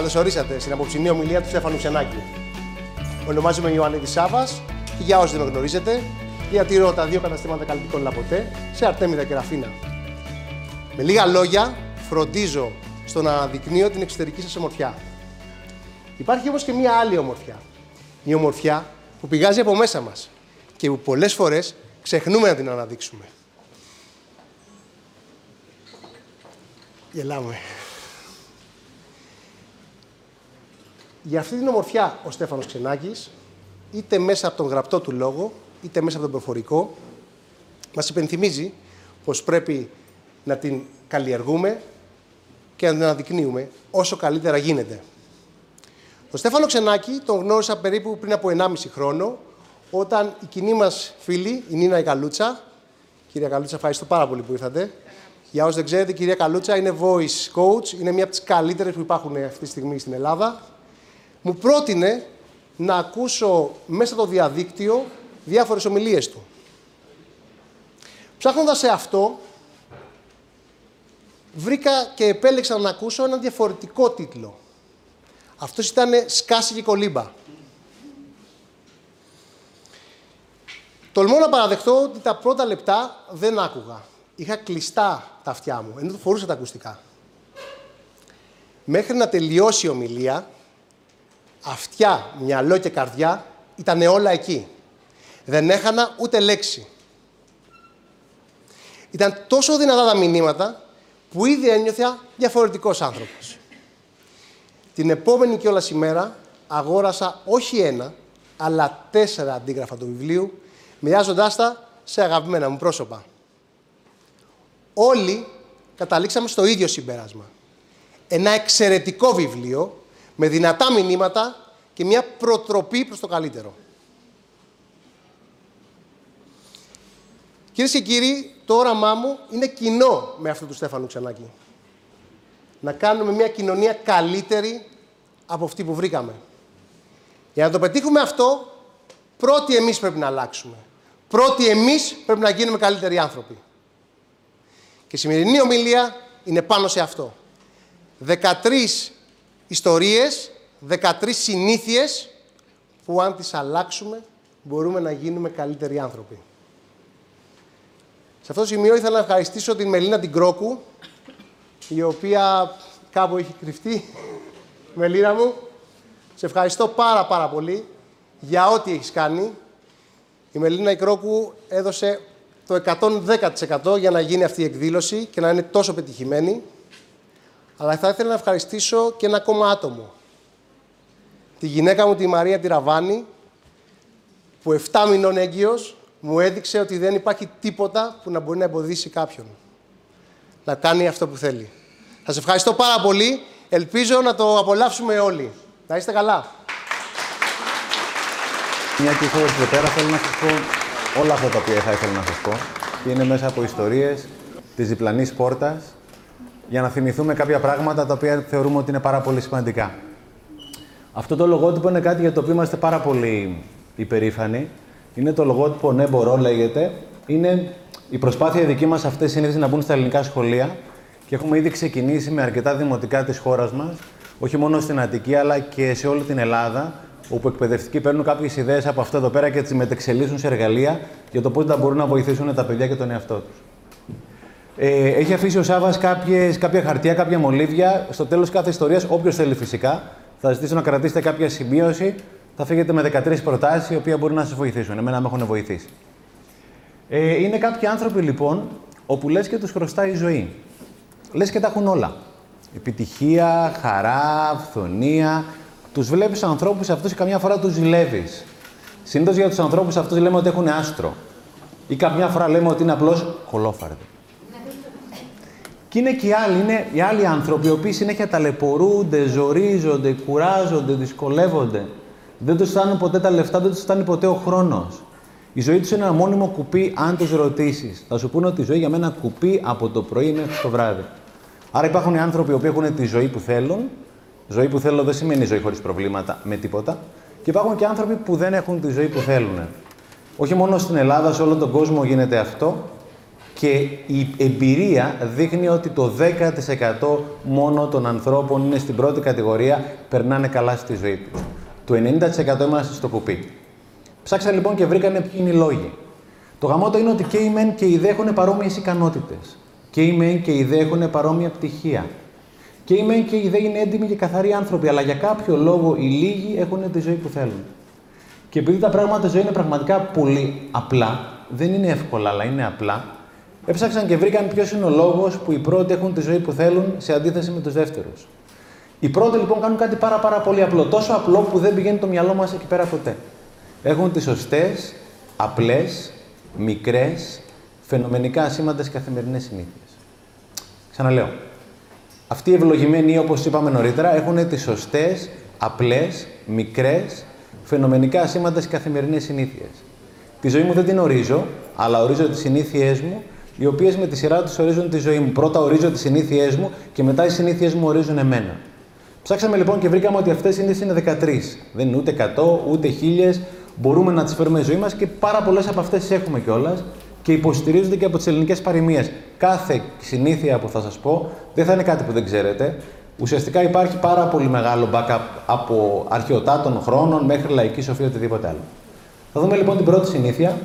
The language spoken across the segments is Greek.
Καλώ ορίσατε στην απόψινή ομιλία του Στέφανου Ξενάκη. Ονομάζομαι Ιωάννη Σάβας και για όσοι δεν με γνωρίζετε, διατηρώ τα δύο καταστήματα καλλιτικών Λαποτέ σε Αρτέμιδα και Ραφίνα. Με λίγα λόγια, φροντίζω στο να αναδεικνύω την εξωτερική σας ομορφιά. Υπάρχει όμως και μία άλλη ομορφιά. Η ομορφιά που πηγάζει από μέσα μας και που πολλές φορές ξεχνούμε να την αναδείξουμε. Γελάμε. Για αυτή την ομορφιά ο Στέφανος Ξενάκης, είτε μέσα από τον γραπτό του λόγο, είτε μέσα από τον προφορικό, μας υπενθυμίζει πως πρέπει να την καλλιεργούμε και να την αναδεικνύουμε όσο καλύτερα γίνεται. Τον Στέφανο Ξενάκη τον γνώρισα περίπου πριν από 1,5 χρόνο, όταν η κοινή μας φίλη, η Νίνα Ικαλούτσα, κυρία Καλούτσα, ευχαριστώ πάρα πολύ που ήρθατε, για όσοι δεν ξέρετε, η κυρία Καλούτσα είναι voice coach, είναι μια από τις καλύτερες που υπάρχουν αυτή τη στιγμή στην Ελλάδα. Μου πρότεινε να ακούσω μέσα το διαδίκτυο διάφορες ομιλίες του. Ψάχνοντας σε αυτό, βρήκα και επέλεξα να ακούσω ένα διαφορετικό τίτλο. Αυτός ήταν «Σκάση και κολύμπα». Τολμώ να παραδεχτώ ότι τα πρώτα λεπτά δεν άκουγα. Είχα κλειστά τα αυτιά μου, ενώ το φορούσα τα ακουστικά. Μέχρι να τελειώσει η ομιλία, αυτιά, μυαλό και καρδιά ήταν όλα εκεί. Δεν έχανα ούτε λέξη. Ήταν τόσο δυνατά τα μηνύματα που ήδη ένιωθα διαφορετικός άνθρωπος. Την επόμενη κιόλας ημέρα αγόρασα όχι ένα, αλλά τέσσερα αντίγραφα του βιβλίου, μοιάζοντάς τα σε αγαπημένα μου πρόσωπα. Όλοι καταλήξαμε στο ίδιο συμπέρασμα. Ένα εξαιρετικό βιβλίο με δυνατά μηνύματα και μια προτροπή προς το καλύτερο. Κυρίες και κύριοι, το όραμά μου είναι κοινό με αυτό του Στέφανου Ξανάκη. Να κάνουμε μια κοινωνία καλύτερη από αυτή που βρήκαμε. Για να το πετύχουμε αυτό, πρώτοι εμείς πρέπει να αλλάξουμε. Πρώτοι εμείς πρέπει να γίνουμε καλύτεροι άνθρωποι. Και η σημερινή ομιλία είναι πάνω σε αυτό. 13 ιστορίες, 13 συνήθειες που αν τις αλλάξουμε μπορούμε να γίνουμε καλύτεροι άνθρωποι. Σε αυτό το σημείο ήθελα να ευχαριστήσω την Μελίνα την Κρόκου, η οποία κάπου έχει κρυφτεί. Μελίνα μου, σε ευχαριστώ πάρα πάρα πολύ για ό,τι έχεις κάνει. Η Μελίνα Κρόκου έδωσε το 110% για να γίνει αυτή η εκδήλωση και να είναι τόσο πετυχημένη. Αλλά θα ήθελα να ευχαριστήσω και ένα ακόμα άτομο. Τη γυναίκα μου, τη Μαρία Τυραβάνη, που 7 μηνών έγκυος μου έδειξε ότι δεν υπάρχει τίποτα που να μπορεί να εμποδίσει κάποιον να κάνει αυτό που θέλει. Σας ευχαριστώ πάρα πολύ. Ελπίζω να το απολαύσουμε όλοι. Να είστε καλά. Μια και ήρθατε εδώ πέρα, θέλω να σας πω όλα αυτά τα οποία θα ήθελα να σας πω. Και είναι μέσα από ιστορίες της διπλανής πόρτας, για να θυμηθούμε κάποια πράγματα τα οποία θεωρούμε ότι είναι πάρα πολύ σημαντικά. Αυτό το λογότυπο είναι κάτι για το οποίο είμαστε πάρα πολύ υπερήφανοι. Είναι το λογότυπο «Ναι, μπορώ» λέγεται. Είναι η προσπάθεια δική μας αυτές συνήθως να μπουν στα ελληνικά σχολεία και έχουμε ήδη ξεκινήσει με αρκετά δημοτικά της χώρας μας, όχι μόνο στην Αττική αλλά και σε όλη την Ελλάδα, όπου εκπαιδευτικοί παίρνουν κάποιες ιδέες από αυτό εδώ πέρα και τις μετεξελίσσουν σε εργαλεία για το πώς θα μπορούν να βοηθήσουν τα παιδιά και τον εαυτό τους. Ε, έχει αφήσει ο Σάβα κάποια χαρτιά, κάποια μολύβια. Στο τέλος κάθε ιστορίας, όποιος θέλει φυσικά, θα ζητήσω να κρατήσετε κάποια σημείωση. Θα φύγετε με 13 προτάσεις, οι οποίε μπορεί να σας βοηθήσουν. Εμένα με έχουν βοηθήσει. Ε, είναι κάποιοι άνθρωποι λοιπόν, όπου λες και τους χρωστάει η ζωή. Λες και τα έχουν όλα. Επιτυχία, χαρά, αυθονία, τους βλέπεις ανθρώπους αυτούς και καμιά φορά τους ζηλεύεις. Συνήθως για τους ανθρώπους αυτούς λέμε ότι έχουν άστρο. Ή καμιά φορά λέμε ότι είναι απλώς κολόφαρδο. Και είναι και οι άλλοι, είναι οι άλλοι άνθρωποι οι οποίοι συνέχεια ταλαιπωρούνται, ζορίζονται, κουράζονται, δυσκολεύονται. Δεν τους φτάνουν ποτέ τα λεφτά, δεν τους φτάνει ποτέ ο χρόνος. Η ζωή τους είναι ένα μόνιμο κουπί, αν τους ρωτήσεις. Θα σου πούνε ότι η ζωή για μένα κουπί από το πρωί μέχρι το βράδυ. Άρα υπάρχουν άνθρωποι που έχουν τη ζωή που θέλουν Ζωή που θέλω δεν σημαίνει ζωή χωρίς προβλήματα με τίποτα. Και υπάρχουν και άνθρωποι που δεν έχουν τη ζωή που θέλουν. Όχι μόνο στην Ελλάδα, σε όλο τον κόσμο γίνεται αυτό. Και η εμπειρία δείχνει ότι το 10% μόνο των ανθρώπων είναι στην πρώτη κατηγορία, περνάνε καλά στη ζωή τους. Το 90% είμαστε στο κουπί. Ψάξαν λοιπόν και βρήκανε ποιοι είναι οι λόγοι. Το γαμότο είναι ότι και οι μεν και οι δε έχουν παρόμοιες ικανότητες. Και οι μεν και οι δε έχουν παρόμοια πτυχία. Και οι μεν και οι δε είναι έντιμοι και καθαροί άνθρωποι, αλλά για κάποιο λόγο οι λίγοι έχουν τη ζωή που θέλουν. Και επειδή τα πράγματα ζωή είναι πραγματικά πολύ απλά, δεν είναι εύκολα, αλλά είναι απλά, έψαξαν και βρήκαν ποιος είναι ο λόγος που οι πρώτοι έχουν τη ζωή που θέλουν σε αντίθεση με τους δεύτερους. Οι πρώτοι λοιπόν κάνουν κάτι πάρα, πάρα πολύ απλό. Τόσο απλό που δεν πηγαίνει το μυαλό μας εκεί πέρα ποτέ. Έχουν τις σωστές, απλές, μικρές, φαινομενικά σήμαντε καθημερινές συνήθειες. Ξαναλέω. Αυτοί οι ευλογημένοι, όπως είπαμε νωρίτερα, έχουν τις σωστές, απλές, μικρές, φαινομενικά σήμαντα στι καθημερινές συνήθειες. Τη ζωή μου δεν την ορίζω, αλλά ορίζω τις συνήθειές μου, οι οποίες με τη σειρά τους ορίζουν τη ζωή μου. Πρώτα ορίζω τις συνήθειές μου και μετά οι συνήθειές μου ορίζουν εμένα. Ψάξαμε λοιπόν και βρήκαμε ότι αυτές οι συνήθειες είναι 13. Δεν είναι ούτε 100, ούτε 1000. Μπορούμε να τις φέρουμε στη ζωή μας και πάρα πολλές από αυτές τις έχουμε κιόλας και υποστηρίζονται και από τις ελληνικές παροιμίες. Κάθε συνήθεια που θα σας πω δεν θα είναι κάτι που δεν ξέρετε. Ουσιαστικά υπάρχει πάρα πολύ μεγάλο backup από αρχαιοτάτων χρόνων μέχρι λαϊκή σοφία οτιδήποτε άλλο. Θα δούμε λοιπόν την πρώτη συνήθεια.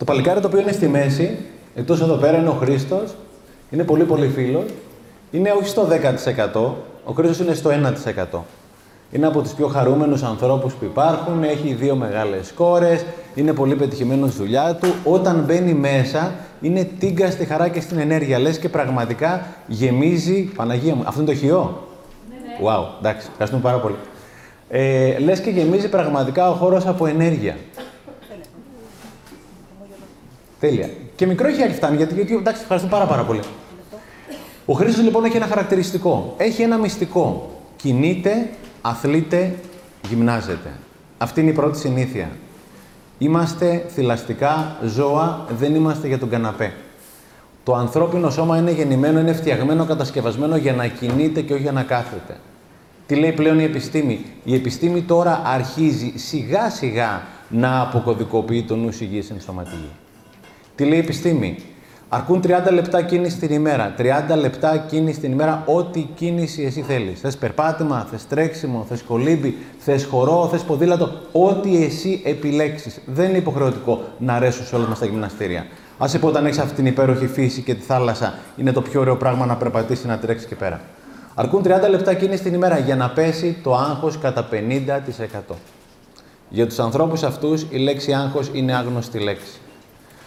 Το παλικάρι το οποίο είναι στη μέση, εκτός εδώ πέρα είναι ο Χρήστος, είναι πολύ πολύ φίλος, είναι όχι στο 10%, ο Χρήστος είναι στο 1%. Είναι από τους πιο χαρούμενους ανθρώπους που υπάρχουν, έχει δύο μεγάλες κόρες, είναι πολύ πετυχημένο στη δουλειά του. Όταν μπαίνει μέσα, είναι τίγκα στη χαρά και στην ενέργεια. Λες και πραγματικά γεμίζει, Παναγία μου, αυτό είναι το χειό. Ναι, ναι. Wow, εντάξει, ευχαριστούμε πάρα πολύ. Ε, λες και γεμίζει πραγματικά ο χώρος από ενέργεια. Τέλεια. Και μικρό έχει φτάνει, γιατί, γιατί εντάξει, ευχαριστούμε πάρα, πάρα πολύ. Ο Χρήστος λοιπόν έχει ένα χαρακτηριστικό. Έχει ένα μυστικό. Κινείται αθλείται, γυμνάζεται. Αυτή είναι η πρώτη συνήθεια. Είμαστε θηλαστικά ζώα, δεν είμαστε για τον καναπέ. Το ανθρώπινο σώμα είναι γεννημένο, είναι φτιαγμένο, κατασκευασμένο για να κινείται και όχι για να κάθεται. Τι λέει πλέον η επιστήμη; Η επιστήμη τώρα αρχίζει σιγά σιγά να αποκωδικοποιεί τον νου υγιής εν σωματική. Τι λέει η επιστήμη; Αρκούν 30 λεπτά κίνηση την ημέρα. 30 λεπτά κίνηση την ημέρα, ό,τι κίνηση εσύ θέλεις. Θες περπάτημα, θες τρέξιμο, θες κολύμπι, θες χορό, θες ποδήλατο. Ό,τι εσύ επιλέξεις. Δεν είναι υποχρεωτικό να αρέσουν σε όλα μας τα γυμναστήρια. Α είπε όταν έχεις αυτή την υπέροχη φύση και τη θάλασσα, είναι το πιο ωραίο πράγμα να περπατήσεις να τρέξεις και πέρα. Αρκούν 30 λεπτά κίνηση την ημέρα για να πέσει το άγχος κατά 50%. Για τους ανθρώπους αυτούς η λέξη άγχος είναι άγνωστη λέξη.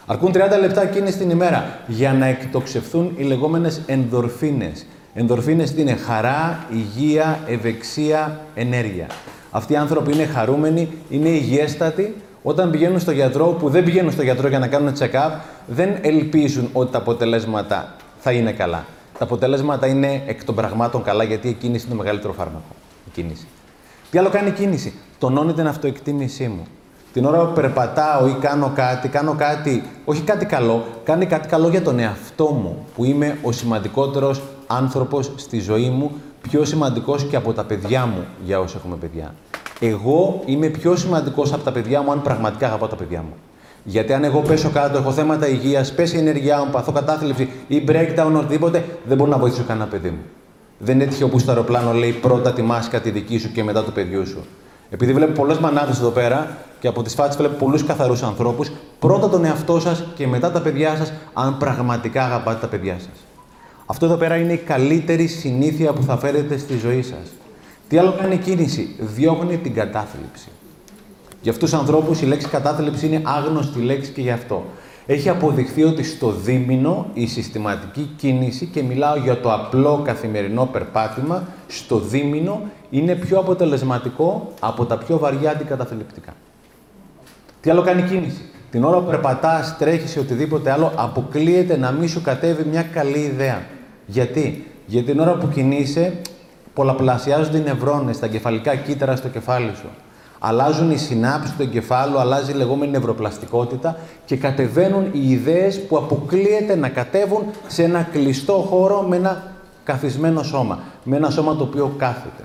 Αρκούν 30 λεπτά κίνηση την ημέρα για να εκτοξευθούν οι λεγόμενες ενδορφίνες. Ενδορφίνες τι είναι; Χαρά, υγεία, ευεξία, ενέργεια. Αυτοί οι άνθρωποι είναι χαρούμενοι, είναι υγιέστατοι. Όταν πηγαίνουν στο γιατρό, που δεν πηγαίνουν στο γιατρό για να κάνουν check-up, δεν ελπίζουν ότι τα αποτελέσματα θα είναι καλά. Τα αποτελέσματα είναι εκ των πραγμάτων καλά, γιατί η κίνηση είναι το μεγαλύτερο φάρμακο. Η κίνηση. Τι άλλο κάνει η κίνηση; Τονώνει την αυτοεκτίμησή μου. Την ώρα που περπατάω ή κάνω κάτι, κάνω κάτι, όχι κάτι καλό, κάνει κάτι καλό για τον εαυτό μου, που είμαι ο σημαντικότερος άνθρωπος στη ζωή μου, πιο σημαντικός και από τα παιδιά μου, για όσοι έχουμε παιδιά. Εγώ είμαι πιο σημαντικός από τα παιδιά μου, αν πραγματικά αγαπάω τα παιδιά μου. Γιατί αν εγώ πέσω κάτω, έχω θέματα υγείας, πέσει η ενέργειά μου, παθώ κατάθλιψη ή breakdown, οτιδήποτε, δεν μπορώ να βοηθήσω κανένα παιδί μου. Δεν έτυχε όπου στο αεροπλάνο λέει πρώτα τη μάσκα τη δική σου και μετά του παιδιού σου. Επειδή βλέπω πολλές μανάδες εδώ πέρα και από τις φάτσε βλέπω πολλούς καθαρούς ανθρώπους, πρώτα τον εαυτό σας και μετά τα παιδιά σας, αν πραγματικά αγαπάτε τα παιδιά σας. Αυτό εδώ πέρα είναι η καλύτερη συνήθεια που θα φέρετε στη ζωή σας. Τι άλλο κάνει η κίνηση, διώχνει την κατάθλιψη. Για αυτούς τους ανθρώπους η λέξη κατάθλιψη είναι άγνωστη λέξη και γι' αυτό. Έχει αποδειχθεί ότι στο δίμηνο η συστηματική κίνηση, και μιλάω για το απλό καθημερινό περπάτημα, στο δίμηνο είναι πιο αποτελεσματικό από τα πιο βαριά αντικαταθλιπτικά. Τι άλλο κάνει κίνηση; Την ώρα που περπατάς, τρέχεις ή οτιδήποτε άλλο, αποκλείεται να μην σου κατέβει μια καλή ιδέα. Γιατί, Γιατί την ώρα που κινείσαι, πολλαπλασιάζονται οι νευρώνες, τα κεφαλικά κύτταρα στο κεφάλι σου. Αλλάζουν οι συνάψεις του εγκεφάλου, αλλάζει η λεγόμενη νευροπλαστικότητα και κατεβαίνουν οι ιδέες που αποκλείεται να κατέβουν σε ένα κλειστό χώρο με ένα καθισμένο σώμα. Με ένα σώμα το οποίο κάθεται.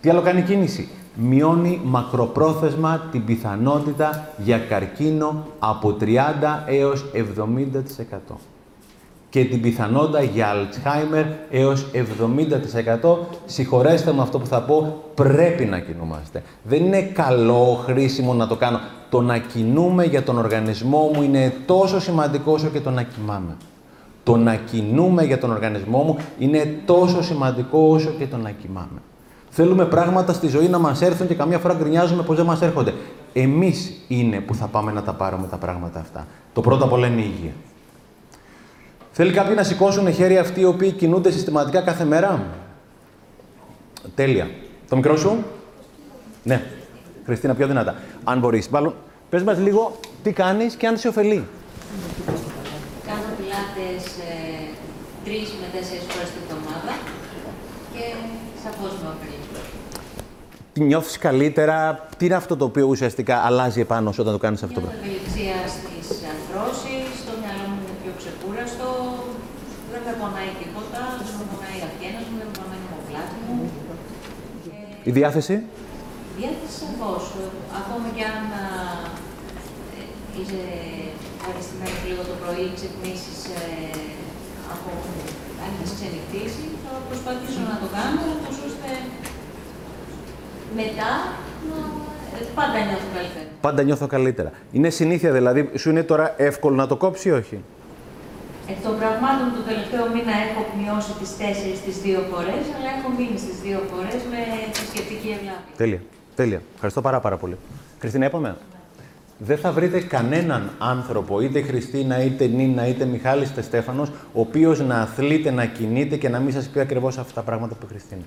Τι άλλο κάνει η κίνηση; Μειώνει μακροπρόθεσμα την πιθανότητα για καρκίνο από 30 έως 70% και την πιθανότητα για Alzheimer έως 70%. Συγχωρέστε με αυτό που θα πω, πρέπει να κινούμαστε. Δεν είναι καλό, χρήσιμο να το κάνω. Το να κινούμε για τον οργανισμό μου είναι τόσο σημαντικό όσο και το να κοιμάμαι. Το να κινούμε για τον οργανισμό μου είναι τόσο σημαντικό όσο και το να κοιμάμαι. Θέλουμε πράγματα στη ζωή να μας έρθουν και καμιά φορά γκρινιάζουμε πως δεν μας έρχονται. Εμείς είναι που θα πάμε να τα πάρουμε τα πράγματα αυτά. Το πρώτο απ' όλα είναι η υγεία. Θέλει κάποιοι να σηκώσουν χέρια αυτοί οι οποίοι κινούνται συστηματικά κάθε μέρα; Τέλεια. Το μικρό σου; Ναι. Χριστίνα, πιο δυνατά. Αν μπορείς. Μάλλον, πες μας λίγο τι κάνεις και αν σε ωφελεί. Κάνω πιλάτες ε, τρεις με τέσσερις φορές την εβδομάδα και σαφώς με ωφελεί. Τι νιώθεις καλύτερα, τι είναι αυτό το οποίο ουσιαστικά αλλάζει επάνω σου όταν το κάνεις αυτό. Νιώθω ευελιξία στις αρθρώσεις, το μυαλό μου είναι πιο ξεκούραστο, δεν με πονάει τίποτα, δεν με πονάει η αυγένας μου, δεν με πονάει η ομοπλάτη μου. Η διάθεση; Διάθεση σαφώς. Ακόμα και αν α, ε, είσαι αριστημένος λίγο το πρωί, ξυπνήσεις ε, από αν έχεις ξενυχτήσει, θα προσπαθήσω να το κάνω, ούτως ώστε μετά να ε, πάντα νιώθω καλύτερα. Πάντα νιώθω καλύτερα. Είναι συνήθεια δηλαδή, σου είναι τώρα εύκολο να το κόψει ή όχι; Εκ των πραγμάτων, το τελευταίο μήνα έχω μειώσει τις τέσσερις τις δύο φορές, αλλά έχω μείνει στις δύο φορές με θρησκευτική ευλάβεια. Τέλεια. Τέλεια. Ευχαριστώ πάρα, πάρα πολύ. Χριστίνα, είπαμε. Δεν θα βρείτε κανέναν άνθρωπο, είτε Χριστίνα, είτε Νίνα, είτε Μιχάλης, είτε Στέφανος, ο οποίος να αθλείται, να κινείται και να μην σας πει ακριβώς αυτά τα πράγματα που η Χριστίνα.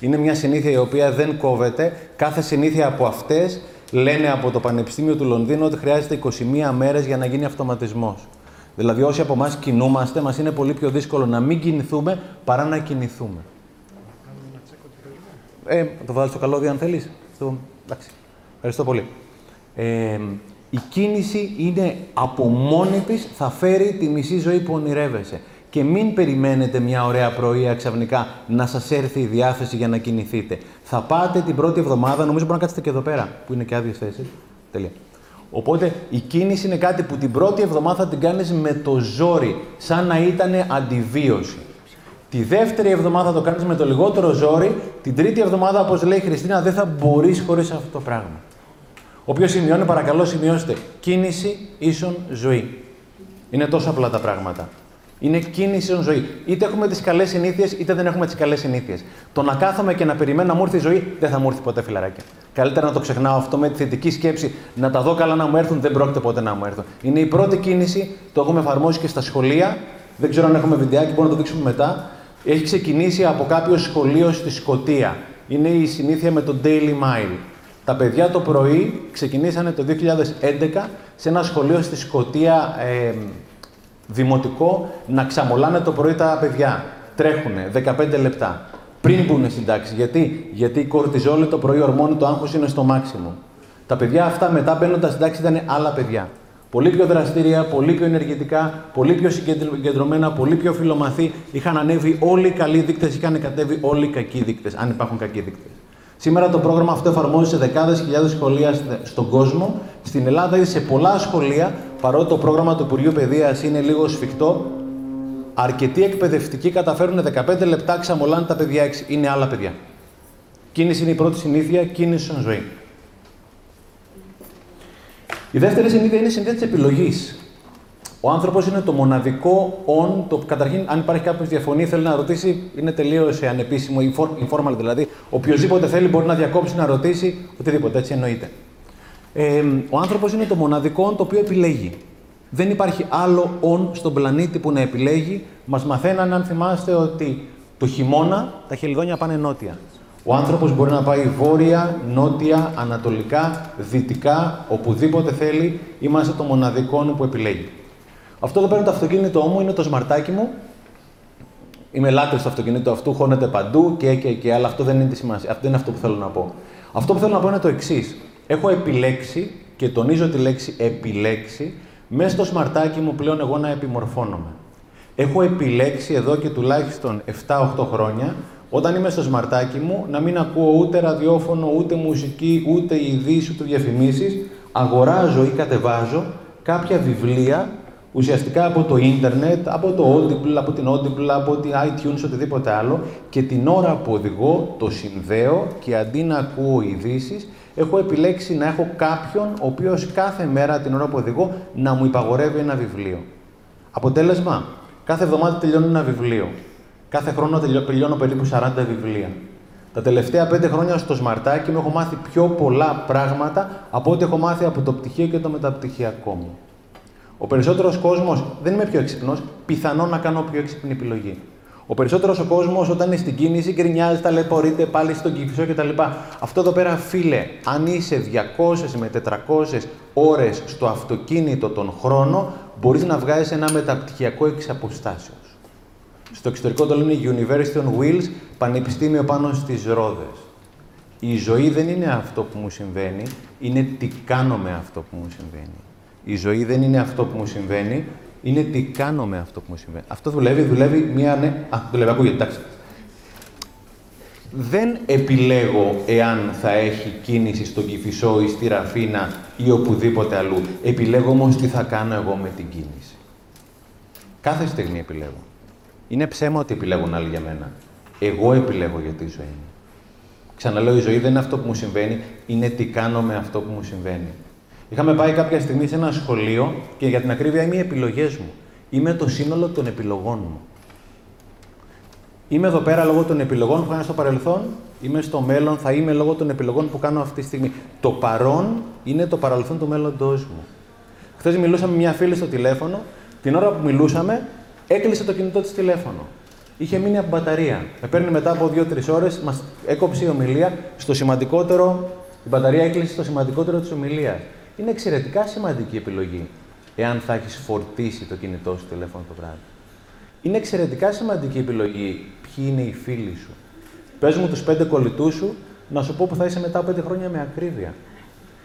Είναι μια συνήθεια η οποία δεν κόβεται. Κάθε συνήθεια από αυτές λένε από το Πανεπιστήμιο του Λονδίνου ότι χρειάζεται 21 μέρες για να γίνει αυτοματισμός. Δηλαδή, όσοι από εμάς κινούμαστε, μας είναι πολύ πιο δύσκολο να μην κινηθούμε παρά να κινηθούμε. Ε, το βάλω στο καλώδιο αν θέλεις. Στο... Εντάξει. Ευχαριστώ πολύ. Ε, η κίνηση είναι από μόνη της, θα φέρει τη μισή ζωή που ονειρεύεσαι. Και μην περιμένετε μια ωραία πρωία ξαφνικά να σας έρθει η διάθεση για να κινηθείτε. Θα πάτε την πρώτη εβδομάδα, νομίζω μπορεί να κάτσετε και εδώ πέρα, που είναι και άδειες θέσεις. Τελεία. Οπότε η κίνηση είναι κάτι που την πρώτη εβδομάδα θα την κάνεις με το ζόρι, σαν να ήταν αντιβίωση. Τη δεύτερη εβδομάδα το κάνεις με το λιγότερο ζόρι, την τρίτη εβδομάδα, όπως λέει η Χριστίνα, δεν θα μπορείς χωρίς αυτό το πράγμα. Όποιος σημειώνει, παρακαλώ σημειώστε. Κίνηση ίσον ζωή. Είναι τόσο απλά τα πράγματα. Είναι κίνηση ίσον ζωή. Είτε έχουμε τις καλές συνήθειες, είτε δεν έχουμε τις καλές συνήθειες. Το να κάθομαι και να περιμένω να μου έρθει η ζωή, δεν θα μου έρθει ποτέ φιλαράκια. Καλύτερα να το ξεχνάω αυτό με τη θετική σκέψη, να τα δω καλά να μου έρθουν, δεν πρόκειται ποτέ να μου έρθουν. Είναι η πρώτη κίνηση, το έχουμε εφαρμόσει και στα σχολεία. Δεν ξέρω αν έχουμε βιντεάκι, μπορούμε να το δείξουμε μετά. Έχει ξεκινήσει από κάποιο σχολείο στη Σκωτία. Είναι η συνήθεια με το Daily Mile. Τα παιδιά το πρωί ξεκινήσανε το 2011 σε ένα σχολείο στη Σκωτία ε, δημοτικό να ξαμολάνε το πρωί τα παιδιά. Τρέχουνε 15 λεπτά. Πριν μπουν στην τάξη. Γιατί, Γιατί η κορτιζόλη το πρωί ορμόνη, το άγχος είναι στο μάξιμο. Τα παιδιά αυτά μετά μπαίνοντα στην τάξη ήταν άλλα παιδιά. Πολύ πιο δραστήρια, πολύ πιο ενεργητικά, πολύ πιο συγκεντρωμένα, πολύ πιο φιλομαθή. Είχαν ανέβει όλοι οι καλοί δείκτες, είχαν κατέβει όλοι οι κακοί δείκτες, αν υπάρχουν κακοί δείκτες. Σήμερα το πρόγραμμα αυτό εφαρμόζεται σε δεκάδες χιλιάδες σχολεία στον κόσμο. Στην Ελλάδα ήδη σε πολλά σχολεία, παρότι το πρόγραμμα του Υπουργείου Παιδείας είναι λίγο σφιχτό, αρκετοί εκπαιδευτικοί καταφέρουν 15 λεπτά ξαμολάνε τα παιδιά 6. Είναι άλλα παιδιά. Κίνηση είναι η πρώτη συνήθεια, κίνηση στον ζωή. Η δεύτερη συνήθεια είναι η συνήθεια της επιλογής. Ο άνθρωπος είναι το μοναδικό on. Το, καταρχήν, αν υπάρχει κάποιος διαφωνεί, θέλει να ρωτήσει, είναι τελείως ανεπίσημο, informal δηλαδή. Οποιοδήποτε θέλει μπορεί να διακόψει να ρωτήσει οτιδήποτε. Έτσι εννοείται. Ε, ο άνθρωπος είναι το μοναδικό on το οποίο επιλέγει. Δεν υπάρχει άλλο on στον πλανήτη που να επιλέγει. Μας μαθαίναν, αν θυμάστε, ότι το χειμώνα τα χελιδόνια πάνε νότια. Ο άνθρωπος μπορεί να πάει βόρεια, νότια, ανατολικά, δυτικά, οπουδήποτε θέλει. Είμαστε το μοναδικό που επιλέγει. Αυτό εδώ πέρα το αυτοκίνητό μου είναι το σμαρτάκι μου. Είμαι λάτρης στο αυτοκίνητο αυτού, χώνεται παντού και, και, και, αλλά αυτό δεν είναι τη σημασία. Αυτό δεν είναι αυτό που θέλω να πω. Αυτό που θέλω να πω είναι το εξής. Έχω επιλέξει, και τονίζω τη λέξη επιλέξει, μέσα στο σμαρτάκι μου πλέον εγώ να επιμορφώνομαι. Έχω επιλέξει εδώ και τουλάχιστον 7-8 χρόνια Όταν είμαι στο σμαρτάκι μου, να μην ακούω ούτε ραδιόφωνο, ούτε μουσική, ούτε ειδήσει, ούτε διαφημίσεις. Αγοράζω ή κατεβάζω κάποια βιβλία ουσιαστικά από το ίντερνετ, από το Audible, από την Audible, από την iTunes, οτιδήποτε άλλο και την ώρα που οδηγώ το συνδέω και αντί να ακούω ειδήσεις, έχω επιλέξει να έχω κάποιον ο οποίος κάθε μέρα την ώρα που οδηγώ να μου υπαγορεύει ένα βιβλίο. Αποτέλεσμα, κάθε εβδομάδα τελειώνω ένα βιβλίο. Κάθε χρόνο τελειώνω περίπου 40 βιβλία. Τα τελευταία πέντε χρόνια στο σμαρτάκι μου έχω μάθει πιο πολλά πράγματα από ό,τι έχω μάθει από το πτυχίο και το μεταπτυχιακό μου. Ο περισσότερος κόσμος δεν είμαι πιο έξυπνος, πιθανόν να κάνω πιο έξυπνη επιλογή. Ο περισσότερος ο κόσμος όταν είναι στην κίνηση γκρινιάζει, ταλαιπωρείται πάλι στον κυφισό κτλ. Αυτό εδώ πέρα, φίλε, αν είσαι 200 με 400 ώρες στο αυτοκίνητο τον χρόνο, μπορείς να βγάζεις ένα μεταπτυχιακό εξ αποστάσεως. Στο εξωτερικό το λένε University on Wheels, πανεπιστήμιο πάνω στις ρόδες. Η ζωή δεν είναι αυτό που μου συμβαίνει, είναι τι κάνω με αυτό που μου συμβαίνει. Η ζωή δεν είναι αυτό που μου συμβαίνει, είναι τι κάνω με αυτό που μου συμβαίνει. Αυτό δουλεύει, δουλεύει μία ναι. Α, δουλεύει, ακούγεται, εντάξει. Δεν επιλέγω εάν θα έχει κίνηση στον Κηφισό ή στη Ραφίνα ή οπουδήποτε αλλού. Επιλέγω όμως τι θα κάνω εγώ με την κίνηση. Κάθε στιγμή επιλέγω. Είναι ψέμα ότι επιλέγουν άλλοι για μένα. Εγώ επιλέγω για τη ζωή μου. Ξαναλέω, η ζωή δεν είναι αυτό που μου συμβαίνει, είναι τι κάνω με αυτό που μου συμβαίνει. Είχαμε πάει κάποια στιγμή σε ένα σχολείο και για την ακρίβεια είμαι οι επιλογές μου. Είμαι το σύνολο των επιλογών μου. Είμαι εδώ πέρα λόγω των επιλογών που έκανα στο παρελθόν, είμαι στο μέλλον, θα είμαι λόγω των επιλογών που κάνω αυτή τη στιγμή. Το παρόν είναι το παρελθόν του μέλλοντός μου. Χθες μιλούσα με μια φίλη στο τηλέφωνο, την ώρα που μιλούσαμε, έκλεισε το κινητό της τηλέφωνο. Είχε μείνει από μπαταρία. Με παίρνει μετά από 2-3 ώρες, μας έκοψε η ομιλία στο σημαντικότερο. Η μπαταρία έκλεισε στο σημαντικότερο της ομιλίας. Είναι εξαιρετικά σημαντική επιλογή εάν θα έχεις φορτίσει το κινητό σου τηλέφωνο το βράδυ. Είναι εξαιρετικά σημαντική επιλογή ποιοι είναι οι φίλοι σου. Πες μου τους πέντε κολλητούς σου να σου πω που θα είσαι μετά από πέντε χρόνια με ακρίβεια.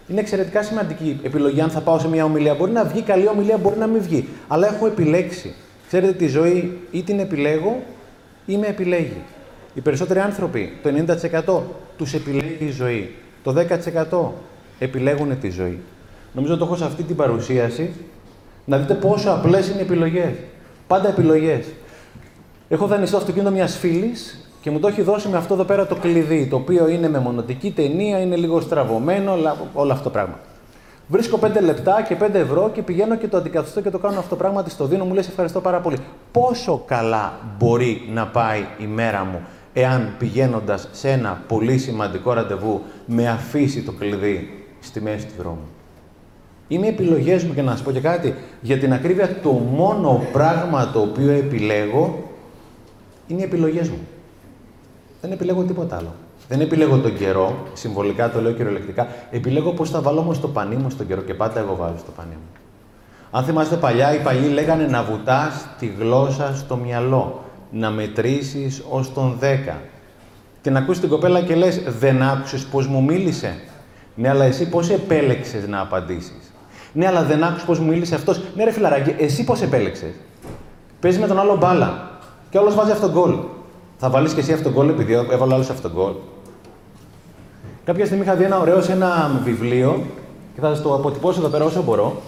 Είναι εξαιρετικά σημαντική επιλογή αν θα πάω σε μια ομιλία. Μπορεί να βγει καλή ομιλία, μπορεί να μην βγει. Αλλά έχω επιλέξει. Ξέρετε, τη ζωή ή την επιλέγω ή με επιλέγει. Οι περισσότεροι άνθρωποι, το 90% τους επιλέγει η ζωή. Το 10% επιλέγουν τη ζωή. Νομίζω ότι το έχω σε αυτή την παρουσίαση να δείτε πόσο απλές είναι οι επιλογές. Πάντα επιλογές. Έχω δανειστεί το αυτοκίνητο μιας φίλης και μου το έχει δώσει με αυτό εδώ πέρα το κλειδί, το οποίο είναι με μονοτική ταινία, είναι λίγο στραβωμένο, όλο αυτό το πράγμα. Βρίσκω 5 λεπτά και 5 ευρώ και πηγαίνω και το αντικαθιστώ και το κάνω αυτό το πράγμα, τη το δίνω, μου λες ευχαριστώ πάρα πολύ. Πόσο καλά μπορεί να πάει η μέρα μου εάν πηγαίνοντας σε ένα πολύ σημαντικό ραντεβού με αφήσει το κλειδί στη μέση του δρόμου; Είναι οι επιλογές μου και να σας πω και κάτι. Για την ακρίβεια, το μόνο πράγμα το οποίο επιλέγω είναι οι επιλογές μου. Δεν επιλέγω τίποτα άλλο. Δεν επιλέγω τον καιρό, συμβολικά το λέω κυριολεκτικά. Επιλέγω πώς θα βάλω όμως το πανί μου στον καιρό και πάντα εγώ βάζω το πανί μου. Αν θυμάστε παλιά, οι παλιοί λέγανε να βουτάς τη γλώσσα στο μυαλό. Να μετρήσεις ως τον 10. Την ακούσει την κοπέλα και λες: Δεν άκουσες πώς μου μίλησε. Ναι, αλλά εσύ πώς επέλεξες να απαντήσεις; Ναι, αλλά δεν άκουσες πώς μου μίλησε αυτός. Ναι, ρε φιλαράκι, εσύ πώς επέλεξες; Παίζεις με τον άλλο μπάλα. Και όλο βάζει αυτόν γκολ. Θα βάλεις και εσύ αυτόν γκολ επειδή έβαλε άλλος αυτόν γκολ. Κάποια στιγμή είχα δει ένα ωραίο σε ένα βιβλίο και θα σας το αποτυπώσω εδώ πέρα όσο μπορώ.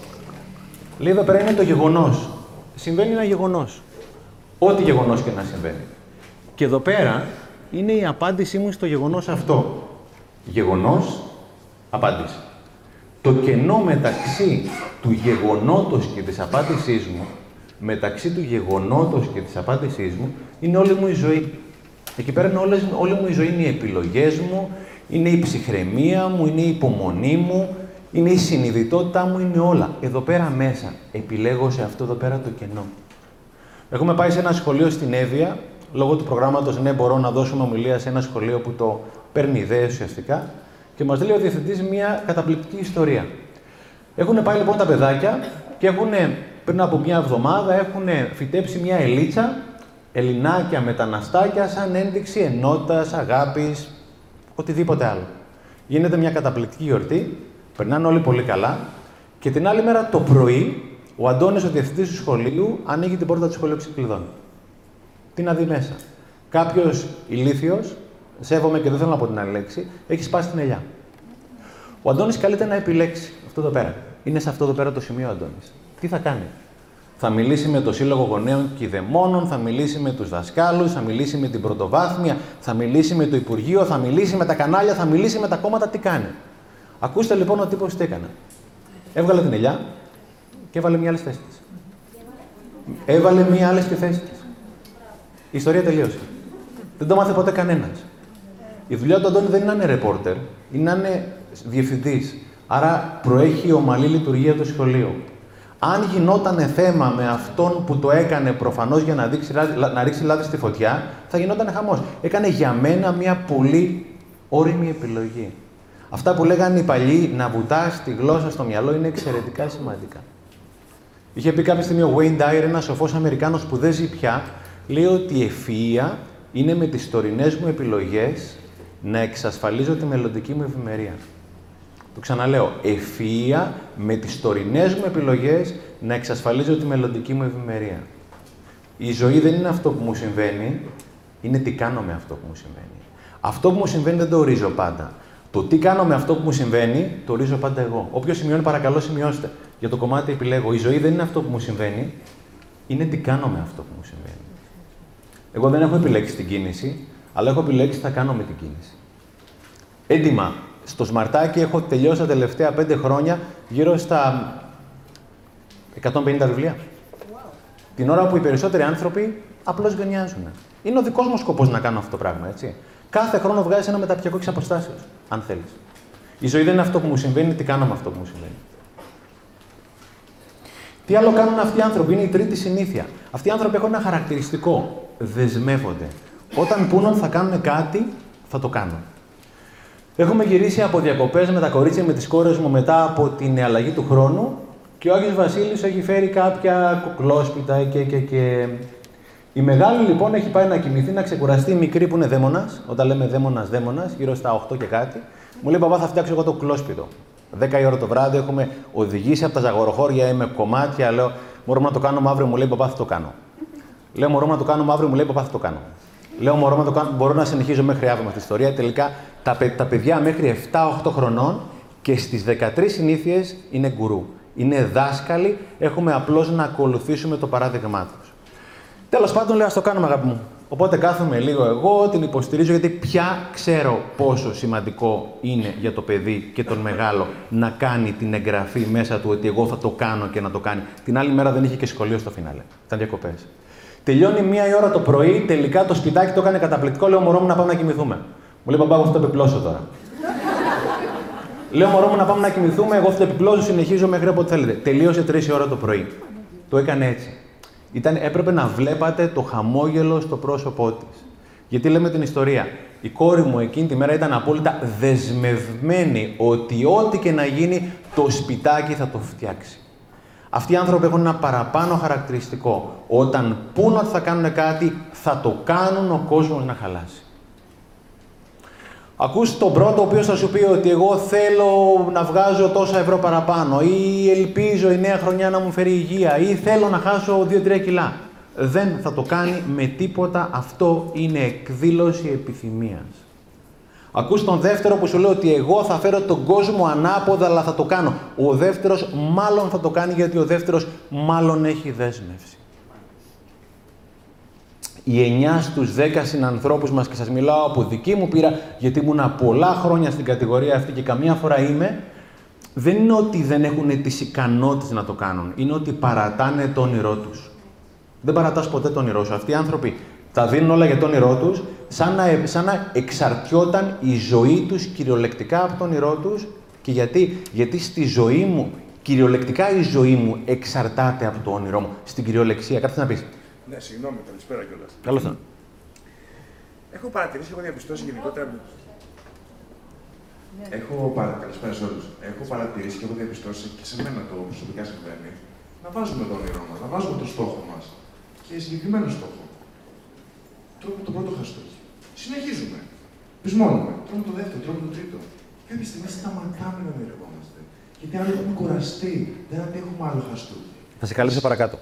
Λέει εδώ πέρα είναι το γεγονός. Συμβαίνει ένα γεγονός. Ό,τι γεγονός και να συμβαίνει. Και εδώ πέρα είναι η απάντησή μου στο γεγονός αυτό. Γεγονός απάντηση. Το κενό μεταξύ του γεγονότος και της απάντησής μου, μεταξύ του γεγονότος και της απάντησής μου, είναι όλη μου η ζωή. Εκεί πέρα είναι όλες, όλη μου η ζωή, είναι οι επιλογές μου, είναι η ψυχραιμία μου, είναι η υπομονή μου, είναι η συνειδητότητά μου, είναι όλα. Εδώ πέρα μέσα επιλέγω σε αυτό εδώ πέρα το κενό. Έχουμε πάει σε ένα σχολείο στην Εύβοια, λόγω του προγράμματος ναι μπορώ να δώσουμε ομιλία σε ένα σχολείο που το παίρνει ιδέες ουσιαστικά και μας λέει ο διευθυντής μια καταπληκτική ιστορία. Έχουν πάει λοιπόν τα παιδάκια και έχουν πριν από μια εβδομάδα έχουν φυτέψει μια ελίτσα, ελληνάκια, μεταναστάκια, σαν ένδειξη ενότητας, αγάπης, οτιδήποτε άλλο. Γίνεται μια καταπληκτική γιορτή, περνάνε όλοι πολύ καλά και την άλλη μέρα το πρωί ο Αντώνης, ο διευθυντής του σχολείου, ανοίγει την πόρτα του σχολείου ξεκλειδών. Τι να δει μέσα. Κάποιος ηλίθιος, σέβομαι και δεν θέλω να πω την άλλη λέξη, έχει σπάσει την ελιά. Ο Αντώνης καλείται να επιλέξει αυτό εδώ πέρα. Είναι σε αυτό εδώ πέρα το σημείο ο Αντώνης. Τι θα κάνει; Θα μιλήσει με το Σύλλογο Γονέων και Δαιμόνων, θα μιλήσει με τους δασκάλους, θα μιλήσει με την πρωτοβάθμια, θα μιλήσει με το Υπουργείο, θα μιλήσει με τα κανάλια, θα μιλήσει με τα κόμματα. Τι κάνει; Ακούστε λοιπόν ο τύπος τι έκανε. Έβγαλε την ελιά και έβαλε μια άλλη στη θέση της. Έβαλε μια άλλη στη θέση της. Η ιστορία τελείωσε. Δεν το μάθε ποτέ κανένας. Η δουλειά του Αντώνη δεν είναι να είναι ρεπόρτερ, είναι να είναι διευθυντής. Άρα προέχει η ομαλή λειτουργία του σχολείου. Αν γινόταν θέμα με αυτόν που το έκανε προφανώς για να, δείξει, να ρίξει λάδι στη φωτιά, θα γινόταν χαμός. Έκανε για μένα μια πολύ όρημη επιλογή. Αυτά που λέγανε οι παλιοί να βουτά τη γλώσσα στο μυαλό είναι εξαιρετικά σημαντικά. Είχε πει κάποια στιγμή ο Wayne Dyer, ένας σοφός Αμερικάνος που δεν ζει πια, λέει ότι η ευφυα είναι με τις τωρινές μου επιλογές να εξασφαλίζω τη μελλοντική μου ευημερία. Το ξαναλέω, ευφυΐα με τις τωρινές μου επιλογές να εξασφαλίζω τη μελλοντική μου ευημερία. Η ζωή δεν είναι αυτό που μου συμβαίνει, είναι τι κάνω με αυτό που μου συμβαίνει. Αυτό που μου συμβαίνει δεν το ορίζω πάντα. Το τι κάνω με αυτό που μου συμβαίνει, το ορίζω πάντα εγώ. Όποιος σημειώνει, παρακαλώ σημειώστε. Για το κομμάτι επιλέγω. Η ζωή δεν είναι αυτό που μου συμβαίνει, είναι τι κάνω με αυτό που μου συμβαίνει. Εγώ δεν έχω επιλέξει την κίνηση, αλλά έχω επιλέξει τι θα κάνω με την κίνηση. Έντιμα, στο Σμαρτάκι έχω τελειώσει τα τελευταία πέντε χρόνια γύρω στα 150 βιβλία. Την ώρα που οι περισσότεροι άνθρωποι απλώς γενιάζουν. Είναι ο δικός μου σκοπός να κάνω αυτό το πράγμα, έτσι. Κάθε χρόνο βγάζεις ένα μεταπτυχιακό εξ αποστάσεω, αν θέλεις. Η ζωή δεν είναι αυτό που μου συμβαίνει, τι κάνω με αυτό που μου συμβαίνει. Τι άλλο κάνουν αυτοί οι άνθρωποι, είναι η τρίτη συνήθεια. Αυτοί οι άνθρωποι έχουν ένα χαρακτηριστικό. Δεσμεύονται. Όταν πούνε θα κάνουν κάτι, θα το κάνουν. Έχουμε γυρίσει από διακοπές με τα κορίτσια με τις κόρες μου μετά από την αλλαγή του χρόνου και ο Άγιος Βασίλης έχει φέρει κάποια κουκλόσπιτα και, και, και... Η μεγάλη λοιπόν έχει πάει να κοιμηθεί, να ξεκουραστεί, η μικρή που είναι δαίμονας, όταν λέμε δαίμονας, δαίμονας, γύρω στα 8 και κάτι, μου λέει: Παπά, θα φτιάξω εγώ το κουκλόσπιτο. 10 η ώρα το βράδυ έχουμε οδηγήσει από τα ζαγοροχώρια με κομμάτια. Λέω: Μπορούμε να το κάνουμε αύριο, μου λέει: Παπά, θα το κάνω. Λέω: Μπορούμε να το κάνουμε αύριο, μου λέει: Παπά, θα το κάνω. Λέω: Μπορώ να, το κάνω, μπορώ να συνεχίζω μέχρι αύριο με την ιστορία. Τελικά τα, τα παιδιά μέχρι 7-8 χρονών και στις 13 συνήθειες είναι γκουρού. Είναι δάσκαλοι, έχουμε απλώς να ακολουθήσουμε το παράδειγμά τους. Τέλος πάντων, λέω, ας το κάνουμε αγάπη μου. Οπότε κάθομαι λίγο εγώ, την υποστηρίζω, γιατί πια ξέρω πόσο σημαντικό είναι για το παιδί και τον μεγάλο να κάνει την εγγραφή μέσα του ότι εγώ θα το κάνω και να το κάνει. Την άλλη μέρα δεν είχε και σχολείο στο φινάλε. Ήταν διακοπές. Τελειώνει μία η ώρα το πρωί, τελικά το σπιτάκι το έκανε καταπληκτικό. Λέω μωρό μου να πάμε να κοιμηθούμε. Μου λέει παπά, εγώ θα το επιπλώσω τώρα. Λέω μωρό μου να πάμε να κοιμηθούμε, εγώ θα το επιπλώσω, συνεχίζω μέχρι όποτε θέλετε. Τελείωσε 3 ώρα το πρωί. Το έκανε έτσι. Ήταν, έπρεπε να βλέπατε το χαμόγελο στο πρόσωπό της. Γιατί λέμε την ιστορία. Η κόρη μου εκείνη τη μέρα ήταν απόλυτα δεσμευμένη ότι ό,τι και να γίνει, το σπιτάκι θα το φτιάξει. Αυτοί οι άνθρωποι έχουν ένα παραπάνω χαρακτηριστικό. Όταν πούν ότι θα κάνουν κάτι, θα το κάνουν ο κόσμος να χαλάσει. Ακούς τον πρώτο ο οποίος θα σου πει ότι εγώ θέλω να βγάζω τόσα ευρώ παραπάνω ή ελπίζω η νέα χρονιά να μου φέρει υγεία ή θέλω να χάσω 2-3 κιλά. Δεν θα το κάνει με τίποτα. Αυτό είναι εκδήλωση επιθυμίας. Ακούς τον δεύτερο που σου λέει ότι εγώ θα φέρω τον κόσμο ανάποδα, αλλά θα το κάνω. Ο δεύτερος μάλλον θα το κάνει γιατί ο δεύτερος μάλλον έχει δέσμευση οι 9 στους 10 συνανθρώπους μας, και σας μιλάω από δική μου πείρα, γιατί ήμουνα πολλά χρόνια στην κατηγορία αυτή και καμία φορά είμαι, δεν είναι ότι δεν έχουν τις ικανότητες να το κάνουν. Είναι ότι παρατάνε το όνειρό τους. Δεν παρατάς ποτέ το όνειρό σου. Αυτοί οι άνθρωποι τα δίνουν όλα για το όνειρό τους, σαν να, σαν να εξαρτιόταν η ζωή τους κυριολεκτικά από το όνειρό τους. Και γιατί, γιατί στη ζωή μου, κυριολεκτικά η ζωή μου εξαρτάται από το όνειρό μου. Στην κυριολεξία, κάτι να πεις; Ναι, συγγνώμη, καλησπέρα κιόλας. Καλώς ήρθατε. Έχω παρατηρήσει, έχω διαπιστώσει γενικότερα. Έχω παρα... Καλησπέρα σε όλους. Έχω παρατηρήσει και έχω διαπιστώσει και σε μένα το προσωπικά συμβαίνει να βάζουμε το όνειρό μας, να βάζουμε το στόχο μας και συγκεκριμένο στόχο. Τρώμε το πρώτο χαστούκι. Συνεχίζουμε. Πεισμώνουμε. Τρώμε το δεύτερο, τρώμε το τρίτο. Κάποια στιγμή σταματάμε να ονειρευόμαστε. Γιατί άλλο έχουμε κουραστεί. Δεν αντέχουμε άλλο χαστούκι. Θα σε καλύψω παρακάτω.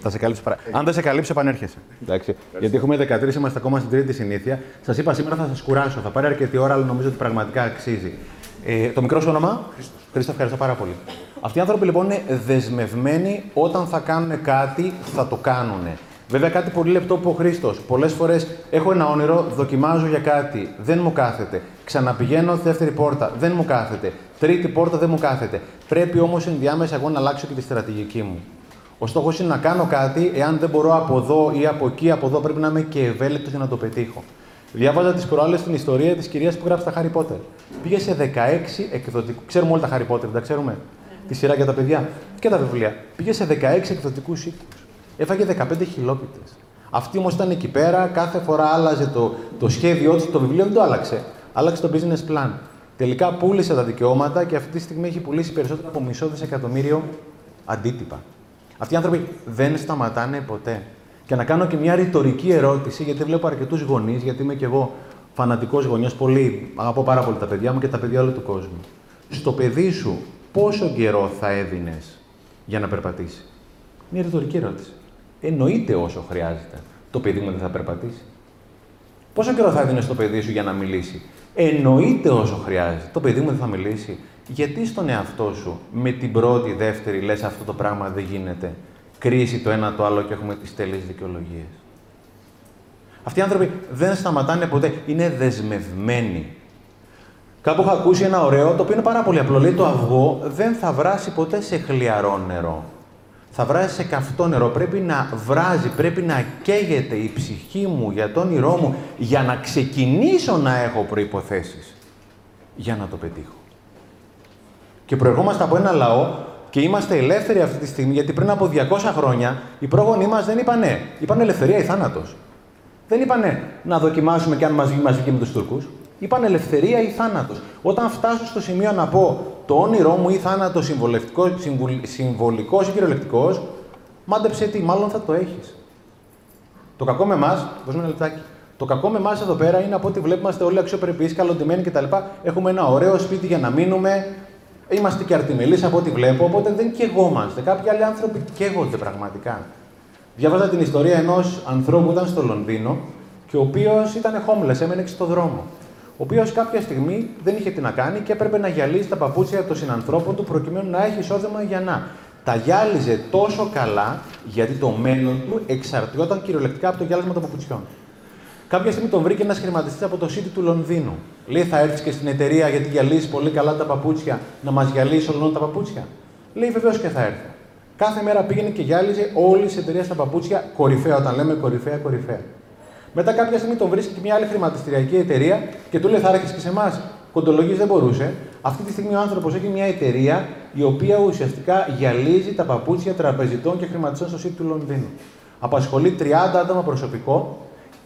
Θα σε καλύψω παρά. Αν δεν σε καλύψω, επανέρχεσαι. Εντάξει. Γιατί έχουμε 13, είμαστε ακόμα στην τρίτη συνήθεια. Σας είπα σήμερα θα σας κουράσω. Θα πάρει αρκετή ώρα, αλλά νομίζω ότι πραγματικά αξίζει. Ε, το μικρό σου όνομα; Χρήστος, ευχαριστώ πάρα πολύ. Αυτοί οι άνθρωποι λοιπόν είναι δεσμευμένοι όταν θα κάνουν κάτι, θα το κάνουν. Βέβαια, κάτι πολύ λεπτό που ο Χρήστος. Πολλές φορές έχω ένα όνειρο, δοκιμάζω για κάτι, δεν μου κάθεται. Ξαναπηγαίνω στη δεύτερη πόρτα, δεν μου κάθεται. Τρίτη πόρτα δεν μου κάθεται. Πρέπει όμως ενδιάμεσα εγώ να αλλάξω και τη στρατηγική μου. Ο στόχος είναι να κάνω κάτι, εάν δεν μπορώ από εδώ ή από εκεί, από εδώ πρέπει να είμαι και ευέλικτος για να το πετύχω. Διάβαζα τις προάλλε την ιστορία της κυρίας που γράψει τα Harry Potter. Πήγε σε 16 εκδοτικού. Ξέρουμε όλα τα Harry Potter, δεν τα ξέρουμε; Τη σειρά για τα παιδιά και τα βιβλία. Πήγε σε 16 εκδοτικούς οίκου. Έφαγε 15 χιλόπιτες. Αυτή όμως ήταν εκεί πέρα, κάθε φορά άλλαζε το, το σχέδιό της, το βιβλίο δεν το άλλαξε. Άλλαξε το business plan. Τελικά πούλησε τα δικαιώματα και αυτή τη στιγμή έχει πουλήσει περισσότερο από μισό δισεκατομμύριο αντίτυπα. Αυτοί οι άνθρωποι δεν σταματάνε ποτέ. Και να κάνω και μια ρητορική ερώτηση, γιατί βλέπω αρκετούς γονείς, γιατί είμαι κι εγώ φανατικός γονιός, πολύ, αγαπώ πάρα πολύ τα παιδιά μου και τα παιδιά όλου του κόσμου. Στο παιδί σου, πόσο καιρό θα έδινες για να περπατήσεις; Μια ρητορική ερώτηση. Εννοείται όσο χρειάζεται. Το παιδί μου δεν θα περπατήσει. Πόσο καιρό θα έδινες στο παιδί σου για να μιλήσει; Εννοείται όσο χρειάζεται. Το παιδί μου δεν θα μιλήσει. Γιατί στον εαυτό σου με την πρώτη, δεύτερη λες αυτό το πράγμα δεν γίνεται. Κρίση το ένα το άλλο και έχουμε τις τέλειες δικαιολογίες. Αυτοί οι άνθρωποι δεν σταματάνε ποτέ. Είναι δεσμευμένοι. Κάπου έχω ακούσει ένα ωραίο, το οποίο είναι πάρα πολύ απλό. Λέει το αυγό δεν θα βράσει ποτέ σε χλιαρό νερό θα βράζει σε καυτό νερό. Πρέπει να βράζει, πρέπει να καίγεται η ψυχή μου για τον όνειρό μου για να ξεκινήσω να έχω προϋποθέσεις για να το πετύχω. Και προερχόμαστε από ένα λαό και είμαστε ελεύθεροι αυτή τη στιγμή, γιατί πριν από 200 χρόνια οι πρόγονοί μας δεν είπαν ναι, είπαν ελευθερία ή θάνατος. Δεν είπανε να δοκιμάσουμε και αν μας βγει μαζί και με τους Τούρκους. Είπαν ελευθερία ή θάνατος. Όταν φτάσω στο σημείο να πω το όνειρό μου ή θάνατος συμβολικός ή κυριολεκτικός, μάντεψε τι, μάλλον θα το έχεις. Το κακό με εμάς, δώσ' ένα λεπτάκι. Το κακό με εμάς εδώ πέρα είναι από ότι βλέπουμε όλοι αξιοπρεπείς, καλοντημένοι κτλ. Έχουμε ένα ωραίο σπίτι για να μείνουμε. Είμαστε και αρτιμελείς από ό,τι βλέπω, οπότε δεν καιγόμαστε. Κάποιοι άλλοι άνθρωποι καίγονται πραγματικά. Διάβαζα την ιστορία ενός ανθρώπου που ήταν στο Λονδίνο και ο οποίος ήταν homeless, έμενε στο δρόμο ο οποίος κάποια στιγμή δεν είχε τι να κάνει και έπρεπε να γυαλίσει τα παπούτσια των συνανθρώπων του προκειμένου να έχει εισόδημα για να. Τα γυάλιζε τόσο καλά γιατί το μέλλον του εξαρτιόταν κυριολεκτικά από το γυάλισμα των παπουτσιών. Κάποια στιγμή τον βρήκε ένας χρηματιστής από το City του Λονδίνου. Λέει: Θα έρθεις και στην εταιρεία γιατί γυαλίζεις πολύ καλά τα παπούτσια, να μας γυαλίσει όλων τα παπούτσια. Λέει: Βεβαίως και θα έρθω. Κάθε μέρα πήγαινε και γυάλιζε όλη η εταιρεία στα παπούτσια κορυφαία, όταν λέμε κορυφαία, κορυφαία. Μετά κάποια στιγμή τον βρίσκει και μια άλλη χρηματιστηριακή εταιρεία και του λέει: Θα έρχεσαι και σε εμάς. Κοντολογής δεν μπορούσε. Αυτή τη στιγμή ο άνθρωπος έχει μια εταιρεία η οποία ουσιαστικά γυαλίζει τα παπούτσια τραπεζιτών και χρηματιστών στο σύντη του Λονδίνου. Απασχολεί 30 άτομα προσωπικό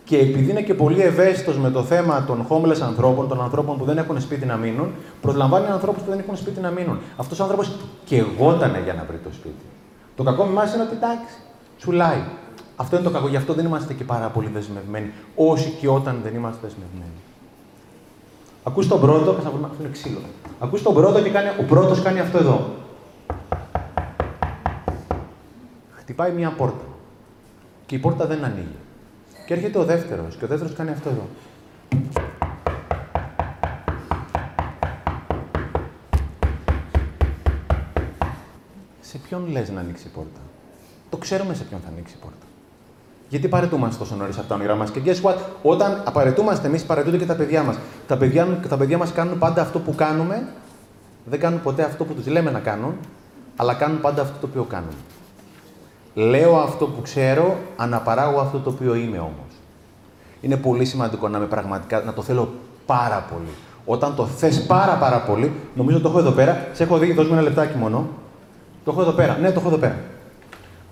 και επειδή είναι και πολύ ευαίσθητος με το θέμα των homeless ανθρώπων, των ανθρώπων που δεν έχουν σπίτι να μείνουν, προσλαμβάνει ανθρώπους που δεν έχουν σπίτι να μείνουν. Αυτός ο άνθρωπος και εγώτανε για να βρει το σπίτι. Το κακό με εμάς είναι ότι εντάξει, τσουλάει. Αυτό είναι το κακό. Γι' αυτό δεν είμαστε και πάρα πολύ δεσμευμένοι. Όσοι και όταν δεν είμαστε δεσμευμένοι. Ακούς τον πρώτο, θα βρούμε αυτό είναι ξύλο. Ακούς τον πρώτο και κάνει, ο πρώτος κάνει αυτό εδώ. Χτυπάει μια πόρτα. Και η πόρτα δεν ανοίγει. Και έρχεται ο δεύτερος και ο δεύτερος κάνει αυτό εδώ. Σε ποιον λες να ανοίξει η πόρτα; Το ξέρουμε σε ποιον θα ανοίξει η πόρτα. Γιατί παρετούμαστε τόσο νωρίς από τα όνειρά μας; Και guess what, όταν απαραίτούμαστε εμείς, παρετούνται και τα παιδιά μας. Τα παιδιά, τα παιδιά μας κάνουν πάντα αυτό που κάνουμε, δεν κάνουν ποτέ αυτό που τους λέμε να κάνουν, αλλά κάνουν πάντα αυτό το οποίο κάνουν. Λέω αυτό που ξέρω, αναπαράγω αυτό το οποίο είμαι όμως. Είναι πολύ σημαντικό να, με πραγματικά, να το θέλω πάρα πολύ. Όταν το θες πάρα πάρα πολύ, νομίζω το έχω εδώ πέρα. Σε έχω δει, δώσ' ένα λεπτάκι μόνο. Το έχω εδώ πέρα. Ναι, το έχω εδώ πέρα.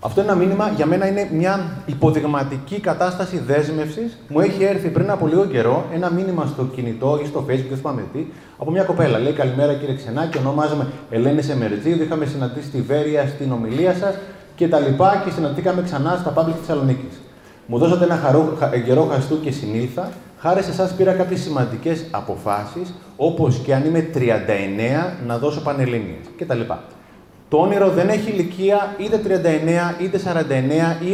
Αυτό ένα μήνυμα για μένα είναι μια υποδειγματική κατάσταση δέσμευσης. Μου έχει έρθει πριν από λίγο καιρό ένα μήνυμα στο κινητό ή στο Facebook, δεν θυμάμαι τι, από μια κοπέλα. Λέει Καλημέρα κύριε Ξενάκη, ονομάζομαι Ελένη Σεμερτζίδου. Είχαμε συναντήσει στη Βέρεια στην ομιλία σας και τα λοιπά και συναντήκαμε ξανά στα Public Θεσσαλονίκης. Μου δώσατε ένα χαρό, καιρό χαστού και συνήλθα. Χάρη σε εσάς πήρα κάποιες σημαντικές αποφάσεις, όπως και αν είμαι 39 να δώσω πανελίνε κτλ. Το όνειρο δεν έχει ηλικία είτε 39, είτε 49 ή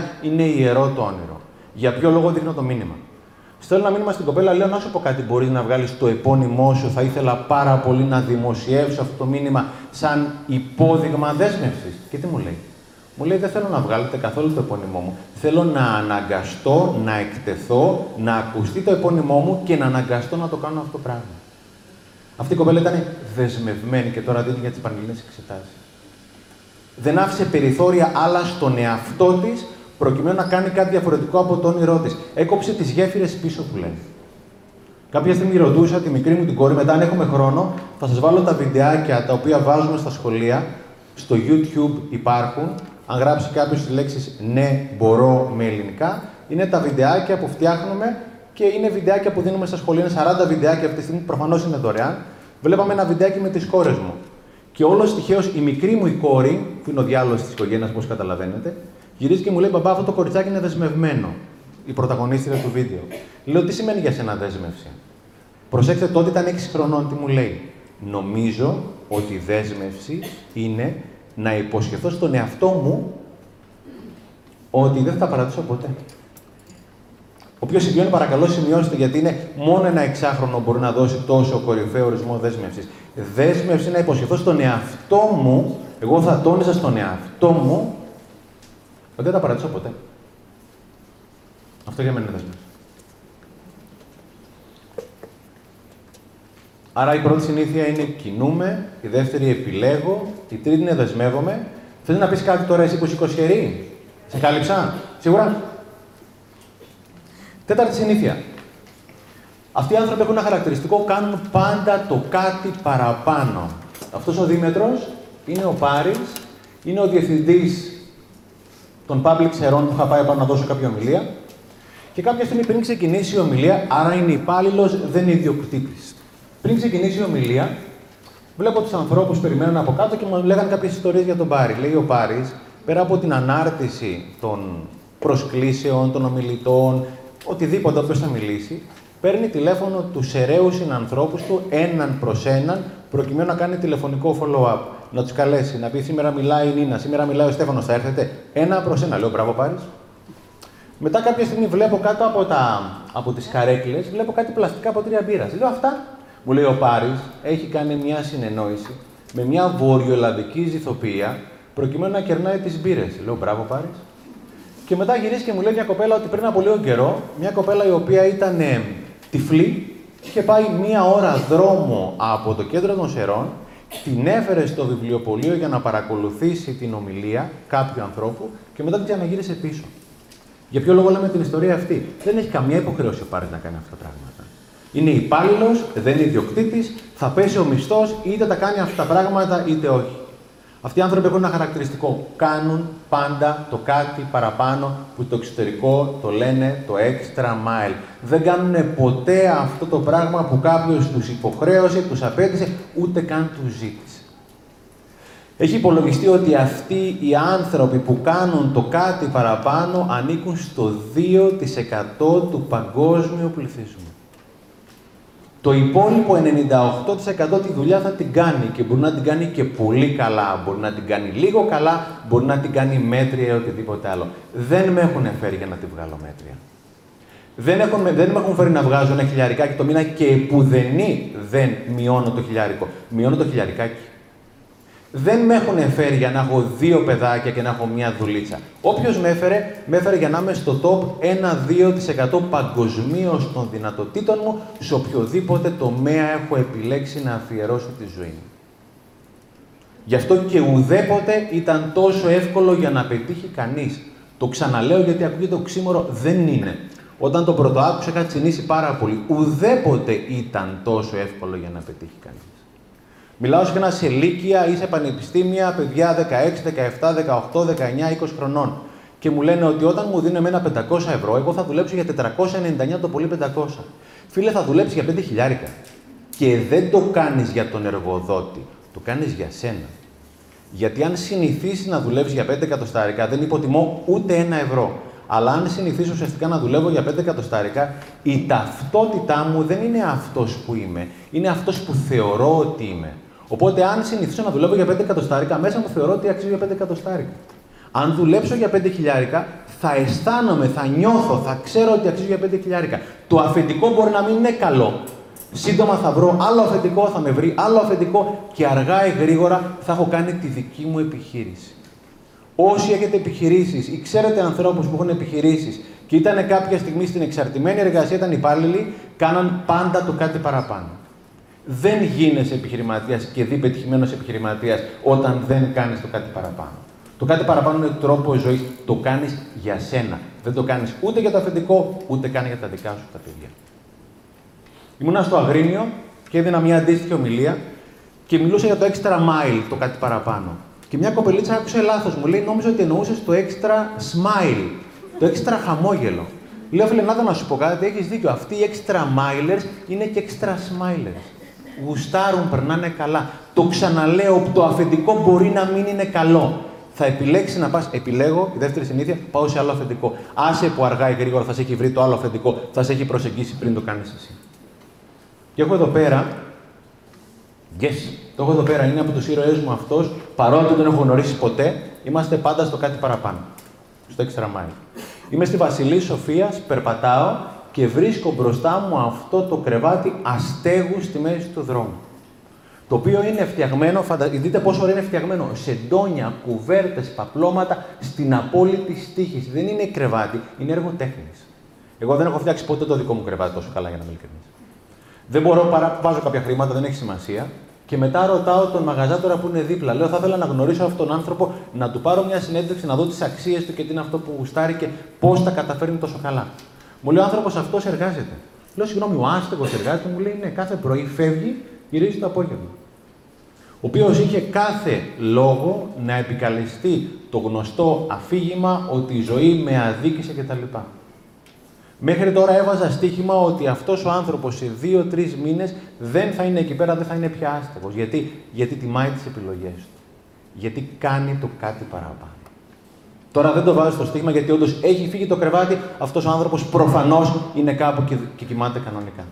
99, είναι ιερό το όνειρο. Για ποιο λόγο δείχνω το μήνυμα; Στέλνω ένα μήνυμα στην κοπέλα, λέω να σου πω κάτι μπορείς να βγάλεις το επώνυμό σου. Θα ήθελα πάρα πολύ να δημοσιεύσω αυτό το μήνυμα σαν υπόδειγμα δέσμευσης. Και τι μου λέει; Μου λέει: Δεν θέλω να βγάλετε καθόλου το επώνυμό μου. Θέλω να αναγκαστώ, να εκτεθώ, να ακουστεί το επώνυμό μου και να αναγκαστώ να το κάνω αυτό το πράγμα. Αυτή η κοπέλα ήταν δεσμευμένη και τώρα δίνει για τις πανελληνίε εξετάσεις. Δεν άφησε περιθώρια άλλα στον εαυτό της προκειμένου να κάνει κάτι διαφορετικό από το όνειρό της. Έκοψε τις γέφυρες πίσω που λέει. Κάποια στιγμή ρωτούσα τη μικρή μου την κόρη, μετά αν έχουμε χρόνο, θα σας βάλω τα βιντεάκια τα οποία βάζουμε στα σχολεία. Στο YouTube υπάρχουν. Αν γράψει κάποιος τις λέξεις ναι, μπορώ με ελληνικά, είναι τα βιντεάκια που φτιάχνουμε και είναι βιντεάκια που δίνουμε στα σχολεία. Είναι 40 βιντεάκια αυτή τη στιγμή, προφανώς είναι δωρεάν. Βλέπαμε ένα βιντεάκι με τις κόρες μου. Και όλος τυχαίως η μικρή μου η κόρη, που είναι ο διάλογος της οικογένειας, όπως καταλαβαίνετε, γυρίζει και μου λέει: Μπαμπά, αυτό το κοριτσάκι είναι δεσμευμένο. Η πρωταγωνίστρια του βίντεο. Λέω: Τι σημαίνει για σένα δέσμευση; Προσέξτε τότε ήταν 6 χρονών τι μου λέει. Νομίζω ότι η δέσμευση είναι να υποσχεθώ στον εαυτό μου ότι δεν θα παρατήσω ποτέ. Όποιο συμβιώνει, παρακαλώ σημειώστε, γιατί είναι μόνο ένα εξάχρονο μπορεί να δώσει τόσο κορυφαίο ορισμό δέσμευσης. Δέσμευση είναι να υποσχεθώ στον εαυτό μου, εγώ θα τόνιζα στον εαυτό μου, ότι δεν θα παρατήσω ποτέ. Αυτό για μένα είναι δέσμευση. Άρα η πρώτη συνήθεια είναι κινούμε, η δεύτερη επιλέγω, η τρίτη είναι δεσμεύομαι. Θέλεις να πεις κάτι τώρα εσύ που είσαι 20 Σε κάλυψα; Σίγουρα. Τέταρτη συνήθεια. Αυτοί οι άνθρωποι έχουν ένα χαρακτηριστικό, κάνουν πάντα το κάτι παραπάνω. Αυτός ο Δήμετρος είναι ο Πάρης, είναι ο διευθυντής των public ξερών που είχα πάει πάνω να δώσω κάποια ομιλία. Και κάποια στιγμή πριν ξεκινήσει η ομιλία, άρα είναι υπάλληλος, δεν είναι ιδιοκτήτης. Πριν ξεκινήσει η ομιλία, βλέπω τους ανθρώπους περιμένουν από κάτω και μου λέγανε κάποιες ιστορίες για τον Πάρη. Λέει ο Πάρης, πέρα από την ανάρτηση των προσκλήσεων, των ομιλητών, οτιδήποτε όποιο θα μιλήσει, παίρνει τηλέφωνο του αιρέου συνανθρώπους του έναν προς έναν, προκειμένου να κάνει τηλεφωνικό follow-up. Να τους καλέσει, να πει σήμερα μιλάει η Νίνα, σήμερα μιλάει ο Στέφανος, θα έρθετε; Ένα προς ένα. Λέω μπράβο, Πάρη. Μετά κάποια στιγμή βλέπω κάτω από, τα, από τις καρέκλες, βλέπω κάτι πλαστικά από τρία μπύρας. Λέω αυτά. Μου λέει ο Πάρης, έχει κάνει μια συνεννόηση με μια βορειοελλαδική ζηθοποιία προκειμένου να κερνάει τις μπύρες. Λέω μπράβο, Πάρης. Και μετά γυρίζει και μου λέει μια κοπέλα ότι πριν από λίγο καιρό, μια κοπέλα η οποία ήταν ε, τυφλή, είχε πάει μία ώρα δρόμο από το κέντρο των Σερών, την έφερε στο βιβλιοπωλείο για να παρακολουθήσει την ομιλία κάποιου ανθρώπου και μετά την ξαναγύρισε πίσω. Για ποιο λόγο λέμε την ιστορία αυτή; Δεν έχει καμία υποχρέωση ο Πάρης να κάνει αυτά τα πράγματα. Είναι υπάλληλος, δεν είναι ιδιοκτήτης, θα πέσει ο μισθός, είτε τα κάνει αυτά τα πράγματα είτε όχι. Αυτοί οι άνθρωποι έχουν ένα χαρακτηριστικό. Κάνουν πάντα το κάτι παραπάνω που το εξωτερικό το λένε το extra mile. Δεν κάνουν ποτέ αυτό το πράγμα που κάποιος τους υποχρέωσε, τους απέτησε, ούτε καν τους ζήτησε. Έχει υπολογιστεί ότι αυτοί οι άνθρωποι που κάνουν το κάτι παραπάνω ανήκουν στο 2% του παγκόσμιου πληθυσμού. Το υπόλοιπο 98% τη δουλειά θα την κάνει και μπορεί να την κάνει και πολύ καλά, μπορεί να την κάνει λίγο καλά, μπορεί να την κάνει μέτρια ή οτιδήποτε άλλο. Δεν με έχουν φέρει για να τη βγάλω μέτρια. Δεν, έχουν, δεν με έχουν φέρει να βγάζω ένα χιλιαρικάκι το μήνα και επουδενή δεν μειώνω το χιλιάρικο. Μειώνω το χιλιαρικάκι δεν με έχουν φέρει για να έχω δύο παιδάκια και να έχω μια δουλίτσα. Όποιος με έφερε, με έφερε για να είμαι στο top 1-2% παγκοσμίως των δυνατοτήτων μου σε οποιοδήποτε τομέα έχω επιλέξει να αφιερώσω τη ζωή μου. Γι' αυτό και ουδέποτε ήταν τόσο εύκολο για να πετύχει κανείς. Το ξαναλέω γιατί ακούγεται οξύμορο, δεν είναι. Όταν το πρωτοάκουσα είχα τσινήσει πάρα πολύ. Ουδέποτε ήταν τόσο εύκολο για να πετύχει κανείς. Μιλάω συχνά σε ηλικία ή σε πανεπιστήμια, παιδιά 16, 17, 18, 19, 20 χρονών. Και μου λένε ότι όταν μου δίνουν εμένα 500 ευρώ, εγώ θα δουλέψω για 499 το πολύ 500. Φίλε, θα δουλέψεις για 5 χιλιάρικα. Και δεν το κάνεις για τον εργοδότη, το κάνεις για σένα. Γιατί αν συνηθίσει να δουλεύεις για 5 εκατοστάρικα, δεν υποτιμώ ούτε ένα ευρώ. Αλλά αν συνηθίσω ουσιαστικά να δουλεύω για 5 εκατοστάρικα, η ταυτότητά μου δεν είναι αυτός που είμαι. Είναι αυτός που θεωρώ ότι είμαι. Οπότε, αν συνηθίσω να δουλεύω για 5 εκατοστάρικα, μέσα μου θεωρώ ότι αξίζει για 5 εκατοστάρικα. Αν δουλέψω για 5 χιλιάρικα, θα αισθάνομαι, θα νιώθω, θα ξέρω ότι αξίζει για 5 χιλιάρικα. Το αφεντικό μπορεί να μην είναι καλό. Σύντομα θα βρω άλλο αφεντικό, θα με βρει άλλο αφεντικό και αργά ή γρήγορα θα έχω κάνει τη δική μου επιχείρηση. Όσοι έχετε επιχειρήσεις ή ξέρετε ανθρώπους που έχουν επιχειρήσεις και ήταν κάποια στιγμή στην εξαρτημένη εργασία, ήταν υπάλληλοι, κάναν πάντα το κάτι παραπάνω. Δεν γίνεσαι επιχειρηματίας και δει πετυχημένος επιχειρηματίας όταν δεν κάνεις το κάτι παραπάνω. Το κάτι παραπάνω είναι τρόπος ζωής. Το κάνεις για σένα. Δεν το κάνεις ούτε για το αφεντικό, ούτε κάνει για τα δικά σου τα παιδιά. Ήμουνα στο Αγρίνιο και έδινα μια αντίστοιχη ομιλία και μιλούσα για το extra mile, το κάτι παραπάνω. Και μια κοπελίτσα άκουσε λάθος. Μου λέει: Νόμιζα ότι εννοούσες το extra smile, το extra χαμόγελο. Λέω, φίλε, να σου πω κάτι, έχεις δίκιο. Αυτοί οι extra milers είναι και extra smilers. Γουστάρουν, περνάνε καλά. Το ξαναλέω, το αφεντικό μπορεί να μην είναι καλό. Θα επιλέξει να πας, επιλέγω, η δεύτερη συνήθεια, πάω σε άλλο αφεντικό. Άσε που αργά ή γρήγορα θα σε έχει βρει το άλλο αφεντικό, θα σε έχει προσεγγίσει πριν το κάνεις εσύ. Και έχω εδώ πέρα, yes, το έχω εδώ πέρα, είναι από τους ήρωές μου αυτός, παρότι δεν τον έχω γνωρίσει ποτέ, είμαστε πάντα στο κάτι παραπάνω. Στο extra mile. Είμαι στη Βασιλή Σοφίας, περπατάω και βρίσκω μπροστά μου αυτό το κρεβάτι αστέγους στη μέση του δρόμου. Το οποίο είναι φτιαγμένο, φαντα... δείτε πόσο ωραίο είναι φτιαγμένο, σε ντόνια, κουβέρτες, παπλώματα, στην απόλυτη στίχηση. Δεν είναι κρεβάτι, είναι έργο τέχνης. Εγώ δεν έχω φτιάξει ποτέ το δικό μου κρεβάτι τόσο καλά για να είμαι ειλικρινής. Δεν μπορώ παρά βάζω κάποια χρήματα, δεν έχει σημασία. Και μετά ρωτάω τον μαγαζάτορα που είναι δίπλα. Λέω, θα ήθελα να γνωρίσω αυτόν τον άνθρωπο, να του πάρω μια συνέντευξη, να δω τις αξίες του και τι είναι αυτό που γουστάρει και πώς τα καταφέρνει τόσο καλά. Μου λέει ο άνθρωπος αυτός εργάζεται. Λέω, συγγνώμη, ο άστεγο εργάζεται. Μου λέει, ναι, κάθε πρωί φεύγει, γυρίζει το απόγευμα. Ο οποίος είχε κάθε λόγο να επικαλεστεί το γνωστό αφήγημα ότι η ζωή με αδίκησε κτλ. Μέχρι τώρα έβαζα στοίχημα ότι αυτός ο άνθρωπος σε δύο-τρεις μήνες δεν θα είναι εκεί πέρα, δεν θα είναι πια άστεγος. Γιατί, Γιατί τιμάει τις επιλογές του. Γιατί κάνει το κάτι παραπάνω. Τώρα δεν το βάζω στο στίγμα γιατί όντως έχει φύγει το κρεβάτι, αυτός ο άνθρωπος προφανώς είναι κάπου και, και κοιμάται κανονικά.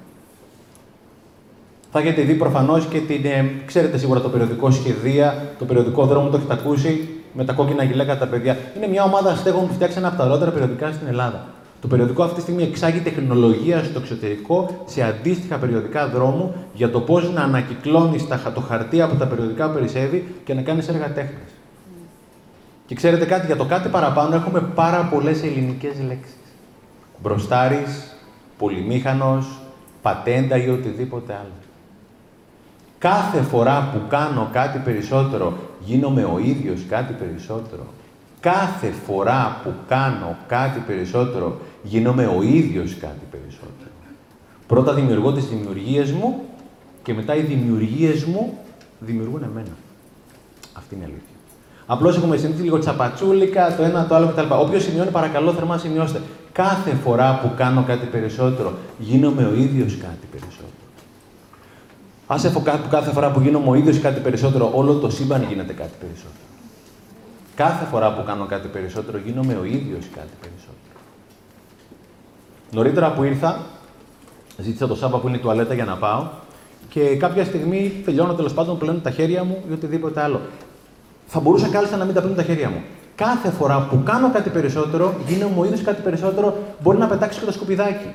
Θα έχετε δει προφανώς και την. Ε, ξέρετε σίγουρα το περιοδικό Σχεδία, το περιοδικό δρόμο, το έχετε ακούσει με τα κόκκινα γυλαίκα τα παιδιά. Είναι μια ομάδα στέγων που φτιάξει ένα από τα ωραιότερα περιοδικά στην Ελλάδα. Το περιοδικό αυτή τη στιγμή εξάγει τεχνολογία στο εξωτερικό σε αντίστοιχα περιοδικά δρόμου για το πώς να ανακυκλώνεις το χαρτί από τα περιοδικά που περισσεύει και να κάνεις έργα τέχνης. Και ξέρετε κάτι, για το κάτι παραπάνω έχουμε πάρα πολλές ελληνικές λέξεις. Μπροστάρις, πολυμήχανος, πατέντα ή οτιδήποτε άλλο. Κάθε φορά που κάνω κάτι περισσότερο, γίνομαι ο ίδιος κάτι περισσότερο. Κάθε φορά που κάνω κάτι περισσότερο, γίνομαι ο ίδιος κάτι περισσότερο. Πρώτα δημιουργώ τις δημιουργίες μου και μετά οι δημιουργίες μου δημιουργούν εμένα. Αυτή είναι η αλήθεια. Απλώς έχουμε συνήθει λίγο τσαπατσούλικα, το ένα το άλλο κτλ. Όποιο σημειώνει, παρακαλώ θερμά σημειώστε. Κάθε φορά που κάνω κάτι περισσότερο, γίνομαι ο ίδιος κάτι περισσότερο. Άσε που κάθε φορά που γίνομαι ο ίδιος κάτι περισσότερο, όλο το σύμπαν γίνεται κάτι περισσότερο. Κάθε φορά που κάνω κάτι περισσότερο, γίνομαι ο ίδιος κάτι περισσότερο. Νωρίτερα που ήρθα, ζήτησα το Σάββα που είναι η τουαλέτα για να πάω και κάποια στιγμή τελειώνω τέλος πάντων, πλένω τα χέρια μου ή οτιδήποτε άλλο. Θα μπορούσα κάλλιστα να μην τα πλένω τα χέρια μου. Κάθε φορά που κάνω κάτι περισσότερο, γίνομαι ο ίδιο κάτι περισσότερο, μπορεί να πετάξεις και το σκουπιδάκι.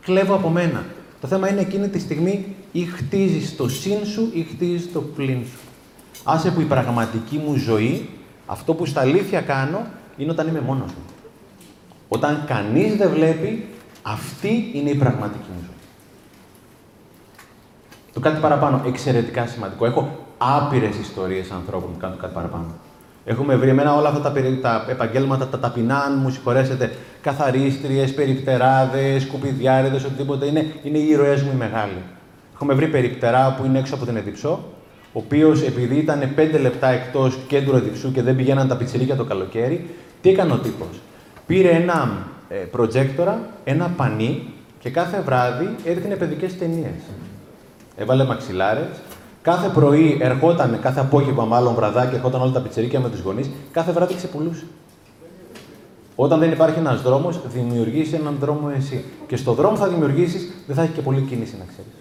Κλέβω από μένα. Το θέμα είναι εκείνη τη στιγμή ή χτίζεις το συν σου ή χτίζεις το πλήν σου. Άσε που η πραγματική μου ζωή, αυτό που στα αλήθεια κάνω, είναι όταν είμαι μόνος μου. Όταν κανείς δεν βλέπει, αυτή είναι η πραγματική μου ζωή. Το κάτι παραπάνω, εξαιρετικά σημαντικό. Έχω άπειρες ιστορίες ανθρώπων που κάνουν κάτι παραπάνω. Έχουμε βρει εμένα όλα αυτά τα, τα επαγγέλματα, τα ταπεινά, αν μου συγχωρέσετε, καθαρίστριες, περιπτεράδες, σκουπιδιάριδες, οτιδήποτε είναι, είναι οι ήρωές μου οι μεγάλοι. Έχουμε βρει περιπτερά που είναι έξω από την Εδιψό, ο οποίος επειδή ήταν 5 λεπτά εκτός κέντρου Εδιψού και δεν πηγαίναν τα πιτσιρίκια το καλοκαίρι, τι έκανε ο τύπος. Πήρε ένα ε, προτζέκτορα, ένα πανί και κάθε βράδυ έδειχνε παιδικές ταινίες. Έβαλε μαξιλάρες, Κάθε πρωί ερχόταν, κάθε απόγευμα μάλλον βραδάκι, ερχόταν όλα τα πιτσερίκια με τους γονείς, κάθε βράδυ ξεπουλούσε. Όταν δεν υπάρχει ένας δρόμος, δημιουργήσει έναν δρόμο εσύ. Και στο δρόμο θα δημιουργήσεις, δεν θα έχει και πολύ κίνηση να ξέρεις.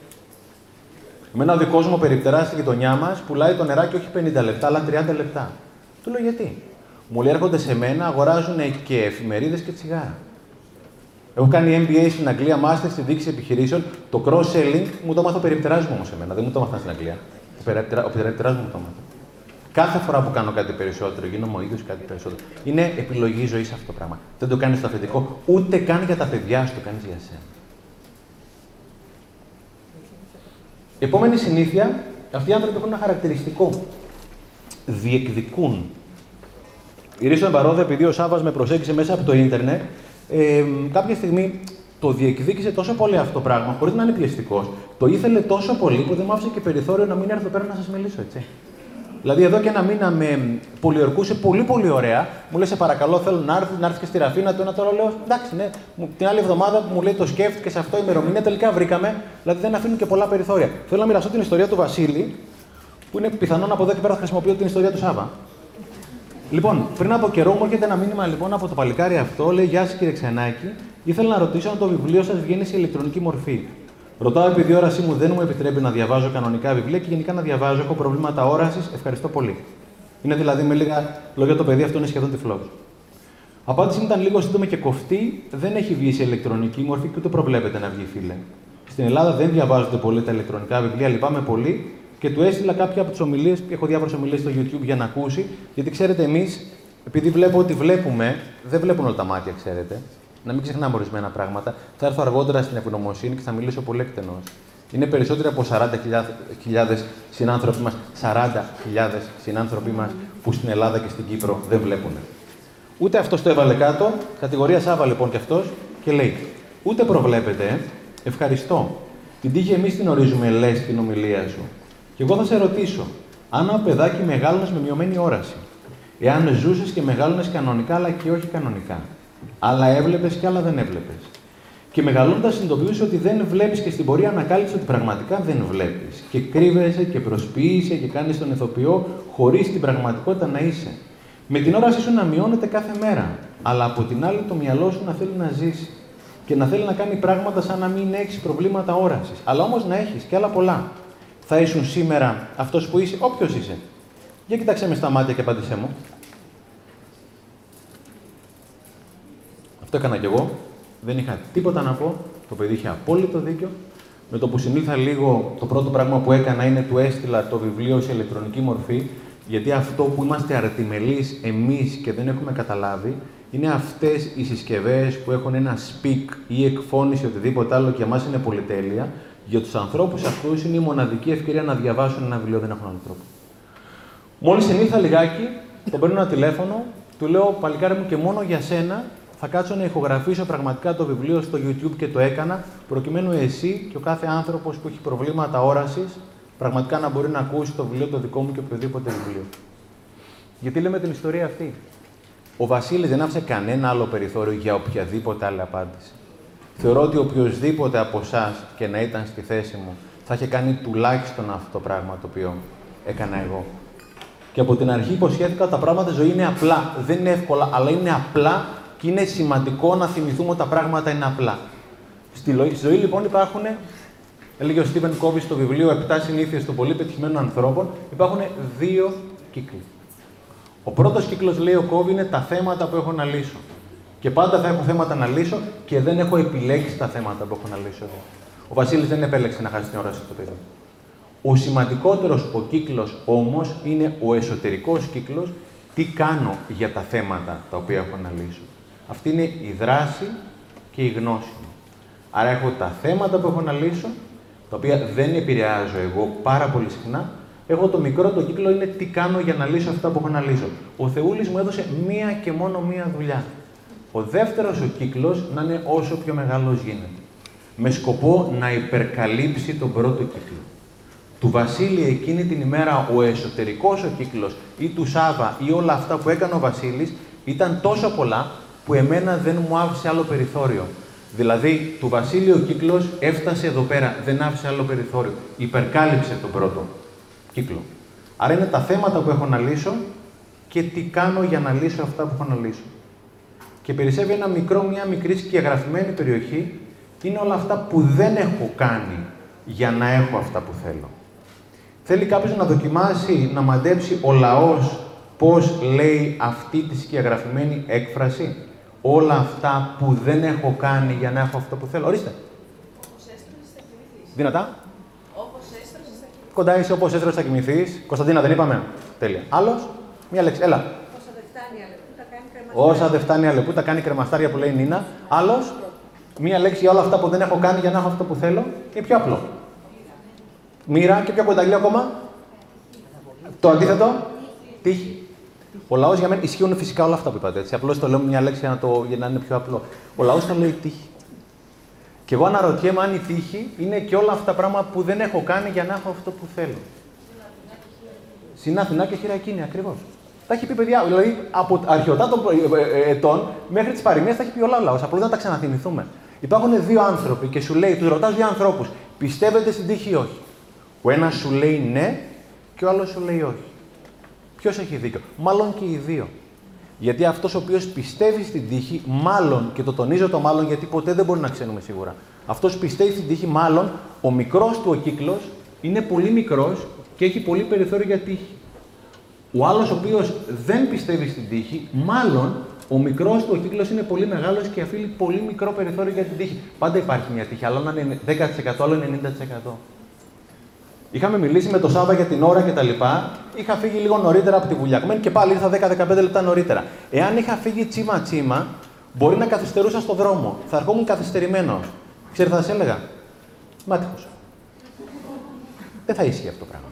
Εμένα ο δικό μου περιπτερά στη γειτονιά μας πουλάει το νεράκι όχι 50 λεπτά, αλλά 30 λεπτά. Του λέω γιατί; Μου λέει έρχονται σε μένα, αγοράζουν και εφημερίδες και τσιγάρα. Έχω κάνει MBA στην Αγγλία, Master στη δίκηση επιχειρήσεων. Το cross-selling μου το μάθω περιπτεράς μου όμως εμένα. Δεν μου το μάθα στην Αγγλία. Ο περιπτερά μου το μάθα. Κάθε φορά που κάνω κάτι περισσότερο, γίνομαι ο ίδιος κάτι περισσότερο. Είναι επιλογή ζωής αυτό το πράγμα. Δεν το κάνεις στο αφεντικό, ούτε καν για τα παιδιά σου, το κάνεις για σένα. Επόμενη συνήθεια, αυτοί οι άνθρωποι έχουν ένα χαρακτηριστικό. Διεκδικούν. Η Ρίσο Εμπαρόδα, επειδή ο Σάβα με προσέγγισε μέσα από το ίντερνετ, ε, κάποια στιγμή το διεκδίκησε τόσο πολύ αυτό το πράγμα, χωρίς να είναι πιεστικό. Το ήθελε τόσο πολύ που δεν μου άφησε και περιθώριο να μην έρθω πέρα να σας μιλήσω, έτσι. Δηλαδή, εδώ και ένα μήνα με πολιορκούσε πολύ πολύ ωραία. Μου λέει: Σε παρακαλώ, θέλω να έρθει, να έρθει και στη Ραφίνα. Το ένα τώρα λέω: Εντάξει, ναι. Την άλλη εβδομάδα μου λέει: Το σκέφτηκε σε αυτό η ημερομηνία. Τελικά βρήκαμε. Δηλαδή, δεν αφήνουν και πολλά περιθώρια. Θέλω να μοιραστώ την ιστορία του Βασίλη, που είναι πιθανόν από εδώ και πέρα θα χρησιμοποιώ την ιστορία του Σάβα. Λοιπόν, πριν από καιρό μου έρχεται ένα μήνυμα λοιπόν από το παλικάρι αυτό. Λέει: Γεια σας κύριε Ξενάκη, ήθελα να ρωτήσω αν το βιβλίο σας βγαίνει σε ηλεκτρονική μορφή. Ρωτάω επειδή η όρασή μου δεν μου επιτρέπει να διαβάζω κανονικά βιβλία και γενικά να διαβάζω. Έχω προβλήματα όρασης. Ευχαριστώ πολύ. Είναι δηλαδή με λίγα λόγια το παιδί αυτό είναι σχεδόν τυφλός. Απάντηση ήταν λίγο σύντομη και κοφτή. Δεν έχει βγει σε ηλεκτρονική μορφή και ούτε προβλέπεται να βγει, φίλε. Στην Ελλάδα δεν διαβάζονται πολύ τα ηλεκτρονικά βιβλία, λυπάμαι πολύ και του έστειλα κάποια από τις ομιλίες, έχω διάφορες ομιλίες στο YouTube για να ακούσει, γιατί ξέρετε εμείς, επειδή βλέπω ότι βλέπουμε, δεν βλέπουν όλα τα μάτια, ξέρετε να μην ξεχνάμε ορισμένα πράγματα. Θα έρθω αργότερα στην ευγνωμοσύνη και θα μιλήσω πολύ εκτενώς. Είναι περισσότεροι από 40.000 συνάνθρωποι μας, 40.000 συνάνθρωποι μας που στην Ελλάδα και στην Κύπρο δεν βλέπουν. Ούτε αυτός το έβαλε κάτω, κατηγορία Σάβα λοιπόν και αυτός και λέει: Ούτε προβλέπετε, ευχαριστώ. Την τύχη εμείς την ορίζουμε, λες στην ομιλία σου. Και εγώ θα σε ρωτήσω, αν ένα παιδάκι μεγάλωνες με μειωμένη όραση, εάν ζούσες και μεγάλωνες κανονικά αλλά και όχι κανονικά, Άλλα έβλεπες και άλλα δεν έβλεπες. Και μεγαλώντας συνειδητοποιούσες ότι δεν βλέπεις και στην πορεία ανακάλυψε ότι πραγματικά δεν βλέπεις. Και κρύβεσαι και προσποιείσαι και κάνεις τον ηθοποιό χωρίς την πραγματικότητα να είσαι. Με την όρασή σου να μειώνεται κάθε μέρα. Αλλά από την άλλη το μυαλό σου να θέλει να ζήσει. Και να θέλει να κάνει πράγματα σαν να μην έχει προβλήματα όρασης. Αλλά όμως να έχεις και άλλα πολλά. Θα ήσουν σήμερα αυτός που είσαι, όποιος είσαι. Για κοιτάξε με στα μάτια και απάντησέ μου. Αυτό έκανα κι εγώ. Δεν είχα τίποτα να πω. Το παιδί είχε απόλυτο δίκιο. Με το που συνήλθα λίγο, το πρώτο πράγμα που έκανα είναι του έστειλα το βιβλίο σε ηλεκτρονική μορφή. Γιατί αυτό που είμαστε αρτιμελείς εμείς και δεν έχουμε καταλάβει, είναι αυτές οι συσκευές που έχουν ένα speak ή εκφώνηση οτιδήποτε άλλο και για μας είναι πολυτέλεια. Για τους ανθρώπους αυτούς είναι η μοναδική ευκαιρία να διαβάσουν ένα βιβλίο, δεν έχουν άλλο τρόπο. Μόλις συνήλθα λιγάκι, τον παίρνω ένα τηλέφωνο, του λέω παλικάρι μου και μόνο για σένα θα κάτσω να ηχογραφήσω πραγματικά το βιβλίο στο YouTube και το έκανα, προκειμένου εσύ και ο κάθε άνθρωπος που έχει προβλήματα όρασης πραγματικά να μπορεί να ακούσει το βιβλίο το δικό μου και οποιοδήποτε βιβλίο. Γιατί λέμε την ιστορία αυτή. Ο Βασίλης δεν άφησε κανένα άλλο περιθώριο για οποιαδήποτε άλλη απάντηση. Θεωρώ ότι οποιοδήποτε από εσάς και να ήταν στη θέση μου θα είχε κάνει τουλάχιστον αυτό το πράγμα το οποίο έκανα εγώ. Και από την αρχή υποσχέθηκα ότι τα πράγματα ζωή είναι απλά. Δεν είναι εύκολα, αλλά είναι απλά και είναι σημαντικό να θυμηθούμε ότι τα πράγματα είναι απλά. Στη ζωή λοιπόν υπάρχουν, έλεγε ο Στίβεν Κόβι στο βιβλίο 7 συνήθειες των πολύ πετυχημένων ανθρώπων, υπάρχουν δύο κύκλοι. Ο πρώτος κύκλος, λέει ο Κόβι, είναι τα θέματα που έχω να λύσω. Και πάντα θα έχω θέματα να λύσω και δεν έχω επιλέξει τα θέματα που έχω να λύσω εγώ. Ο Βασίλης δεν επέλεξε να χάσει την ώρα στο παιδί. Ο σημαντικότερος ο κύκλος όμως είναι ο εσωτερικός κύκλος, τι κάνω για τα θέματα τα οποία έχω να λύσω. Αυτή είναι η δράση και η γνώση μου. Άρα έχω τα θέματα που έχω να λύσω, τα οποία δεν επηρεάζω εγώ πάρα πολύ συχνά. Έχω το μικρό το κύκλο είναι τι κάνω για να λύσω αυτά που έχω να λύσω. Ο Θεούλης μου έδωσε μία και μόνο μία δουλειά. Ο δεύτερος ο κύκλος να είναι όσο πιο μεγάλος γίνεται. Με σκοπό να υπερκαλύψει τον πρώτο κύκλο. Του Βασίλη εκείνη την ημέρα ο εσωτερικός ο κύκλος ή του Σάβα ή όλα αυτά που έκανε ο Βασίλης ήταν τόσο πολλά που εμένα δεν μου άφησε άλλο περιθώριο. Δηλαδή, του Βασίλειο ο κύκλος έφτασε εδώ πέρα, δεν άφησε άλλο περιθώριο. Υπερκάλυψε τον πρώτο κύκλο. Άρα είναι τα θέματα που έχω να λύσω και τι κάνω για να λύσω αυτά που έχω να λύσω. Και περισσεύει ένα μικρό, μια μικρή σκιαγραφημένη περιοχή, είναι όλα αυτά που δεν έχω κάνει για να έχω αυτά που θέλω. Θέλει κάποιος να δοκιμάσει, να μαντέψει ο λαός πώς λέει αυτή τη σκιαγραφημένη έκφραση; Όλα αυτά που δεν έχω κάνει για να έχω αυτό που θέλω. Ορίστε. Δυνατά. Κοντά είσαι όπως έστρωσες θα κοιμηθείς. Κωνσταντίνα δεν είπαμε. Τέλεια. Άλλος; Μία λέξη. Έλα. Όσα δεν φτάνει αλεπού, τα κάνει κρεμαστάρια που λέει η Νίνα. Άλλος, μία λέξη για όλα αυτά που δεν έχω κάνει για να έχω αυτό που θέλω. Είναι πιο απλό. Μοίρα και πιο κοντά ακόμα. Το αντίθετο. Τύχη. Ο λαός για μένα ισχύουν φυσικά όλα αυτά που είπατε. Έτσι. Απλώς το λέω με μια λέξη για να, το, για να είναι πιο απλό. Ο λαός το λέει τύχη. Και εγώ αναρωτιέμαι αν η τύχη είναι και όλα αυτά τα πράγματα που δεν έχω κάνει για να έχω αυτό που θέλω. Συνάθηνα και χειρακίνη, ακριβώς. Τα έχει πει παιδιά, δηλαδή από αρχαιοτά των ε, ε, ετών μέχρι τις παροιμίες τα έχει πει όλα ο λαός. Απλώς να τα ξαναθυμηθούμε. Υπάρχουν δύο άνθρωποι και σου λέει, τους ρωτάς δύο ανθρώπους, πιστεύετε στην τύχη ή όχι; Ο ένας σου λέει ναι και ο άλλος σου λέει όχι. Ποιος έχει δίκιο; Μάλλον και οι δύο. Γιατί αυτός ο οποίος πιστεύει στην τύχη, μάλλον, και το τονίζω το μάλλον γιατί ποτέ δεν μπορεί να ξέρουμε σίγουρα. Αυτός πιστεύει στην τύχη, μάλλον ο μικρός του ο κύκλος είναι πολύ μικρός και έχει πολύ περιθώριο για τύχη. Ο άλλος ο οποίος δεν πιστεύει στην τύχη, μάλλον ο μικρός του ο κύκλος είναι πολύ μεγάλος και αφήνει πολύ μικρό περιθώριο για την τύχη. Πάντα υπάρχει μια τύχη, άλλο να είναι 10%, άλλο είναι 90%. Είχαμε μιλήσει με το Σάβα για την ώρα κτλ. Είχα φύγει λίγο νωρίτερα από τη βουλιαγμένη και πάλι ήρθα 10-15 λεπτά νωρίτερα. Εάν είχα φύγει τσίμα-τσίμα, μπορεί να καθυστερούσα στο δρόμο. Θα ερχόμουν καθυστερημένο. Ξέρετε, θα σα έλεγα; Μάτυχος. Δεν θα ίσχυε αυτό το πράγμα.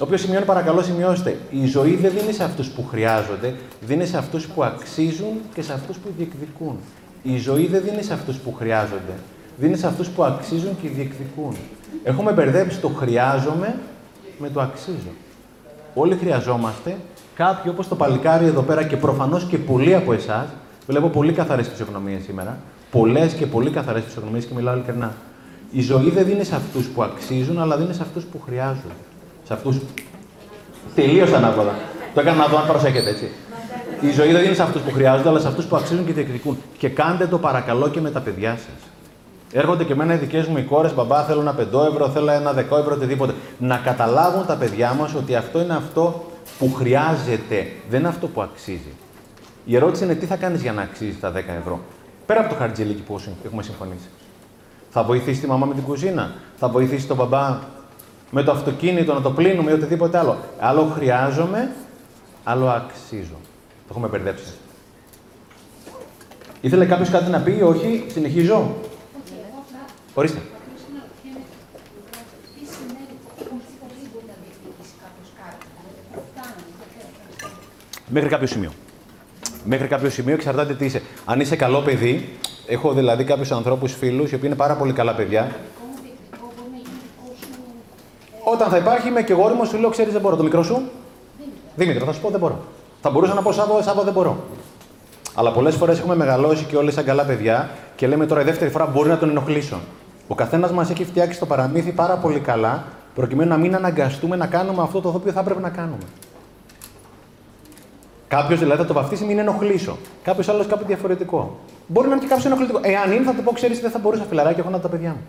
Όποιος σημειώνει, παρακαλώ σημειώστε. Η ζωή δεν δίνει σε αυτούς που χρειάζονται, δίνει σε αυτούς που αξίζουν και σε αυτούς που διεκδικούν. Η ζωή δεν δίνει σε αυτούς που χρειάζονται, δίνει σε αυτούς που αξίζουν και διεκδικούν. Έχουμε μπερδέψει το χρειάζομαι με το αξίζω. Όλοι χρειαζόμαστε κάποιοι όπως το παλικάρι εδώ πέρα και προφανώς και πολλοί από εσάς. Βλέπω πολύ καθαρές φυσιογνωμίες σήμερα. Πολλές και πολύ καθαρές φυσιογνωμίες και μιλάω ειλικρινά. Η ζωή δεν δίνει σε αυτούς που αξίζουν, αλλά δίνει σε αυτούς που χρειάζονται σε αυτούς. Τελείως ανάποδα. Το έκανα να δω αν προσέχετε έτσι. Η ζωή δεν είναι σε αυτούς που χρειάζονται, αλλά σε αυτούς που αξίζουν και διεκδικούν. Και κάντε το παρακαλώ και με τα παιδιά σας. Έρχονται και εμένα οι δικές μου οι κόρες, μπαμπά, θέλω ένα 5 ευρώ, θέλω ένα 10 ευρώ, οτιδήποτε. Να καταλάβουν τα παιδιά μας ότι αυτό είναι αυτό που χρειάζεται, δεν είναι αυτό που αξίζει. Η ερώτηση είναι τι θα κάνεις για να αξίζει τα 10 ευρώ. Πέρα από το χαρτζελίκι που έχουμε συμφωνήσει. Θα βοηθήσει τη μαμά με την κουζίνα, θα βοηθήσει τον μπαμπά με το αυτοκίνητο να το πλύνουμε ή οτιδήποτε άλλο. Άλλο χρειάζομαι, άλλο αξίζω. Το έχουμε μπερδέψει. Ήθελε κάποιος κάτι να πει, όχι, συνεχίζω. Ορίστε. Μέχρι κάποιο σημείο. Μέχρι κάποιο σημείο εξαρτάται τι είσαι. Αν είσαι καλό παιδί, έχω δηλαδή κάποιους ανθρώπους, φίλους, οι οποίοι είναι πάρα πολύ καλά παιδιά όταν θα υπάρχει, είμαι και γόριμο, σου λέω: Ξέρεις, δεν μπορώ. Το μικρό σου; Δήμητρο, θα σου πω: Δεν μπορώ. Θα μπορούσα να πω Σάββα, Σάββα δεν μπορώ. Αλλά πολλές φορές έχουμε μεγαλώσει και όλοι σαν καλά παιδιά και λέμε τώρα η δεύτερη φορά μπορεί να τον ενοχλήσω. Ο καθένας μας έχει φτιάξει το παραμύθι πάρα πολύ καλά, προκειμένου να μην αναγκαστούμε να κάνουμε αυτό το οποίο θα έπρεπε να κάνουμε. Κάποιος δηλαδή θα το βαφτίσει μην ενοχλήσω. Κάποιος άλλος κάποιο διαφορετικό. Μπορεί να είναι και κάποιος ενοχλητικό. Εάν είναι, θα του πω: Ξέρεις, δεν θα μπορούσα φιλαράκι έχω να τα παιδιά μου.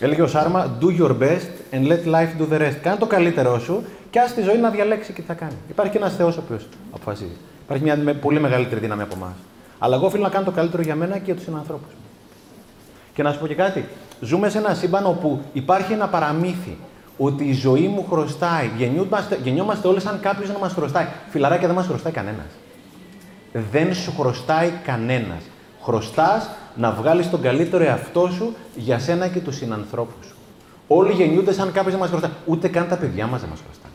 Έλεγε ο Σάρμα, do your best and let life do the rest. Κάνε το καλύτερό σου και ας τη ζωή να διαλέξει και τι θα κάνει. Υπάρχει και ένας Θεός ο οποίος αποφασίζει. Υπάρχει μια πολύ μεγαλύτερη δύναμη από εμάς. Αλλά εγώ οφείλω να κάνω το καλύτερο για μένα και για τους συνανθρώπους μου. Και να σου πω και κάτι. Ζούμε σε ένα σύμπαν όπου υπάρχει ένα παραμύθι ότι η ζωή μου χρωστάει. Γεννιόμαστε, γεννιόμαστε όλοι σαν κάποιος να μας χρωστάει. Φιλαράκια δεν μας χρωστάει κανένας. Δεν σου χρωστάει κανένας. Χρωστάς να βγάλεις τον καλύτερο εαυτό σου για σένα και τους συνανθρώπους σου. Όλοι γεννιούνται σαν κάποιος να μας χρωστάει. Ούτε καν τα παιδιά μας δεν μας χρωστάνε.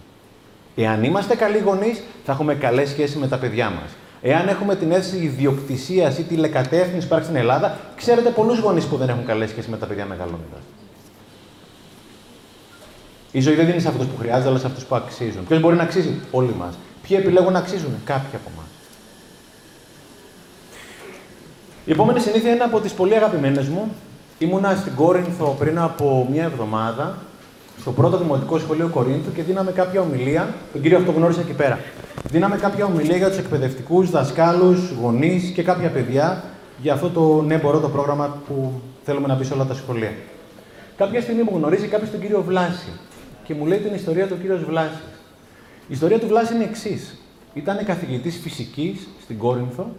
Εάν είμαστε καλοί γονείς, θα έχουμε καλές σχέσεις με τα παιδιά μας. Εάν έχουμε την αίσθηση ιδιοκτησίας ή τηλεκατεύθυνσης που υπάρχει στην Ελλάδα, ξέρετε πολλούς γονείς που δεν έχουν καλές σχέσεις με τα παιδιά μεγαλώνοντας. Η ζωή δεν δίνει σε αυτούς που χρειάζεται, αλλά σε αυτούς που αξίζουν. Ποιος μπορεί να αξίζει, Όλοι μας. Ποιοι επιλέγουν να αξίζουν, Κάποιοι από εμάς. Η επόμενη συνήθεια είναι από τις πολύ αγαπημένες μου. Ήμουνα στην Κόρινθο πριν από μία εβδομάδα, στο πρώτο δημοτικό σχολείο Κορίνθου και δίναμε κάποια ομιλία. Τον κύριο αυτό γνώρισα εκεί πέρα. Δίναμε κάποια ομιλία για τους εκπαιδευτικούς, δασκάλους, γονείς και κάποια παιδιά για αυτό το ναι μπορώ το πρόγραμμα που θέλουμε να μπει σε όλα τα σχολεία. Κάποια στιγμή μου γνωρίζει κάποιος τον κύριο Βλάση και μου λέει την ιστορία του κύριος Βλάση. Η ιστορία του Βλάση είναι εξής. Ήταν καθηγητής φυσικής στην Κόρινθο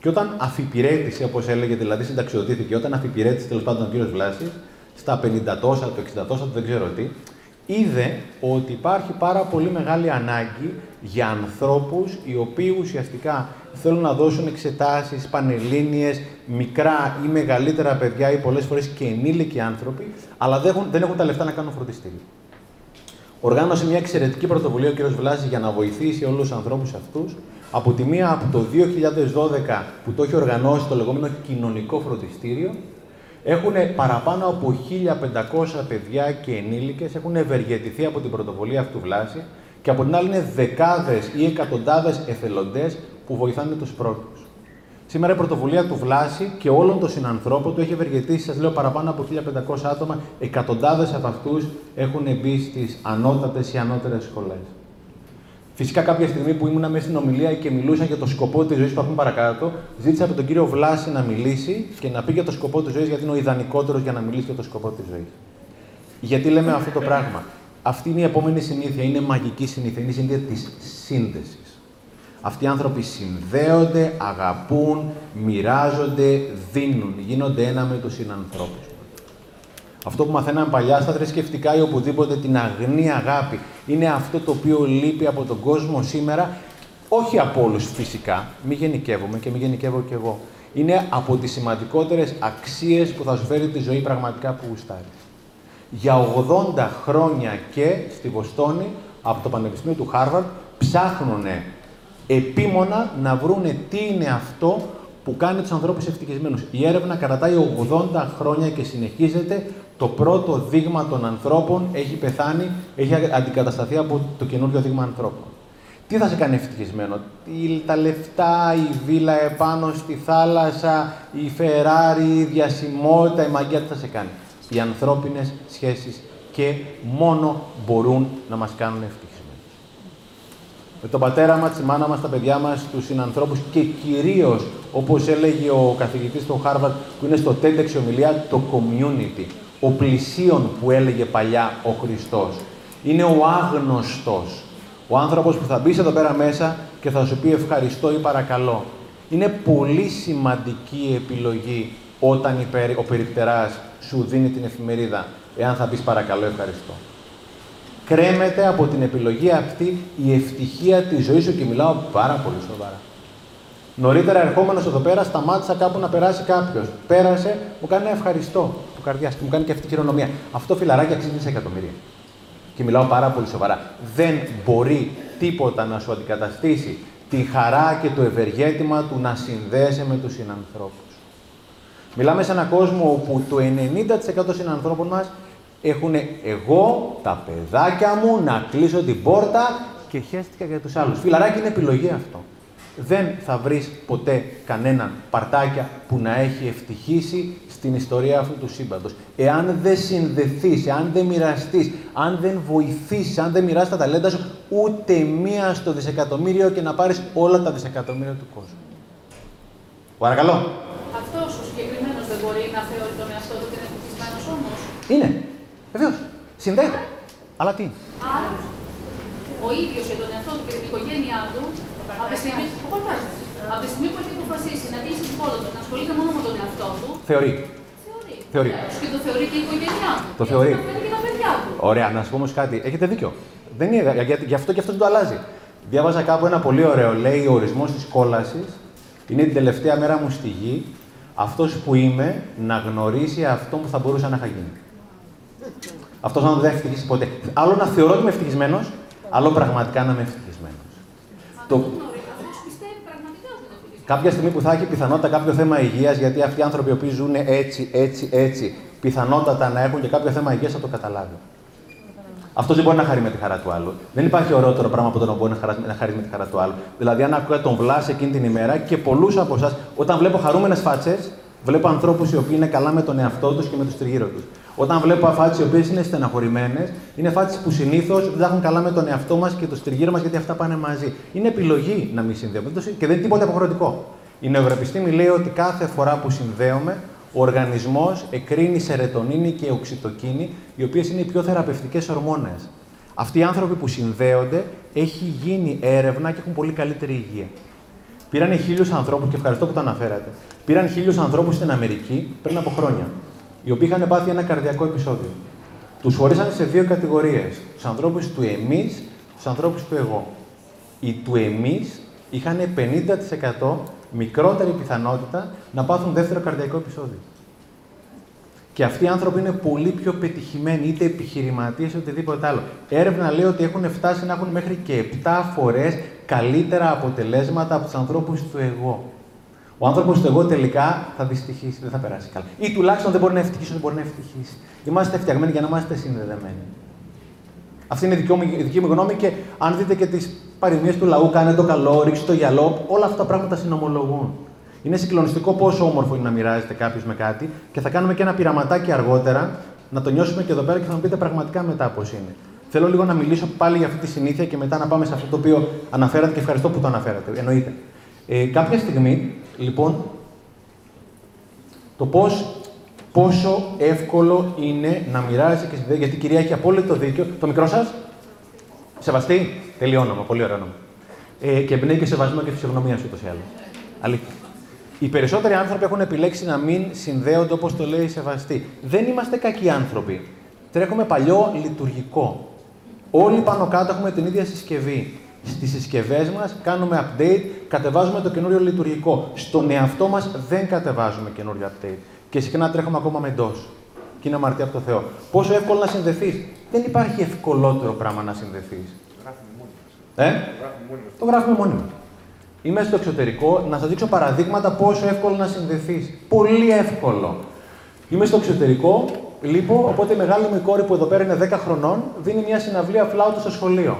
και όταν αφιπηρέτησε, όπως έλεγε, δηλαδή συνταξιοδοτήθηκε, όταν αφιπηρέτησε τέλος πάντων ο κύριος Βλάσης, στα 50 τόσα, το 60 τόσα, το δεν ξέρω τι, είδε ότι υπάρχει πάρα πολύ μεγάλη ανάγκη για ανθρώπους οι οποίοι ουσιαστικά θέλουν να δώσουν εξετάσεις, πανελλήνιες, μικρά ή μεγαλύτερα παιδιά ή πολλές φορές και ενήλικοι άνθρωποι, αλλά δεν έχουν, δεν έχουν τα λεφτά να κάνουν φροντιστήριο. Οργάνωσε μια εξαιρετική πρωτοβουλία ο κ. Βλάσης για να βοηθήσει όλους τους ανθρώπους αυτούς. Από τη μία από το 2012 που το έχει οργανώσει το λεγόμενο κοινωνικό φροντιστήριο, έχουν παραπάνω από 1.500 παιδιά και ενήλικες έχουν ευεργετηθεί από την πρωτοβουλία αυτού Βλάση και από την άλλη είναι δεκάδες ή εκατοντάδες εθελοντές που βοηθάνε τους πρώτους. Σήμερα η πρωτοβουλία του Βλάση και όλων των συνανθρώπων του έχει ευεργετήσει, σας λέω, παραπάνω από 1.500 άτομα. Εκατοντάδες από αυτούς έχουν μπει στις ανώτατες ή ανώτερες σχολές. Φυσικά, κάποια στιγμή που ήμουν μέσα στην ομιλία και μιλούσα για το σκοπό της ζωής που έχουμε παρακάτω, ζήτησα από τον κύριο Βλάση να μιλήσει και να πει για το σκοπό της ζωής, γιατί είναι ο ιδανικότερος για να μιλήσει για το σκοπό της ζωής. Γιατί λέμε αυτό το πράγμα. Αυτή είναι η επόμενη συνήθεια, είναι μαγική συνήθεια, είναι η συνήθεια της σύνδεσης. Αυτοί οι άνθρωποι συνδέονται, αγαπούν, μοιράζονται, δίνουν, γίνονται ένα με τους συνανθρώπους. Αυτό που μαθαίναμε παλιά στα θρησκευτικά ή οπουδήποτε την αγνή αγάπη είναι αυτό το οποίο λείπει από τον κόσμο σήμερα, όχι από όλους φυσικά, μη γενικεύομαι και μη γενικεύω κι εγώ. Είναι από τις σημαντικότερες αξίες που θα σου φέρει τη ζωή πραγματικά που γουστάρεις. Για 80 χρόνια και στη Βοστόνη, από το Πανεπιστήμιο του Χάρβαρντ, ψάχνουν επίμονα να βρούνε τι είναι αυτό που κάνει τους ανθρώπους ευτυχισμένους. Η έρευνα κρατάει 80 χρόνια και συνεχίζεται. Το πρώτο δείγμα των ανθρώπων έχει πεθάνει, έχει αντικατασταθεί από το καινούριο δείγμα ανθρώπων. Τι θα σε κάνει ευτυχισμένο, τα λεφτά, η βίλα επάνω στη θάλασσα, η Φεράρι, η διασημότητα, η μαγεία, τι θα σε κάνει; Οι ανθρώπινες σχέσεις και μόνο μπορούν να μας κάνουν ευτυχισμένους με τον πατέρα μας, τη μάνα μας, τα παιδιά μας, τους συνανθρώπους και κυρίως, όπως έλεγε ο καθηγητής του Χάρβαρτ, που είναι στο TEDx ομιλία, το community, ο πλησίον που έλεγε παλιά ο Χριστός. Είναι ο άγνωστος. Ο άνθρωπος που θα μπει εδώ πέρα μέσα και θα σου πει ευχαριστώ ή παρακαλώ. Είναι πολύ σημαντική επιλογή όταν ο περιπτεράς σου δίνει την εφημερίδα, εάν θα πεις παρακαλώ ευχαριστώ κρέμεται από την επιλογή αυτή η ευτυχία της ζωής σου και μιλάω πάρα πολύ σοβαρά. Νωρίτερα ερχόμενος εδώ πέρα, σταμάτησα κάπου να περάσει κάποιος. Πέρασε, μου κάνει ένα ευχαριστώ του καρδιάς και μου κάνει και αυτή τη χειρονομία. Αυτό φιλαράκι αξίζει σε εκατομμύρια. Και μιλάω πάρα πολύ σοβαρά. Δεν μπορεί τίποτα να σου αντικαταστήσει τη χαρά και το ευεργέτημα του να συνδέεσαι με τους συνανθρώπους. Μιλάμε σε έναν κόσμο όπου το 90% των συνανθρώπων μας έχουν εγώ, τα παιδάκια μου, να κλείσω την πόρτα και χαίστηκα για τους άλλους. Φιλαράκι είναι επιλογή αυτό. Δεν θα βρεις ποτέ κανέναν παρτάκια που να έχει ευτυχήσει στην ιστορία αυτού του σύμπαντος. Εάν δεν συνδεθείς, εάν δεν μοιραστείς, αν δεν βοηθήσεις, αν δεν μοιράσεις τα ταλέντα σου, ούτε μία στο δισεκατομμύριο και να πάρεις όλα τα δισεκατομμύρια του κόσμου. Παρακαλώ. Αυτός ο συγκεκριμένος δεν μπορεί να θεωρεί τον εαυτό του ότι είναι ευτυχισμένος όμως; Είναι. Βεβαίως. Συνδέεται. Αλλά τι. Άρα, ο ίδιος για τον εαυτό του και την οικογένειά του, από τη στιγμή, από τη στιγμή που έχει αποφασίσει να κλείσει την πόλη του, να ασχολείται μόνο με τον εαυτό του. Θεωρεί. Θεωρεί. Θεωρεί. Και το θεωρεί και η οικογένειά του. Το θεωρεί. Και τα παιδιά του. Ωραία, να σου πω όμως κάτι. Έχετε δίκιο. Δεν είναι, γι' αυτό και αυτό δεν το αλλάζει. Διάβαζα κάπου ένα πολύ ωραίο. Λέει ο ορισμός της κόλασης είναι την τελευταία μέρα μου στη γη αυτός που είμαι να γνωρίσει αυτό που θα μπορούσα να είχα γίνει. Αυτός να δεν ευτυχίσει ποτέ. Άλλο να θεωρώ ότι είμαι ευτυχισμένος, άλλο πραγματικά να είμαι ευτυχισμένος. Το... Κάποια στιγμή που θα έχει πιθανότητα κάποιο θέμα υγείας, γιατί αυτοί οι άνθρωποι που ζουν έτσι, έτσι, έτσι, πιθανότατα να έχουν και κάποιο θέμα υγείας θα το καταλάβει. Αυτό δεν μπορεί να χαρεί με τη χαρά του άλλου. Δεν υπάρχει ωραιότερο πράγμα από το να μπορεί να χαρεί με τη χαρά του άλλου. Δηλαδή, αν ακούω τον βλάσει εκείνη την ημέρα και πολλούς από εσάς, όταν βλέπω χαρούμενες φάτσες, βλέπω ανθρώπους οι οποίοι είναι καλά με τον εαυτό τους και με τους τριγύρω τους. Όταν βλέπω φάτσες οι οποίες είναι στεναχωρημένες, είναι φάτσες που συνήθως δεν έχουν καλά με τον εαυτό μας και το τριγύρω μας γιατί αυτά πάνε μαζί. Είναι επιλογή να μην συνδέουμε και δεν είναι τίποτα υποχρεωτικό. Η νευροεπιστήμη λέει ότι κάθε φορά που συνδέομαι, ο οργανισμός εκρίνει σερετονίνη και οξυτοκίνη, οι οποίες είναι οι πιο θεραπευτικές ορμόνες. Αυτοί οι άνθρωποι που συνδέονται, έχει γίνει έρευνα και έχουν πολύ καλύτερη υγεία. Πήραν χίλιους ανθρώπους, και ευχαριστώ που το αναφέρατε. Πήραν χίλιους ανθρώπους στην Αμερική πριν από χρόνια, οι οποίοι είχαν πάθει ένα καρδιακό επεισόδιο. Τους χωρίσαν σε δύο κατηγορίες. Τους ανθρώπους του εμείς, τους ανθρώπους του εγώ. Οι του εμείς είχαν 50% μικρότερη πιθανότητα να πάθουν δεύτερο καρδιακό επεισόδιο. Και αυτοί οι άνθρωποι είναι πολύ πιο πετυχημένοι, είτε επιχειρηματίες είτε οτιδήποτε άλλο. Έρευνα λέει ότι έχουν φτάσει να έχουν μέχρι και 7 φορές καλύτερα αποτελέσματα από τους ανθρώπους του εγώ. Ο άνθρωπος του εγώ τελικά θα δυστυχήσει, δεν θα περάσει καλά. Ή τουλάχιστον δεν μπορεί να ευτυχήσει, δεν μπορεί να ευτυχήσει. Είμαστε φτιαγμένοι για να είμαστε συνδεδεμένοι. Αυτή είναι η δική μου, η δική μου γνώμη και αν δείτε και τις παροιμίες του λαού, κάνε το καλό, ρίξτε το γυαλό, όλα αυτά τα πράγματα συνομολογούν. Είναι συγκλονιστικό πόσο όμορφο είναι να μοιράζεται κάποιος με κάτι και θα κάνουμε και ένα πειραματάκι αργότερα να το νιώσουμε και εδώ πέρα και θα μου πείτε πραγματικά μετά πώς είναι. Θέλω λίγο να μιλήσω πάλι για αυτή τη συνήθεια και μετά να πάμε σε αυτό το οποίο αναφέρατε και ευχαριστώ που το αναφέρατε. Εννοείται. Ε, κάποια στιγμή, λοιπόν, το πώς, πόσο εύκολο είναι να μοιράζει και συνδέεις, γιατί η κυρία έχει απόλυτο δίκιο. Το μικρό σας, σεβαστή, τελειώνω, πολύ ωραίο όνομα. Ε, και εμπνέει και σεβασμό και φυσιογνωμία σου ούτως ή άλλως. Αλήθεια. Οι περισσότεροι άνθρωποι έχουν επιλέξει να μην συνδέονται όπως το λέει η σεβαστή. Δεν είμαστε κακοί άνθρωποι. Τρέχουμε παλιό λειτουργικό. Όλοι πάνω κάτω έχουμε την ίδια συσκευή. Στις συσκευές μας κάνουμε update, κατεβάζουμε το καινούριο λειτουργικό. Στον εαυτό μας δεν κατεβάζουμε καινούριο update. Και συχνά τρέχουμε ακόμα με DOS. Και είναι αμαρτία από το Θεό. Πόσο εύκολο να συνδεθείς. Δεν υπάρχει ευκολότερο πράγμα να συνδεθείς. Ε; Το γράφουμε μόνοι μα. Είμαι στο εξωτερικό, να σας δείξω παραδείγματα πόσο εύκολο να συνδεθείς. Πολύ εύκολο. Είμαι στο εξωτερικό, λείπω, οπότε η μεγάλη μου κόρη που εδώ πέρα είναι 10 χρονών, δίνει μια συναυλία φλάουτο στο σχολείο.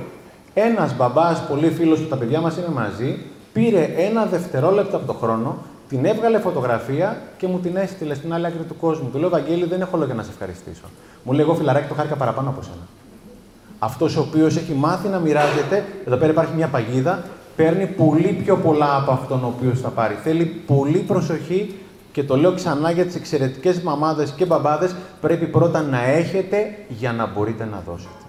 Ένας μπαμπάς, πολύ φίλος που τα παιδιά μας είναι μαζί, πήρε ένα δευτερόλεπτο από το χρόνο, την έβγαλε φωτογραφία και μου την έστειλε στην άλλη άκρη του κόσμου. Του λέω, Βαγγέλη, δεν έχω λόγια να σε ευχαριστήσω. Μου λέει, Εγώ φιλαράκι το χάρηκα παραπάνω από σένα. Αυτός ο οποίος έχει μάθει να μοιράζεται, εδώ πέρα υπάρχει μια παγίδα, παίρνει πολύ πιο πολλά από αυτόν ο οποίος θα πάρει. Θέλει πολύ προσοχή και το λέω ξανά για τις εξαιρετικές μαμάδες και μπαμπάδες, πρέπει πρώτα να έχετε για να μπορείτε να δώσετε.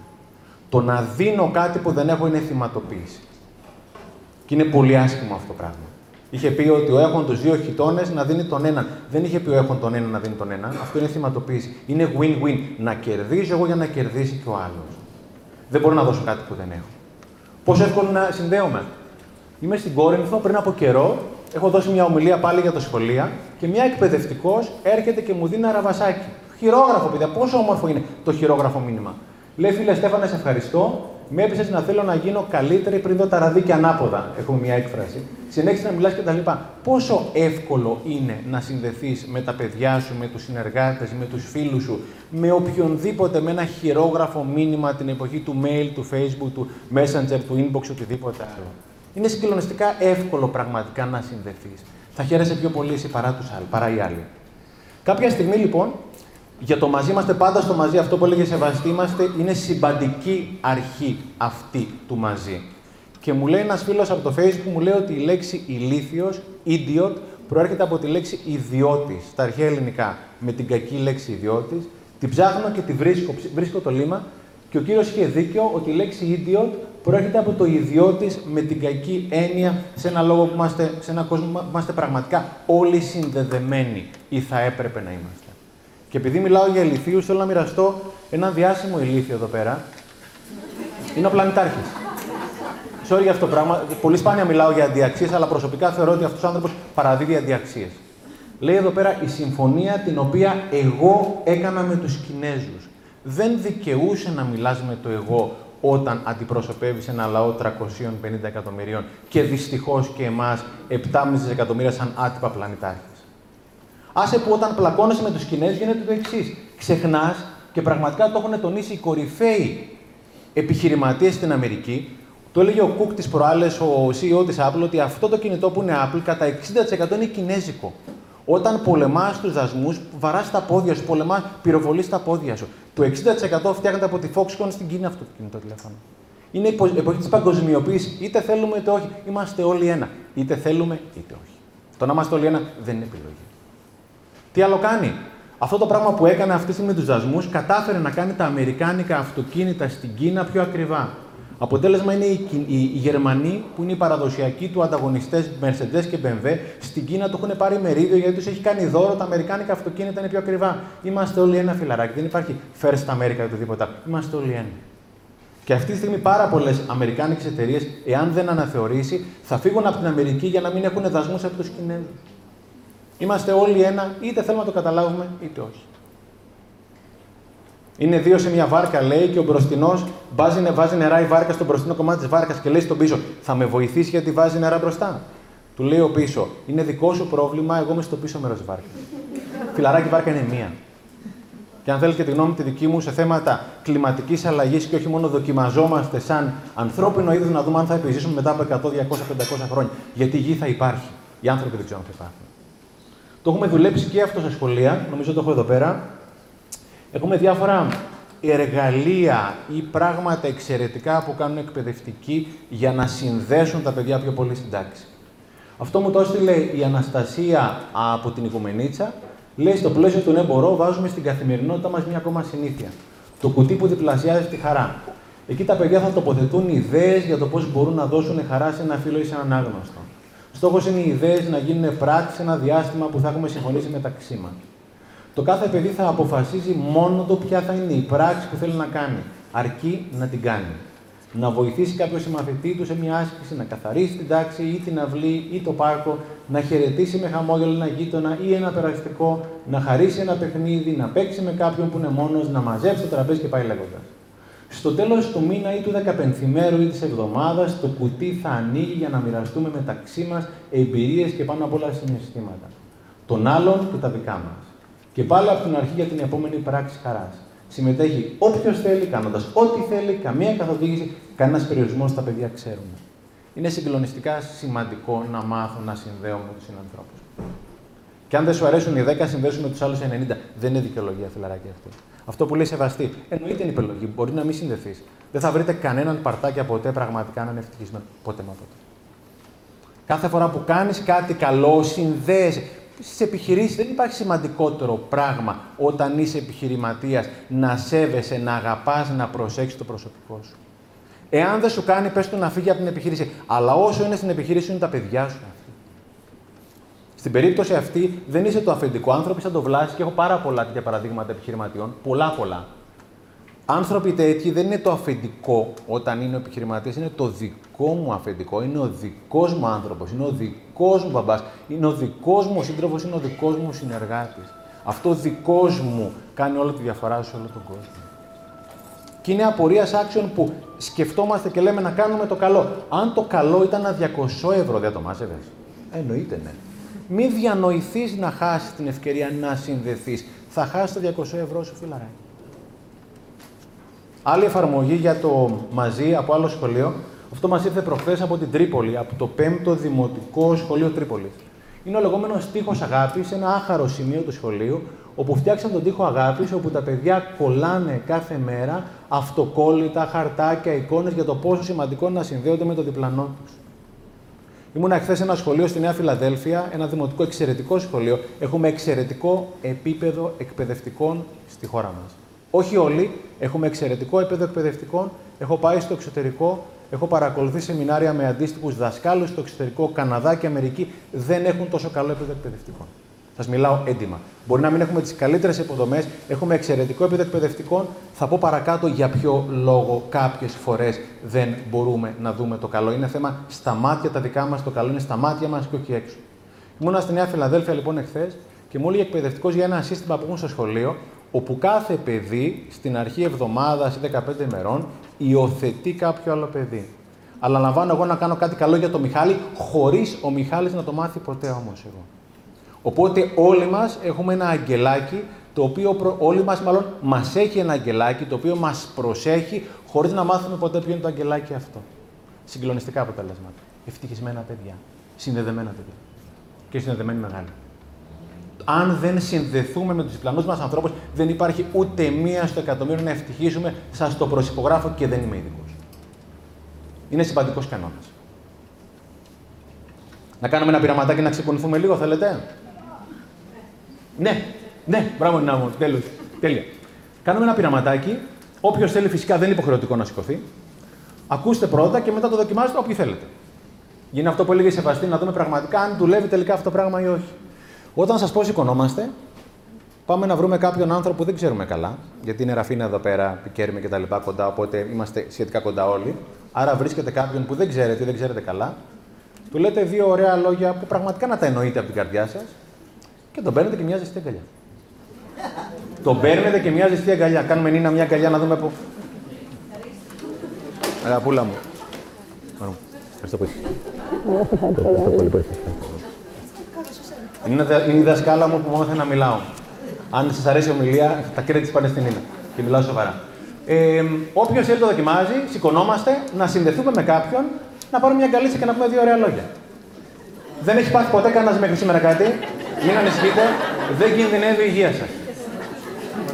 Το να δίνω κάτι που δεν έχω είναι θυματοποίηση. Και είναι πολύ άσχημο αυτό το πράγμα. Είχε πει ότι ο έχων του δύο χιτώνες να δίνει τον έναν. Δεν είχε πει ο έχων τον έναν να δίνει τον έναν. Αυτό είναι θυματοποίηση. Είναι win-win. Να κερδίζω εγώ για να κερδίσει και ο άλλος. Δεν μπορώ να δώσω κάτι που δεν έχω. Πόσο εύκολο να συνδέομαι; Είμαι στην Κόρινθο πριν από καιρό. Έχω δώσει μια ομιλία πάλι για το σχολείο και μια εκπαιδευτικός έρχεται και μου δίνει ένα ραβασάκι. Χειρόγραφο, παιδιά. Πόσο όμορφο είναι το χειρόγραφο μήνυμα. Λέει, φίλε Στέφανε, σε ευχαριστώ. Με έπεισε να θέλω να γίνω καλύτερη πριν δω τα ραδίκια ανάποδα. Έχουμε μια έκφραση. Συνέχισε να μιλάς κτλ. Πόσο εύκολο είναι να συνδεθείς με τα παιδιά σου, με τους συνεργάτες, με τους φίλους σου, με οποιονδήποτε, με ένα χειρόγραφο μήνυμα την εποχή του mail, του facebook, του messenger, του inbox, οτιδήποτε άλλο. Είναι συγκλονιστικά εύκολο πραγματικά να συνδεθείς. Θα χαίρεσαι πιο πολύ εσύ παρά, τους άλλοι, παρά οι άλλοι. Κάποια στιγμή λοιπόν για το μαζί είμαστε πάντα στο μαζί, αυτό που έλεγε Σεβαστή είμαστε, είναι συμπαντική αρχή αυτή του μαζί. Και μου λέει ένας φίλος από το Facebook, μου λέει ότι η λέξη ηλίθιος, idiot, προέρχεται από τη λέξη ιδιώτης, στα αρχαία ελληνικά. Με την κακή λέξη ιδιώτης, την ψάχνω και τη βρίσκω, βρίσκω το λίμα και ο κύριος είχε δίκιο ότι η λέξη idiot προέρχεται από το ιδιώτης με την κακή έννοια σε ένα λόγο που είμαστε, σε ένα κόσμο που είμαστε πραγματικά όλοι συνδεδεμένοι ή θα έπρεπε να είμαστε. Και επειδή μιλάω για ηλικίους, θέλω να μοιραστώ ένα διάσημο ηλίθιο εδώ πέρα. Είναι ο πλανητάρχης. Sorry για αυτό το πράγμα. Πολύ σπάνια μιλάω για αντιαξίες, αλλά προσωπικά θεωρώ ότι αυτός ο άνθρωπος παραδίδει αντιαξίες. Λέει εδώ πέρα η συμφωνία την οποία εγώ έκανα με τους Κινέζους. Δεν δικαιούσε να μιλάς με το εγώ όταν αντιπροσωπεύεις ένα λαό 350 εκατομμυρίων και δυστυχώς και εμάς 7,5 εκατομμύρια σαν άτυπα πλανητάρχη. Άσε που όταν πλακώνεσαι με τους Κινέζους γίνεται το εξής. Ξεχνάς και πραγματικά το έχουν τονίσει οι κορυφαίοι επιχειρηματίες στην Αμερική. Το έλεγε ο Κουκ τη προάλλες, ο CEO της Apple, ότι αυτό το κινητό που είναι Apple κατά 60% είναι κινέζικο. Όταν πολεμάς τους δασμούς, βαράς τα πόδια σου, πολεμάς, πυροβολείς τα πόδια σου. Το 60% φτιάχνεται από τη Foxconn στην Κίνα αυτό το κινητό τηλέφωνο. Είναι η εποχή της παγκοσμιοποίησης. Είτε θέλουμε είτε όχι. Είμαστε όλοι ένα. Είτε θέλουμε είτε όχι. Το να είμαστε όλοι ένα δεν είναι επιλογή. Τι άλλο κάνει; Αυτό το πράγμα που έκανε αυτή τη στιγμή με τους δασμούς κατάφερε να κάνει τα αμερικάνικα αυτοκίνητα στην Κίνα πιο ακριβά. Αποτέλεσμα είναι οι, οι, οι Γερμανοί, που είναι οι παραδοσιακοί του ανταγωνιστές Mercedes και BMW, στην Κίνα το έχουν πάρει μερίδιο γιατί τους έχει κάνει δώρο. Τα αμερικάνικα αυτοκίνητα είναι πιο ακριβά. Είμαστε όλοι ένα φιλαράκι. Δεν υπάρχει first America ή οτιδήποτε. Είμαστε όλοι ένα. Και αυτή τη στιγμή πάρα πολλές αμερικάνικες εταιρείες, εάν δεν αναθεωρήσει, θα φύγουν από την Αμερική για να μην έχουν δασμούς από τους Κινέζους. Είμαστε όλοι ένα, είτε θέλουμε να το καταλάβουμε, είτε όχι. Είναι δύο σε μια βάρκα, λέει, και ο μπροστινός βάζει, βάζει νερά η βάρκα στο μπροστινό κομμάτι της βάρκας και λέει στον πίσω: Θα με βοηθήσεις γιατί βάζει νερά μπροστά. Του λέει ο πίσω: Είναι δικό σου πρόβλημα, εγώ είμαι στο πίσω μέρος της βάρκας. Φιλαράκι, η βάρκα είναι μία. Και αν θέλεις και τη γνώμη τη δική μου σε θέματα κλιματικής αλλαγής και όχι μόνο δοκιμαζόμαστε σαν ανθρώπινο είδος να δούμε αν θα επιζήσουμε μετά από 100, 200, 500 χρόνια. Γιατί η γη θα υπάρχει. Οι άνθρωποι δεν ξέρουν αν θα υπάρχουν. Το έχουμε δουλέψει και αυτό στα σχολεία, νομίζω το έχω εδώ πέρα. Έχουμε διάφορα εργαλεία ή πράγματα εξαιρετικά που κάνουν εκπαιδευτικοί για να συνδέσουν τα παιδιά πιο πολύ στην τάξη. Αυτό μου το έστειλε η Αναστασία από την Οικουμενίτσα. Λέει στο πλαίσιο του ναι μπορώ, βάζουμε στην καθημερινότητα μας μια ακόμα συνήθεια. Το κουτί που διπλασιάζει τη χαρά. Εκεί τα παιδιά θα τοποθετούν ιδέες για το πώς μπορούν να δώσουν χαρά σε ένα φίλο ή σε έναν άγνωστο. Στόχος είναι οι ιδέες να γίνουν πράξη σε ένα διάστημα που θα έχουμε συμφωνήσει μεταξύ μας. Το κάθε παιδί θα αποφασίζει μόνο το ποια θα είναι η πράξη που θέλει να κάνει, αρκεί να την κάνει. Να βοηθήσει κάποιο συμμαθητή του σε μια άσκηση, να καθαρίσει την τάξη ή την αυλή ή το πάρκο, να χαιρετήσει με χαμόγελο ένα γείτονα ή ένα περαστικό, να χαρίσει ένα παιχνίδι, να παίξει με κάποιον που είναι μόνος, να μαζέψει το τραπέζι και πάει λέγοντας. Στο τέλος του μήνα ή του δεκαπενθημέρου ή της εβδομάδας, το κουτί θα ανοίγει για να μοιραστούμε μεταξύ μας εμπειρίες και πάνω απ' όλα συναισθήματα. Των άλλων και τα δικά μας. Και πάλι από την αρχή για την επόμενη πράξη χαράς. Συμμετέχει όποιος θέλει, κάνοντας ό,τι θέλει, καμία καθοδήγηση, κανένας περιορισμός στα παιδιά ξέρουν. Είναι συγκλονιστικά σημαντικό να μάθουν να συνδέουμε με τους συνανθρώπους. Και αν δεν σου αρέσουν οι 10, συνδέσουν με τους άλλους 90. Δεν είναι δικαιολογία, φιλαράκι αυτή. Αυτό που λέει σεβαστή. Εννοείται είναι επιλογή. Μπορεί να μην συνδεθείς. Δεν θα βρείτε κανέναν παρτάκια ποτέ πραγματικά να είναι ευτυχισμένος. Ποτέ μα ποτέ. Κάθε φορά που κάνεις κάτι καλό, συνδέεσαι. Στις επιχειρήσεις δεν υπάρχει σημαντικότερο πράγμα όταν είσαι επιχειρηματίας να σέβεσαι, να αγαπάς, να προσέξεις το προσωπικό σου. Εάν δεν σου κάνει, πες του να φύγει από την επιχείρηση. Αλλά όσο είναι στην επιχείρηση, είναι τα παιδιά σου. Στην περίπτωση αυτή δεν είσαι το αφεντικό. Άνθρωποι σαν το Βλάση και έχω πάρα πολλά τέτοια παραδείγματα επιχειρηματιών. Πολλά, πολλά. Άνθρωποι τέτοιοι δεν είναι το αφεντικό όταν είναι ο επιχειρηματίας, είναι το δικό μου αφεντικό, είναι ο δικός μου άνθρωπος, είναι ο δικός μου μπαμπάς, είναι ο δικός μου σύντροφος, είναι ο δικός μου συνεργάτης. Αυτό ο δικός μου κάνει όλη τη διαφορά σε όλο τον κόσμο. Και είναι απορίας άξιων που σκεφτόμαστε και λέμε να κάνουμε το καλό. Αν το καλό ήταν ένα 200 ευρώ, δεν το μάζευες. Εννοείται ναι. Μην διανοηθείς να χάσεις την ευκαιρία να συνδεθείς. Θα χάσεις το 200 ευρώ σου, φιλαράκι. Άλλη εφαρμογή για το μαζί από άλλο σχολείο. Αυτό μας ήρθε προχθές από την Τρίπολη, από το 5ο Δημοτικό Σχολείο Τρίπολη. Είναι ο λεγόμενο τείχο αγάπης, ένα άχαρο σημείο του σχολείου, όπου φτιάξαν τον τείχο αγάπης, όπου τα παιδιά κολλάνε κάθε μέρα αυτοκόλλητα, χαρτάκια, εικόνες για το πόσο σημαντικό είναι να συνδέονται με το διπλανό τους. Ήμουνα χθες σε ένα σχολείο στη Νέα Φιλαδέλφια, ένα δημοτικό εξαιρετικό σχολείο. Έχουμε εξαιρετικό επίπεδο εκπαιδευτικών στη χώρα μας. Όχι όλοι, έχουμε εξαιρετικό επίπεδο εκπαιδευτικών. Έχω πάει στο εξωτερικό, έχω παρακολουθήσει σεμινάρια με αντίστοιχους δασκάλους στο εξωτερικό. Καναδά και Αμερική δεν έχουν τόσο καλό επίπεδο εκπαιδευτικών. Σας μιλάω έντιμα. Μπορεί να μην έχουμε τις καλύτερες υποδομές, έχουμε εξαιρετικό επίπεδο εκπαιδευτικών. Θα πω παρακάτω για ποιο λόγο κάποιες φορές δεν μπορούμε να δούμε το καλό. Είναι θέμα στα μάτια τα δικά μας, το καλό είναι στα μάτια μας και όχι έξω. Ήμουνα στη Νέα Φιλαδέλφια λοιπόν εχθές και μου έλεγε εκπαιδευτικός για ένα σύστημα που έχουν στο σχολείο, όπου κάθε παιδί στην αρχή εβδομάδας ή 15 ημερών υιοθετεί κάποιο άλλο παιδί. Αλλά λαμβάνω εγώ να κάνω κάτι καλό για τον Μιχάλη, χωρίς ο Μιχάλης να το μάθει ποτέ όμως εγώ. Οπότε όλοι μας έχουμε ένα αγγελάκι, το οποίο όλοι μας μάλλον μας έχει ένα αγγελάκι, το οποίο μας προσέχει, χωρίς να μάθουμε ποτέ ποιο είναι το αγγελάκι αυτό. Συγκλονιστικά αποτελέσματα. Ευτυχισμένα παιδιά. Συνδεδεμένα παιδιά. Και συνδεδεμένοι μεγάλοι. Αν δεν συνδεθούμε με τους διπλανούς μας ανθρώπους, δεν υπάρχει ούτε μία στο εκατομμύριο να ευτυχίσουμε. Σας το προσυπογράφω και δεν είμαι ειδικός. Είναι σημαντικός κανόνας. Να κάνουμε ένα πειραματάκι να ξεκουνηθούμε λίγο, θέλετε; Ναι, ναι, μπράβο Νίνα μου, τέλος. Τέλεια. Κάνουμε ένα πειραματάκι. Όποιος θέλει, φυσικά δεν είναι υποχρεωτικό να σηκωθεί. Ακούστε πρώτα και μετά το δοκιμάζετε όποιοι θέλετε. Γίνει αυτό που έλεγε η Σεβαστή, να δούμε πραγματικά αν δουλεύει τελικά αυτό το πράγμα ή όχι. Όταν σας πω σηκωνόμαστε, πάμε να βρούμε κάποιον άνθρωπο που δεν ξέρουμε καλά, γιατί είναι ραφίνα εδώ πέρα, πικέρουμε και τα λοιπά κοντά, οπότε είμαστε σχετικά κοντά όλοι. Άρα βρίσκετε κάποιον που δεν ξέρετε ή δεν ξέρετε καλά, του λέτε δύο ωραία λόγια που πραγματικά να τα εννοείτε από την καρδιά σας και τον παίρνετε και μια ζεστή αγκαλιά. τον παίρνετε και μια ζεστή αγκαλιά. Κάνουμε Νίνα μια αγκαλιά να δούμε πού. Αγαπούλα μου. Ωραία. Ευχαριστώ πολύ. Ευχαριστώ πολύ που ήρθες. Είναι, δα- είναι η δασκάλα μου που μου έμαθε να μιλάω. Αν σας αρέσει η ομιλία, τα credits πάνε στην Νίνα. Και μιλάω σοβαρά. Ε, Όποιος θέλει το δοκιμάζει, σηκωνόμαστε να συνδεθούμε με κάποιον, να πάρουμε μια αγκαλίτσα και να πούμε δύο ωραία λόγια. Δεν έχει πάθει ποτέ κανένας μέχρι σήμερα κάτι. Μην ανησυχείτε, δεν κινδυνεύει η υγεία σας.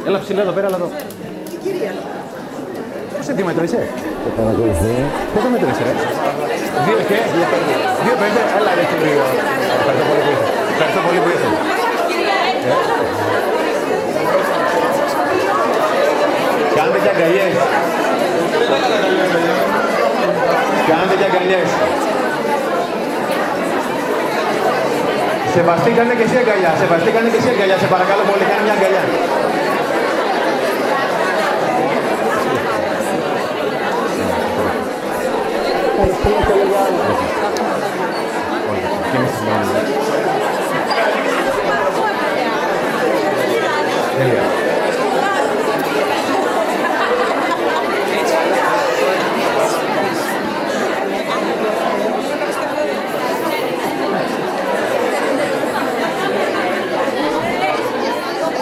Έλα ψηλά εδώ πέρα, έλα εδώ. Πόσο αντίμετρο είσαι, Πόσο μέτρο είσαι, ρε. Δύο και. Δύο πέντε. Έλα, ρε κύριο. Ευχαριστώ πολύ που ήρθες. Ευχαριστώ πολύ που ήρθες. Ε. Κάντε και αγκαλιές. Κάντε και αγκαλιές. Σεβαστή, κάνε και εσύ αγκαλιά. Σεβαστή, κάνε και εσύ αγκαλιά. Σε παρακαλώ πολύ, κάνε μια αγκαλιά. Και εμείς τις μόνοι μας.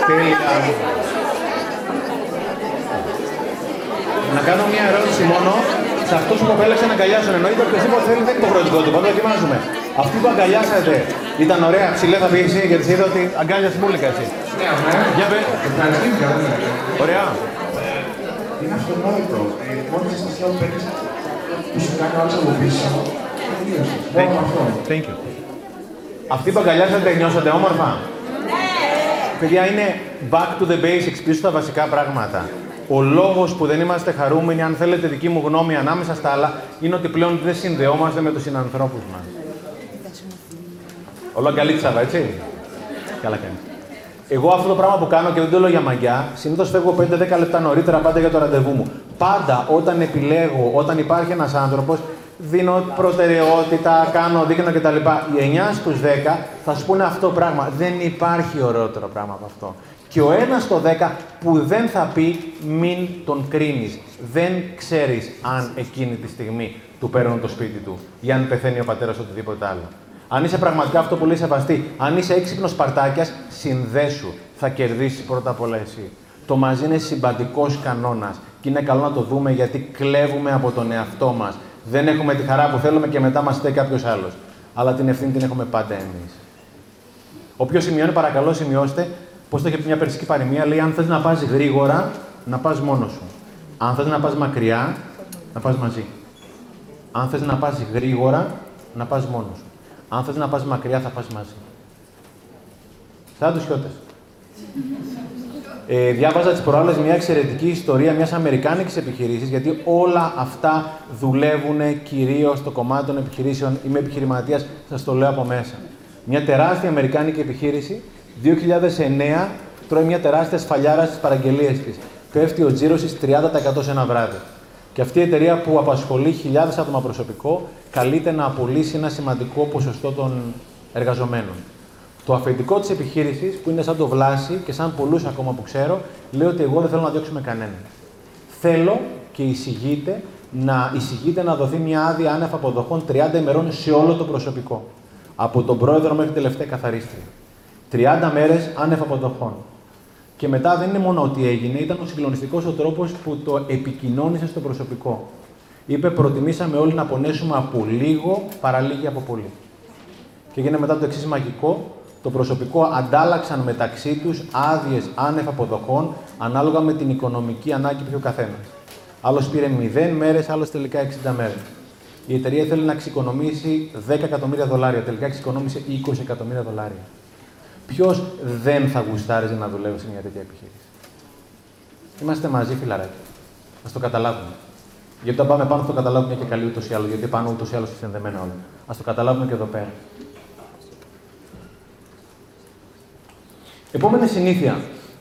Τέλεια. Τέλεια. Να κάνω μια ερώτηση μόνο σε αυτούς που επέλεξαν να αγκαλιάσουν. Εννοείται οποιοδήποτε θέλει δεν είναι υποχρεωτικό του. Πάντα δοκιμάζουμε. Αυτοί που αγκαλιάσατε ήταν ωραία, ψηλέ θα πει εσύ, γιατί σε είδα ότι αγκάλιασε μούλικα εσύ. Ναι, ναι. Για πες. Ευχαριστήθηκα, δεν είναι. Ωραία. Είναι αυτονόητο. Ε, Μόλις η αισθησία που παίρνεις που σου κάνει ο άλλος από πίσω, τελείωσε. Thank Μόνο you. αυτό. Thank you. Αυτοί που αγκαλιάσατε νιώσατε όμορφα; Παιδιά, είναι back to the basics, πίσω στα βασικά πράγματα. Ο λόγος που δεν είμαστε χαρούμενοι, αν θέλετε δική μου γνώμη, ανάμεσα στα άλλα, είναι ότι πλέον δεν συνδεόμαστε με τους συνανθρώπους μας. Όλο καλή τσάβα, έτσι. Καλά κάνει. Εγώ αυτό το πράγμα που κάνω και δεν το λέω για μαγιά, συνήθως φεύγω 5-10 λεπτά νωρίτερα πάντα για το ραντεβού μου. Πάντα όταν επιλέγω, όταν υπάρχει ένας άνθρωπος, δίνω προτεραιότητα, κάνω δείχνω κτλ. Οι 9 στους 10 θα σου πούνε αυτό το πράγμα. Δεν υπάρχει ωραιότερο πράγμα από αυτό. Και ο ένας στο 10 που δεν θα πει μην τον κρίνεις. Δεν ξέρεις αν εκείνη τη στιγμή του παίρνουν το σπίτι του ή αν πεθαίνει ο πατέρας οτιδήποτε άλλο. Αν είσαι πραγματικά αυτό που λέει σεβαστή, αν είσαι έξυπνος Σπαρτάκια, συνδέσου. Θα κερδίσεις πρώτα απ' όλα εσύ. Το μαζί είναι συμπαντικό κανόνας και είναι καλό να το δούμε γιατί κλέβουμε από τον εαυτό μας. Δεν έχουμε τη χαρά που θέλουμε και μετά μας φταίει κάποιος άλλος. Αλλά την ευθύνη την έχουμε πάντα εμείς. Όποιος σημειώνει, παρακαλώ σημειώστε πώς το είχε πει μια περσική παροιμία. Λέει: Αν θες να πας γρήγορα, να πας μόνος σου. Αν θες να πας μακριά, να πας μαζί. Αν θες να πας γρήγορα, να πας μόνος σου. Αν θες να πας μακριά, θα πας μαζί. Σαν τους χιώτες. Ε, διάβαζα τις προάλλες μια εξαιρετική ιστορία μιας Αμερικάνικης επιχειρήσης, γιατί όλα αυτά δουλεύουν κυρίως στο κομμάτι των επιχειρήσεων. Είμαι επιχειρηματίας, σας το λέω από μέσα. Μια τεράστια Αμερικάνικη επιχείρηση, 2009, τρώει μια τεράστια σφαλιάρα στις παραγγελίες της. Πέφτει ο τζίρος της 30% σε ένα βράδυ. Και αυτή η εταιρεία που απασχολεί χιλιάδες άτομα προσωπικό, καλείται να απολύσει ένα σημαντικό ποσοστό των εργαζομένων. Το αφεντικό της επιχείρησης, που είναι σαν το Βλάση και σαν πολλούς ακόμα που ξέρω, λέει ότι εγώ δεν θέλω να διώξουμε κανέναν. Θέλω και εισηγείται να, εισηγείται να δοθεί μια άδεια άνευ αποδοχών 30 ημερών σε όλο το προσωπικό. Από τον πρόεδρο μέχρι την τελευταία καθαρίστρια. 30 μέρες άνευ αποδοχών. Και μετά δεν είναι μόνο ότι έγινε, ήταν ο συγκλονιστικός ο τρόπος που το επικοινώνησε στο προσωπικό. Είπε: Προτιμήσαμε όλοι να πονέσουμε από λίγο παρά λίγοι από πολύ. Και έγινε μετά το εξής μαγικό. Το προσωπικό αντάλλαξαν μεταξύ τους άδειες άνευ αποδοχών ανάλογα με την οικονομική ανάγκη που είχε ο καθένας. Άλλος πήρε 0 μέρες, άλλος τελικά 60 μέρες. Η εταιρεία ήθελε να εξοικονομήσει 10 εκατομμύρια δολάρια. Τελικά εξοικονόμησε 20 εκατομμύρια δολάρια. Ποιος δεν θα γουστάριζε να δουλεύει σε μια τέτοια επιχείρηση; Είμαστε μαζί, φιλαράκι. Α το καταλάβουμε. Γιατί όταν πάμε πάνω θα το καταλάβουμε και καλή ούτως ή άλλως. Γιατί πάνω ούτως ή άλλως είναι συνδεμένα όλα. Α το καταλάβουμε και εδώ πέρα. Επόμενη συνήθεια.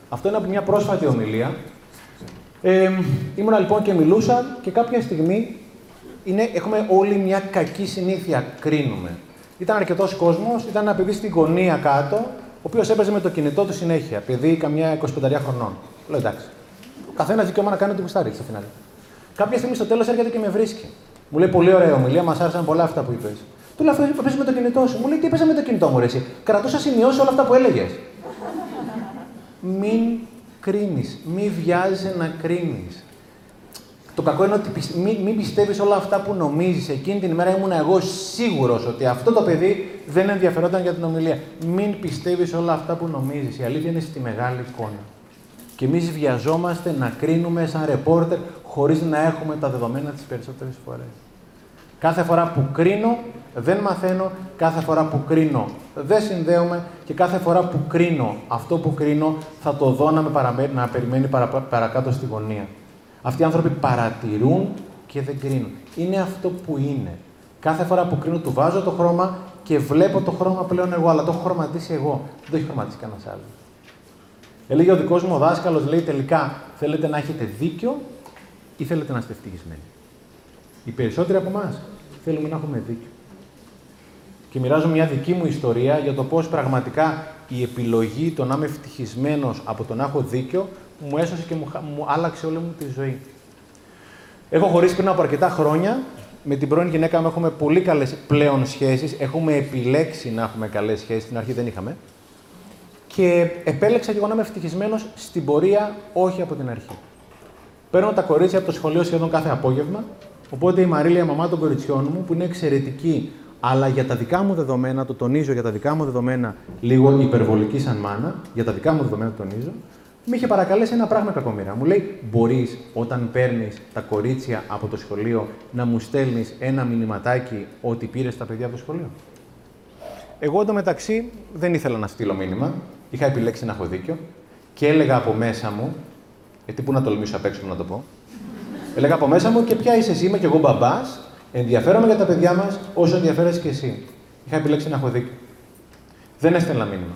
Αυτό είναι από μια πρόσφατη ομιλία. Ε, ήμουνα λοιπόν και μιλούσα και κάποια στιγμή είναι, έχουμε όλη μια κακή συνήθεια, κρίνουμε. Ήταν αρκετός κόσμος, ήταν ένα παιδί στην γωνία κάτω, ο οποίος έπαιζε με το κινητό του συνέχεια, παιδί καμιά 25 χρονών. Λέω εντάξει. Ο καθένας δικαίωμα να κάνει ό,τι γουστάρει στο φινάλι. Κάποια στιγμή στο τέλος έρχεται και με βρίσκει. Μου λέει πολύ ωραία ομιλία, μας άρεσαν πολλά αυτά που είπες. Του λέω αυτό με το κινητό σου. Μου λέει τι έπαιζε με το κινητό μου, ρε, εσύ; Κρατούσα σημειώσει όλα αυτά που έλεγες. Μην κρίνεις, μην βιάζεσαι να κρίνεις. Το κακό είναι ότι μην, μην πιστεύεις όλα αυτά που νομίζεις. Εκείνη την ημέρα ήμουν εγώ σίγουρος ότι αυτό το παιδί δεν ενδιαφερόταν για την ομιλία. Μην πιστεύεις όλα αυτά που νομίζεις. Η αλήθεια είναι στη μεγάλη εικόνα. Και εμείς βιαζόμαστε να κρίνουμε σαν ρεπόρτερ χωρίς να έχουμε τα δεδομένα τις περισσότερες φορές. Κάθε φορά που κρίνω, δεν μαθαίνω. Κάθε φορά που κρίνω, δεν συνδέομαι. Και κάθε φορά που κρίνω αυτό που κρίνω, θα το δω να, με να περιμένει παρακάτω στη γωνία. Αυτοί οι άνθρωποι παρατηρούν και δεν κρίνουν. Είναι αυτό που είναι. Κάθε φορά που κρίνω, του βάζω το χρώμα και βλέπω το χρώμα πλέον εγώ, αλλά το έχω χρωματίσει εγώ. Δεν το έχει χρωματίσει κανένας άλλος. Έλεγε ο δικός μου ο δάσκαλος, λέει τελικά θέλετε να έχετε δίκιο ή θέλετε να είστε ευτυχισμένοι. Οι περισσότεροι από εμάς θέλουμε να έχουμε δίκιο. Και μοιράζω μια δική μου ιστορία για το πώς πραγματικά η επιλογή το να είμαι ευτυχισμένος από το να έχω δίκιο μου έσωσε και μου, μου άλλαξε όλη μου τη ζωή. Έχω χωρίσει πριν από αρκετά χρόνια. Με την πρώην γυναίκα μου έχουμε πολύ καλές πλέον σχέσεις. Έχουμε επιλέξει να έχουμε καλές σχέσεις. Στην αρχή δεν είχαμε. Και επέλεξα και εγώ να είμαι ευτυχισμένος στην πορεία, όχι από την αρχή. Παίρνω τα κορίτσια από το σχολείο σχεδόν κάθε απόγευμα. Οπότε η Μαρίλια, η μαμά των κοριτσιών μου, που είναι εξαιρετική, αλλά για τα δικά μου δεδομένα, το τονίζω για τα δικά μου δεδομένα, λίγο υπερβολική σαν μάνα, για τα δικά μου δεδομένα το τονίζω, με είχε παρακαλέσει ένα πράγμα κακομοίρα. Μου λέει: Μπορείς όταν παίρνεις τα κορίτσια από το σχολείο να μου στέλνεις ένα μηνυματάκι ότι πήρες τα παιδιά από το σχολείο; Εγώ εντωμεταξύ δεν ήθελα να στείλω μήνυμα. Είχα επιλέξει να έχω δίκιο και έλεγα από μέσα μου. Γιατί πού να τολμήσω απ' έξω να το πω. Έλεγα από μέσα μου και ποια είσαι εσύ, είμαι και εγώ μπαμπάς. Ενδιαφέρομαι για τα παιδιά μας όσο ενδιαφέρεσαι και εσύ. Είχα επιλέξει να έχω δίκιο. Δεν έστελνα μήνυμα.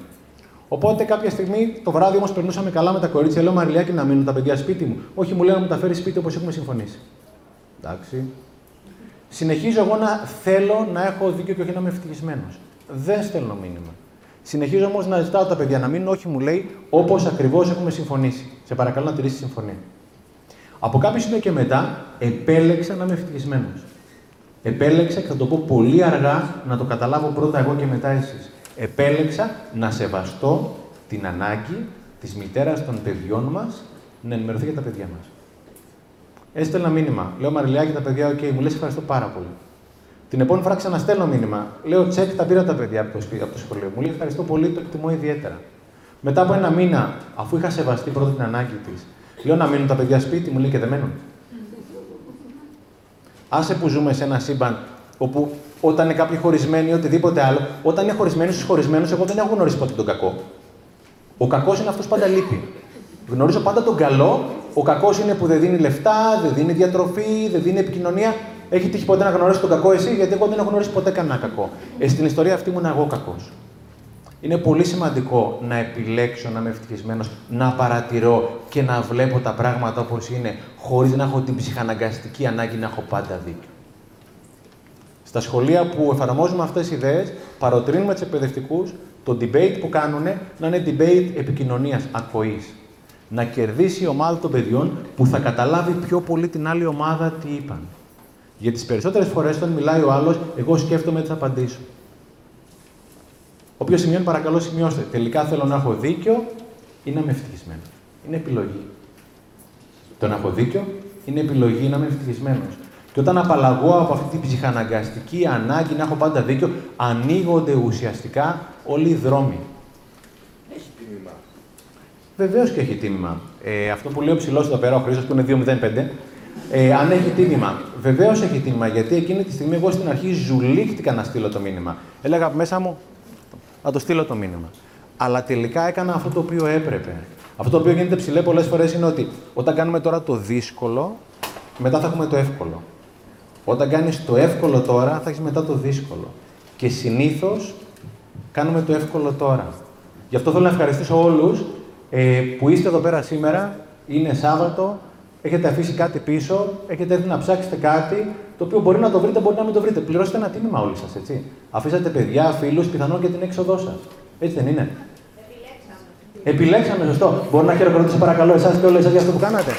Οπότε κάποια στιγμή το βράδυ όμως περνούσαμε καλά με τα κορίτσια. Λέω Μαριλιάκη να μείνουν τα παιδιά σπίτι μου. Όχι, μου λέει να μου τα φέρεις σπίτι όπως έχουμε συμφωνήσει. Εντάξει. Συνεχίζω εγώ να θέλω να έχω δίκιο και όχι να είμαι ευτυχισμένος. Δεν στέλνω μήνυμα. Συνεχίζω όμως να ζητάω τα παιδιά να μείνουν, όχι μου λέει, όπως ακριβώς έχουμε συμφωνήσει. Σε παρακαλώ να τηρήσεις τη συμφωνία. Από κάποιο σημείο και μετά επέλεξα να είμαι ευτυχισμένος. Επέλεξα και θα το πω πολύ αργά να το καταλάβω πρώτα εγώ και μετά εσείς επέλεξα να σεβαστώ την ανάγκη της μητέρας των παιδιών μας να ενημερωθεί για τα παιδιά μας. Έστελνα μήνυμα. Λέω Μαριλιάκη, τα παιδιά, OK, okay. μου λέει ευχαριστώ πάρα πολύ. Την επόμενη φορά ξαναστέλνω μήνυμα. Λέω τσεκ, τα πήρα τα παιδιά από το, σπίτι, από το σχολείο. Μου λέει ευχαριστώ πολύ, το εκτιμώ ιδιαίτερα. Μετά από ένα μήνα, αφού είχα σεβαστεί πρώτα την ανάγκη της, λέω να μείνουν τα παιδιά σπίτι, μου λέει και δεν μένουν. Άσε που ζούμε σε ένα σύμπαν όπου όταν είναι κάποιοι χωρισμένοι ή οτιδήποτε άλλο, όταν είναι χωρισμένοι στους χωρισμένους, εγώ δεν έχω γνωρίσει ποτέ τον κακό. Ο κακός είναι αυτός που πάντα λείπει. Γνωρίζω πάντα τον καλό. Ο κακός είναι που δεν δίνει λεφτά, δεν δίνει διατροφή, δεν δίνει επικοινωνία. Έχει τύχει ποτέ να γνωρίσει τον κακό εσύ, γιατί εγώ δεν έχω γνωρίσει ποτέ κανένα κακό. Ε, στην ιστορία αυτή ήμουν εγώ κακός. Είναι πολύ σημαντικό να επιλέξω να είμαι ευτυχισμένος, να παρατηρώ και να βλέπω τα πράγματα όπως είναι, χωρίς να έχω την ψυχαναγκαστική ανάγκη να έχω πάντα δίκιο. Στα σχολεία που εφαρμόζουμε αυτές τις ιδέες, παροτρύνουμε τους εκπαιδευτικούς το debate που κάνουν να είναι debate επικοινωνίας, ακοής. Να κερδίσει η ομάδα των παιδιών που θα καταλάβει πιο πολύ την άλλη ομάδα τι είπαν. Για τις περισσότερες φορές, όταν μιλάει ο άλλος, εγώ σκέφτομαι τι θα απαντήσω. Όποιο σημειώνει, παρακαλώ σημειώστε. Τελικά θέλω να έχω δίκιο ή να είμαι ευτυχισμένος. Είναι επιλογή. Το να έχω δίκιο είναι επιλογή να είμαι ευτυχισμένος. Και όταν απαλλαγώ από αυτή την ψυχαναγκαστική ανάγκη να έχω πάντα δίκιο, ανοίγονται ουσιαστικά όλοι οι δρόμοι. Έχει τίμημα. Βεβαίως και έχει τίμημα. Ε, αυτό που λέει ο ψηλός εδώ πέρα, ο Χρήστος που είναι 205, Ε, αν έχει τίμημα. Βεβαίως έχει τίμημα, γιατί εκείνη τη στιγμή εγώ στην αρχή ζουλήχτηκα να στείλω το μήνυμα. Έλεγα μέσα μου να το στείλω το μήνυμα. Αλλά τελικά έκανα αυτό το οποίο έπρεπε. Αυτό το οποίο γίνεται ψηλέ πολλές φορές είναι ότι όταν κάνουμε τώρα το δύσκολο, μετά θα έχουμε το εύκολο. Όταν κάνεις το εύκολο τώρα, θα έχεις μετά το δύσκολο. Και συνήθως κάνουμε το εύκολο τώρα. Γι' αυτό θέλω να ευχαριστήσω όλους ε, που είστε εδώ πέρα σήμερα. Είναι Σάββατο, έχετε αφήσει κάτι πίσω, έχετε έρθει να ψάξετε κάτι, το οποίο μπορεί να το βρείτε, μπορεί να μην το βρείτε. Πληρώστε ένα τίμημα όλοι σας, έτσι. Αφήσατε παιδιά, φίλους, πιθανόν και την έξοδό σας. Έτσι δεν είναι. Επιλέξαμε. Επιλέξαμε, σωστό. Μπορώ να χειροκροτήσω παρακαλώ εσάς και όλα εσά για αυτό που κάνατε.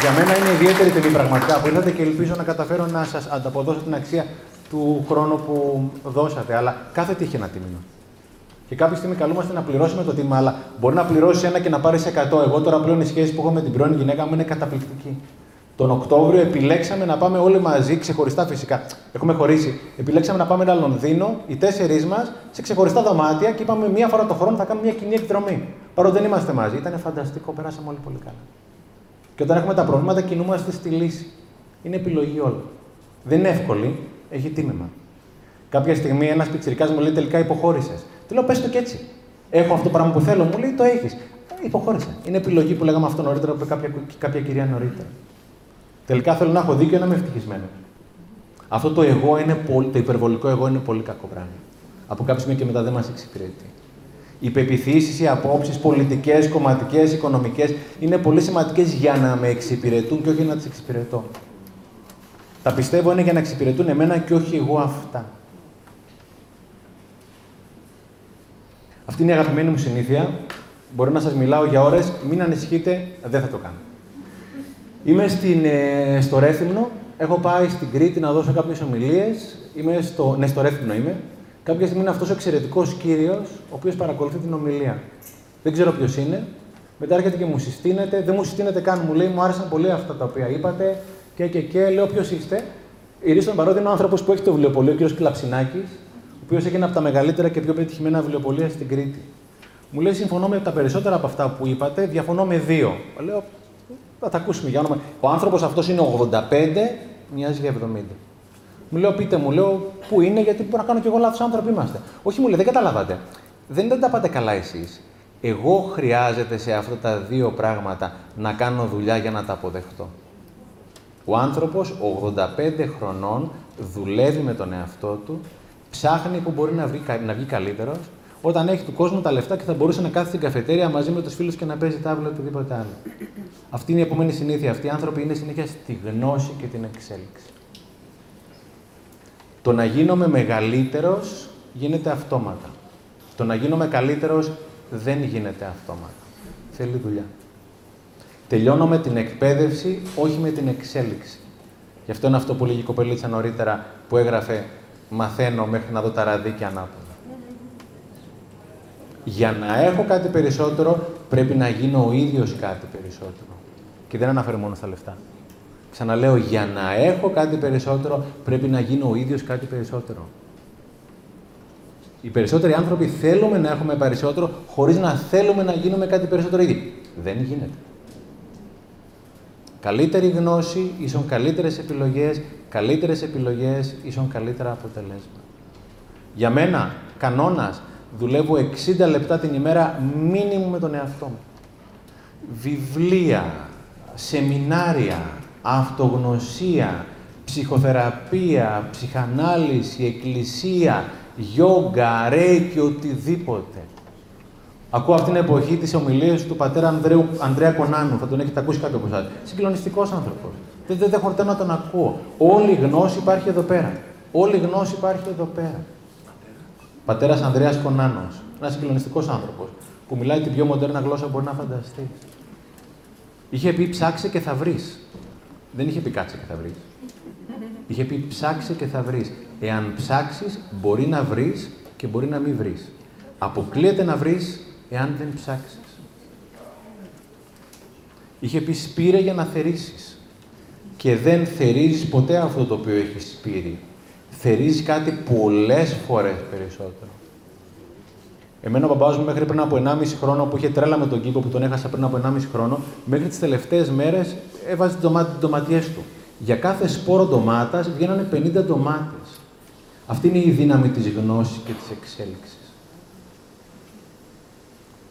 Για μένα είναι ιδιαίτερη τιμή πραγματικά που ήρθατε και ελπίζω να καταφέρω να σας ανταποδώσω την αξία του χρόνου που δώσατε. Αλλά κάθε τι έχει ένα τίμημα. Και κάποια στιγμή καλούμαστε να πληρώσουμε το τίμημα, αλλά μπορεί να πληρώσει ένα και να πάρει 100. Εγώ τώρα πλέον η σχέση που έχω με την πρώην γυναίκα μου είναι καταπληκτική. Τον Οκτώβριο επιλέξαμε να πάμε όλοι μαζί, ξεχωριστά φυσικά. Έχουμε χωρίσει. Επιλέξαμε να πάμε ένα Λονδίνο, οι τέσσερις μας, σε ξεχωριστά δωμάτια και είπαμε μία φορά το χρόνο θα κάνουμε μια κοινή εκδρομή. Παρότι δεν είμαστε μαζί. Ήταν φανταστικό, περάσαμε όλοι πολύ καλά. Και όταν έχουμε τα προβλήματα, κινούμαστε στη λύση. Είναι επιλογή όλων. Δεν είναι εύκολη, έχει τίμημα. Κάποια στιγμή ένας πιτσυρικά μου λέει τελικά υποχώρησες. Του λέω πες το και έτσι. Έχω αυτό το πράγμα που θέλω, μου λέει το έχεις. Υποχώρησε. Είναι επιλογή που λέγαμε αυτό νωρίτερα, που κάποια, κάποια κυρία νωρίτερα. Τελικά θέλω να έχω δίκιο να είμαι ευτυχισμένος. Αυτό το εγώ είναι πολύ, το υπερβολικό εγώ είναι πολύ κακό πράγμα. Από κάποιο σημείο και μετά δεν μας εξυπηρετεί. Οι πεπιθήσεις, οι απόψεις, πολιτικές, κομματικές, οικονομικές είναι πολύ σημαντικές για να με εξυπηρετούν και όχι να τις εξυπηρετώ. Τα πιστεύω είναι για να εξυπηρετούν εμένα και όχι εγώ αυτά. Αυτή είναι η αγαπημένη μου συνήθεια. Μπορώ να σας μιλάω για ώρες. Μην ανησυχείτε, δεν θα το κάνω. Είμαι στην, ε, στο Ρέθυμνο. Έχω πάει στην Κρήτη να δώσω κάποιες ομιλίες. Είμαι στο, ναι, στο Ρέθυμνο είμαι. Κάποια στιγμή είναι αυτός ο εξαιρετικός κύριος, ο οποίος παρακολουθεί την ομιλία. Δεν ξέρω ποιος είναι. Μετά έρχεται και μου συστήνεται. Δεν μου συστήνεται καν. Μου λέει: Μου άρεσαν πολύ αυτά τα οποία είπατε. Και, και, και. Λέω: Ποιος είστε; Η Ρίστον Παρότι είναι ο άνθρωπος που έχει το βιβλιοπωλείο, ο κ. Κλαψινάκης, ο οποίος έχει ένα από τα μεγαλύτερα και πιο πετυχημένα βιβλιοπολία στην Κρήτη. Μου λέει: Συμφωνώ με τα περισσότερα από αυτά που είπατε, διαφωνώ με δύο. Λέω: Θα τα ακούσουμε για όνομα. Ο άνθρωπος αυτός είναι 85, μοιάζει για 70. Μου λέω, πείτε μου, λέω, πού είναι, γιατί μπορώ να κάνω κι εγώ λάθος άνθρωποι είμαστε. Όχι, μου λέει, δεν καταλάβατε. Δεν, δεν τα πάτε καλά εσείς. Εγώ χρειάζεται σε αυτά τα δύο πράγματα να κάνω δουλειά για να τα αποδεχτώ. Ο άνθρωπος 85 χρονών δουλεύει με τον εαυτό του, ψάχνει που μπορεί να, βρει, να βγει καλύτερος, όταν έχει του κόσμου τα λεφτά και θα μπορούσε να κάθεται στην καφετέρια μαζί με τους φίλους και να παίζει τάβλα οτιδήποτε άλλο. Αυτή είναι η επόμενη συνήθεια. Αυτοί οι άνθρωποι είναι συνέχεια στη γνώση και την εξέλιξη. Το να γίνομαι μεγαλύτερος γίνεται αυτόματα. Το να γίνομαι καλύτερος δεν γίνεται αυτόματα. Θέλει δουλειά. Τελειώνω με την εκπαίδευση, όχι με την εξέλιξη. Γι' αυτό είναι αυτό που λέγει η κοπελίτσα νωρίτερα που έγραφε «Μαθαίνω μέχρι να δω τα ραδίκια ανάποδα». Για να έχω κάτι περισσότερο, πρέπει να γίνω ο ίδιος κάτι περισσότερο. Και δεν αναφέρω μόνο στα λεφτά. Ξαναλέω, για να έχω κάτι περισσότερο, πρέπει να γίνω ο ίδιος κάτι περισσότερο. Οι περισσότεροι άνθρωποι θέλουμε να έχουμε περισσότερο, χωρίς να θέλουμε να γίνουμε κάτι περισσότερο ήδη. Δεν γίνεται. Καλύτερη γνώση ίσον καλύτερες επιλογές, καλύτερες επιλογές ίσον καλύτερα αποτελέσματα. Για μένα, κανόνας, δουλεύω 60 λεπτά την ημέρα μήνυμου με τον εαυτό μου. Βιβλία, σεμινάρια, αυτογνωσία, ψυχοθεραπεία, ψυχανάλυση, εκκλησία, γιόγκα, ρέικι, οτιδήποτε. Ακούω αυτήν την εποχή τις ομιλίες του πατέρα Ανδρέου, Ανδρέα Κονάνου. Θα τον έχετε ακούσει κάποιο από εσάς. Συγκλονιστικός άνθρωπος. Δεν, δεν, δεν χορταίνω να τον ακούω. Όλη η γνώση υπάρχει εδώ πέρα. Όλη η γνώση υπάρχει εδώ πέρα. Πατέρας Ανδρέας Κονάνος. Ένας συγκλονιστικός άνθρωπος που μιλάει την πιο μοντέρνα γλώσσα που μπορεί να φανταστεί. Είχε πει ψάξε και θα βρεις. Δεν είχε πει κάτσε και θα βρεις. Είχε πει ψάξε και θα βρεις. Εάν ψάξεις, μπορεί να βρεις και μπορεί να μην βρεις. Αποκλείεται να βρεις εάν δεν ψάξεις. Είχε πει σπήρε για να θερήσεις. Και δεν θερίζεις ποτέ αυτό το οποίο έχεις σπείρει. Θερίζεις κάτι πολλές φορές περισσότερο. Εμένα ο μπαμπά μου μέχρι πριν από 1,5 χρόνο που είχε τρέλα με τον κήπο που τον έχασα πριν από 1,5 χρόνο, μέχρι τις τελευταίες μέρες έβαζε τι ντοματιές του. Για κάθε σπόρο ντομάτας βγαίνανε 50 ντομάτες. Αυτή είναι η δύναμη της γνώσης και της εξέλιξης.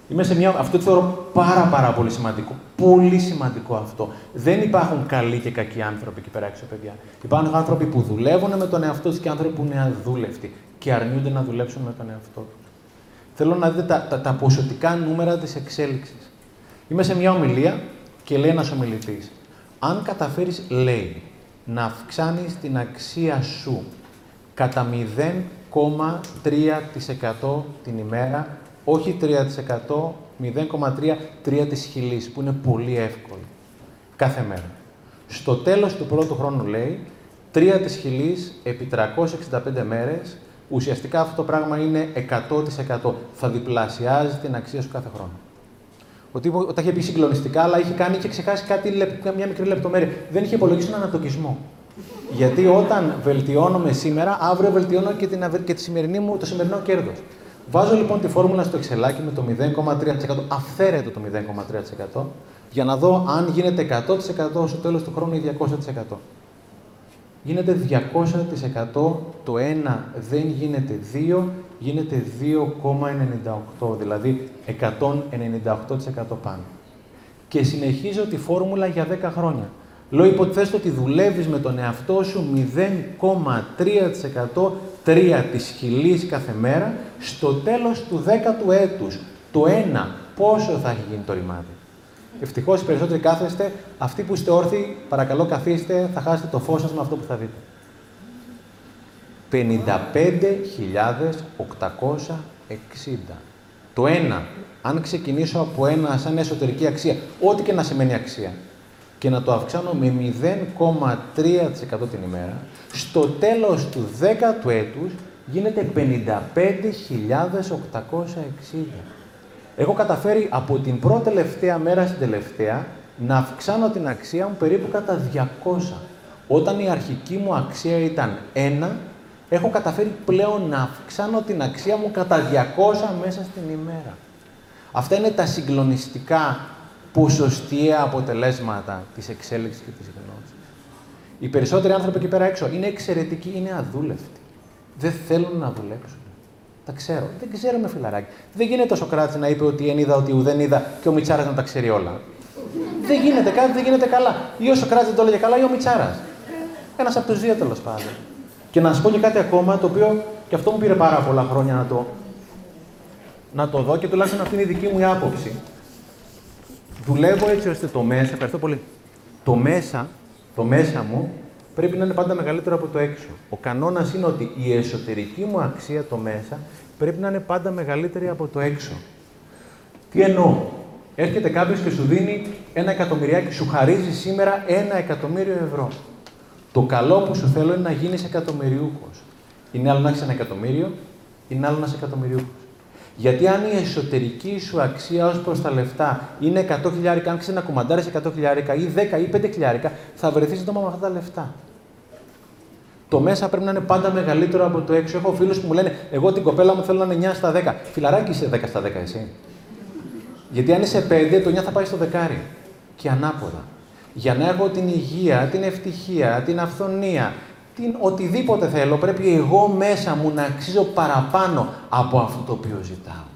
Είμαι σε μια... Αυτό το θεωρώ πάρα πάρα πολύ σημαντικό. Πολύ σημαντικό αυτό. Δεν υπάρχουν καλοί και κακοί άνθρωποι εκεί πέρα έξω, παιδιά. Υπάρχουν άνθρωποι που δουλεύουν με τον εαυτό τους και άνθρωποι που είναι αδούλευτοι και αρνιούνται να δουλέψουν με τον εαυτό τους. Θέλω να δείτε τα, τα, τα ποσοτικά νούμερα της εξέλιξης. Είμαι σε μια ομιλία και λέει ένας ομιλητής. Αν καταφέρεις, λέει, να αυξάνεις την αξία σου κατά 0,3% την ημέρα όχι 3%, 0,3, 3 της χιλής, που είναι πολύ εύκολο. Κάθε μέρα. Στο τέλος του πρώτου χρόνου λέει, 3 της χιλής επί 365 μέρες, ουσιαστικά αυτό το πράγμα είναι 100%. Θα διπλασιάζει την αξία σου κάθε χρόνο. Ο τύπο τα είχε πει συγκλονιστικά, αλλά είχε κάνει και ξεχάσει κάτι, μια μικρή λεπτομέρεια. Δεν είχε υπολογίσει τον ανατοκισμό. Γιατί όταν βελτιώνομαι σήμερα, αύριο βελτιώνω και, την, και τη σημερινή μου, το σημερινό κέρδος. Βάζω λοιπόν τη φόρμουλα στο εξελάκι με το 0,3%, αυθαίρετο το 0,3%, για να δω αν γίνεται 100% στο τέλος του χρόνου ή 200%. Γίνεται 200%, το 1 δεν γίνεται 2, γίνεται 2,98, δηλαδή 198% πάνω. Και συνεχίζω τη φόρμουλα για 10 χρόνια. Λέω υποτιθέστε ότι δουλεύεις με τον εαυτό σου 0,3% 3 της χιλής κάθε μέρα, στο τέλος του 10ου έτους, το 1, πόσο θα έχει γίνει το ρημάδι. Ευτυχώς οι περισσότεροι κάθεστε, αυτοί που είστε όρθιοι, παρακαλώ καθίστε, θα χάσετε το φως σας με αυτό που θα δείτε. 55.860. Το 1, αν ξεκινήσω από ένα σαν εσωτερική αξία, ό,τι και να σημαίνει αξία, και να το αυξάνω με 0,3% την ημέρα, στο τέλος του 10ου έτους γίνεται 55.860. Έχω καταφέρει από την πρώτη τελευταία μέρα στην τελευταία να αυξάνω την αξία μου περίπου κατά 200. Όταν η αρχική μου αξία ήταν 1, έχω καταφέρει πλέον να αυξάνω την αξία μου κατά 200 μέσα στην ημέρα. Αυτά είναι τα συγκλονιστικά ποσοστιαία αποτελέσματα της εξέλιξης και της γνώσης. Οι περισσότεροι άνθρωποι εκεί πέρα έξω είναι εξαιρετικοί, είναι αδούλευτοι. Δεν θέλουν να δουλέψουν. Τα ξέρω. Δεν ξέρω με φιλαράκι. Δεν γίνεται ο Σοκράτης να είπε ότι εν είδα ότι ουδέν είδα και ο Μιτσάρα να τα ξέρει όλα. δεν γίνεται κάτι, δεν γίνεται καλά. Ή ο Σοκράτης δεν το έλεγε καλά, ή ο Μιτσάρα. Ένας από τους δύο τέλος πάντων. Και να σας πω και κάτι ακόμα το οποίο και αυτό μου πήρε πάρα πολλά χρόνια να το, να το δω και τουλάχιστον αυτή είναι η δική μου άποψη. Δουλεύω έτσι ώστε το μέσα, ευχαριστώ πολύ, το μέσα, το μέσα μου πρέπει να είναι πάντα μεγαλύτερο από το έξω. Ο κανόνας είναι ότι η εσωτερική μου αξία, το μέσα, πρέπει να είναι πάντα μεγαλύτερη από το έξω. Τι εννοώ; Έρχεται κάποιος και σου δίνει ένα εκατομμυριάκι, σου χαρίζει σήμερα ένα εκατομμύριο ευρώ. Το καλό που σου θέλω είναι να γίνεις εκατομμυριούχος. Είναι άλλο να έχεις ένα εκατομμύριο, είναι άλλο να είσαι εκατομμυριούχος. Γιατί αν η εσωτερική σου αξία ως προς τα λεφτά είναι 100 χιλιάρικα, αν ξέρεις να κουμαντάρεις 100 χιλιάρικα ή 10 ή 5 χιλιάρικα, θα βρεθείς σύντομα με αυτά τα λεφτά. Το μέσα πρέπει να είναι πάντα μεγαλύτερο από το έξω. Έχω φίλους που μου λένε: Εγώ την κοπέλα μου θέλω να είναι 9 στα 10. Φιλαράκι είσαι 10 στα 10 εσύ. Γιατί αν είσαι 5, το 9 θα πάει στο δεκάρι. Και ανάποδα. Για να έχω την υγεία, την ευτυχία, την αυθονία, την οτιδήποτε θέλω, πρέπει εγώ μέσα μου να αξίζω παραπάνω από αυτό το οποίο ζητάω.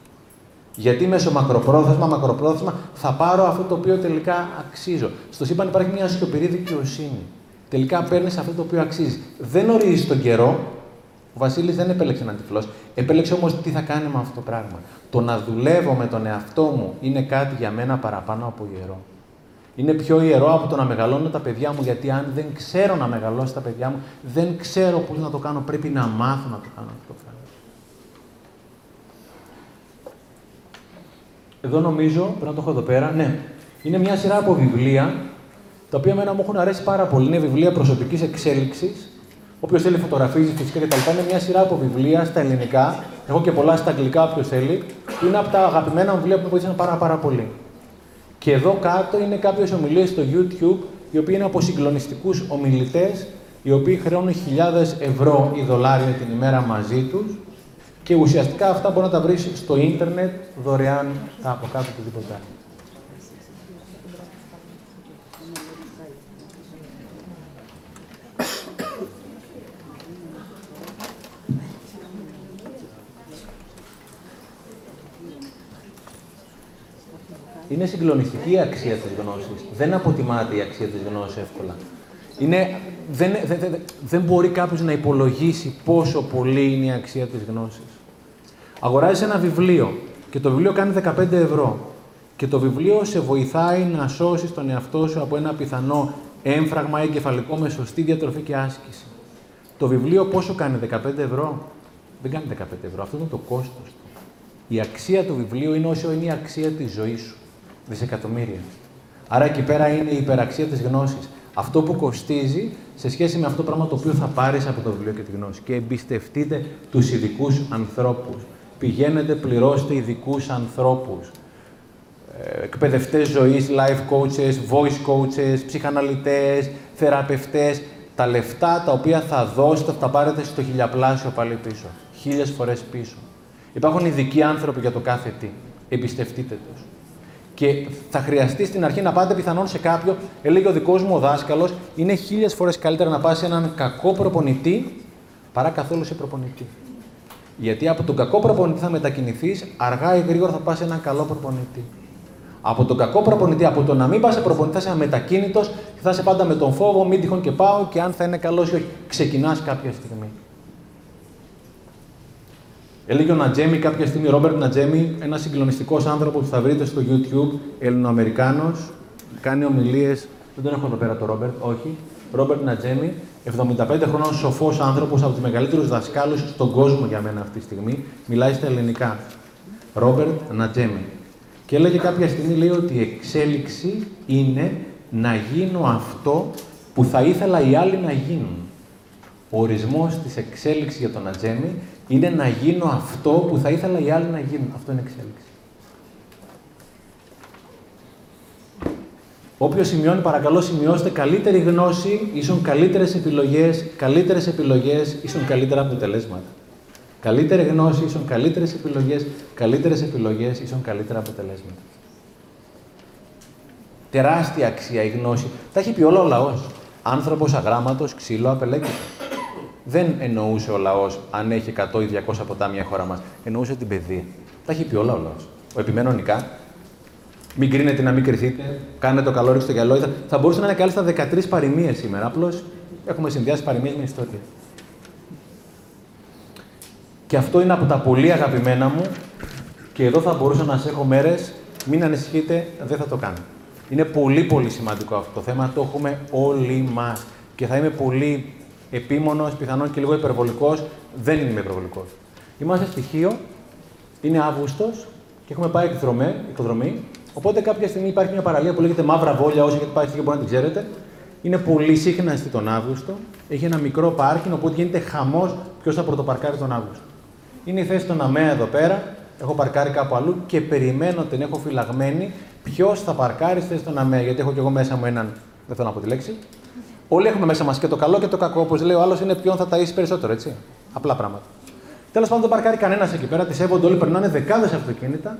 Γιατί μέσω μακροπρόθεσμα, μακροπρόθεσμα θα πάρω αυτό το οποίο τελικά αξίζω. Στο σύμπαν υπάρχει μια σιωπηρή δικαιοσύνη. Τελικά παίρνεις αυτό το οποίο αξίζεις. Δεν ορίζεις τον καιρό. Ο Βασίλης δεν επέλεξε έναν τυφλό. Επέλεξε όμως τι θα κάνει με αυτό το πράγμα. Το να δουλεύω με τον εαυτό μου είναι κάτι για μένα παραπάνω από ιερό. Είναι πιο ιερό από το να μεγαλώνω τα παιδιά μου, γιατί αν δεν ξέρω να μεγαλώσω τα παιδιά μου, δεν ξέρω πώς να το κάνω. Πρέπει να μάθω να το κάνω αυτό το πράγμα. Εδώ νομίζω, πρέπει να το έχω εδώ πέρα, ναι. Είναι μια σειρά από βιβλία, τα οποία εμένα μου έχουν αρέσει πάρα πολύ. Είναι βιβλία προσωπικής εξέλιξης, Όποιος θέλει φωτογραφίζει φυσικά κτλ. Είναι μια σειρά από βιβλία στα ελληνικά. Έχω και πολλά στα αγγλικά, όποιος θέλει. Είναι από τα αγαπημένα μου βιβλία που με βοήθησαν πάρα, πάρα πολύ. Και εδώ κάτω είναι κάποιες ομιλίες στο YouTube, οι οποίοι είναι από συγκλονιστικούς ομιλητές, οι οποίοι χρεώνουν χιλιάδες ευρώ ή δολάρια την ημέρα μαζί τους Και ουσιαστικά αυτά μπορεί να τα βρεις στο ίντερνετ δωρεάν από κάτω οτιδήποτε άλλο. Είναι συγκλονιστική η αξία της γνώσης. Δεν αποτιμάται η αξία της γνώσης εύκολα. Είναι, δεν, δεν, δεν, δεν μπορεί κάποιος να υπολογίσει πόσο πολύ είναι η αξία της γνώσης. Αγοράζεις ένα βιβλίο και το βιβλίο κάνει 15 ευρώ και το βιβλίο σε βοηθάει να σώσεις τον εαυτό σου από ένα πιθανό έμφραγμα ή κεφαλικό με σωστή διατροφή και άσκηση. Το βιβλίο πόσο κάνει, 15 ευρώ; Δεν κάνει 15 ευρώ, αυτό είναι το κόστος του. Η αξία του βιβλίου είναι όσο είναι η αξία της ζωής σου. Δισεκατομμύρια. Άρα εκεί πέρα είναι η υπεραξία της γνώσης. Αυτό που κοστίζει σε σχέση με αυτό το πράγμα το οποίο θα πάρεις από το βιβλίο και τη γνώση. Και εμπιστευτείτε τους ειδικούς ανθρώπους. Πηγαίνετε, πληρώστε ειδικούς ανθρώπους. Ε, εκπαιδευτές ζωής, life coaches, voice coaches, ψυχαναλυτές, θεραπευτές. Τα λεφτά τα οποία θα δώσετε θα τα πάρετε στο χιλιαπλάσιο πάλι πίσω. Χίλιες φορές πίσω. Υπάρχουν ειδικοί άνθρωποι για το κάθε τι. Εμπιστευτείτε τους. Και θα χρειαστεί στην αρχή να πάτε πιθανόν σε κάποιο, έλεγε ο δικός μου ο δάσκαλος, είναι χίλιες φορές καλύτερα να πας σε έναν κακό προπονητή παρά καθόλου σε προπονητή. Γιατί από τον κακό προπονητή θα μετακινηθείς, αργά ή γρήγορα θα πας σε έναν καλό προπονητή. Από τον κακό προπονητή, από το να μην πας σε προπονητή, θα είσαι αμετακίνητος και θα είσαι πάντα με τον φόβο, μην τυχόν και πάω και αν θα είναι καλός ή όχι. Ξεκινάς κάποια στιγμή. Έλεγε ο Νατζέμι κάποια στιγμή, Ρόμπερτ Νατζέμι, ένας συγκλονιστικός άνθρωπος που θα βρείτε στο YouTube, Ελληνοαμερικάνος, κάνει ομιλίες. Δεν τον έχω εδώ πέρα το Ρόμπερτ, όχι. Ρόμπερτ Νατζέμι, 75 χρονών σοφός άνθρωπος, από τους μεγαλύτερους δασκάλους στον κόσμο για μένα αυτή τη στιγμή, μιλάει στα ελληνικά. Ρόμπερτ Νατζέμι. Και έλεγε κάποια στιγμή, λέει ότι η εξέλιξη είναι να γίνω αυτό που θα ήθελα οι άλλοι να γίνουν. Ο ορισμός της εξέλιξης για τον Νατζέμι είναι να γίνω αυτό που θα ήθελα οι άλλοι να γίνουν. Αυτό είναι εξέλιξη. Όποιο σημειώνει, παρακαλώ σημειώστε καλύτερη γνώση, ίσον καλύτερες επιλογές, καλύτερες επιλογές, ίσον καλύτερα αποτελέσματα. Καλύτερη γνώση, ίσον καλύτερες επιλογές, καλύτερες επιλογές, ίσον καλύτερα αποτελέσματα. Τεράστια αξία η γνώση. Τα έχει πει όλο ο λαός. Άνθρωπος αγράμματος, ξύλο, απελέγητο δεν εννοούσε ο λαός αν έχει 100 ή 200 ποτάμια η χώρα μας. Εννοούσε την παιδεία. Τα έχει πει όλα ο λαός. Ο επιμένω νικά. Μην κρίνετε να μην κρυθείτε. Κάνε το καλό, ρίξτε το γυαλό. Θα, θα μπορούσε να είναι κάλλιστα 13 παροιμίες σήμερα. Απλώς έχουμε συνδυάσει παροιμίες με ιστορία. Και αυτό είναι από τα πολύ αγαπημένα μου. Και εδώ θα μπορούσα να σε έχω μέρες. Μην ανησυχείτε, δεν θα το κάνω. Είναι πολύ πολύ σημαντικό αυτό το θέμα. Το έχουμε όλοι μας. Και θα είμαι πολύ επίμονος, πιθανόν και λίγο υπερβολικός. Δεν είμαι υπερβολικός. Είμαστε στοιχείο, είναι Αύγουστος και έχουμε πάει εκδρομή. Οπότε κάποια στιγμή υπάρχει μια παραλία που λέγεται Μαύρα Βόλια, όσοι έχετε πάει στοιχείο μπορεί να την ξέρετε. Είναι πολύ σύχναστη τον Αύγουστο. Έχει ένα μικρό πάρκινγκ, οπότε γίνεται χαμός ποιος θα πρωτοπαρκάρει τον Αύγουστο. Είναι η θέση των ΑΜΕΑ εδώ πέρα. Έχω παρκάρει κάπου αλλού και περιμένω την έχω φυλαγμένη ποιος θα παρκάρει στη θέση των ΑΜΕΑ. Γιατί έχω κι εγώ μέσα μου έναν. Δεν θέλω να πω τη λέξη. Όλοι έχουμε μέσα μας και το καλό και το κακό. Όπως λέει ο άλλος, είναι ποιον θα ταΐσει περισσότερο, έτσι. Απλά πράγματα. Τέλος πάντων, δεν παρκάρει κανένας εκεί πέρα. Τη σέβονται όλοι, περνάνε δεκάδες αυτοκίνητα.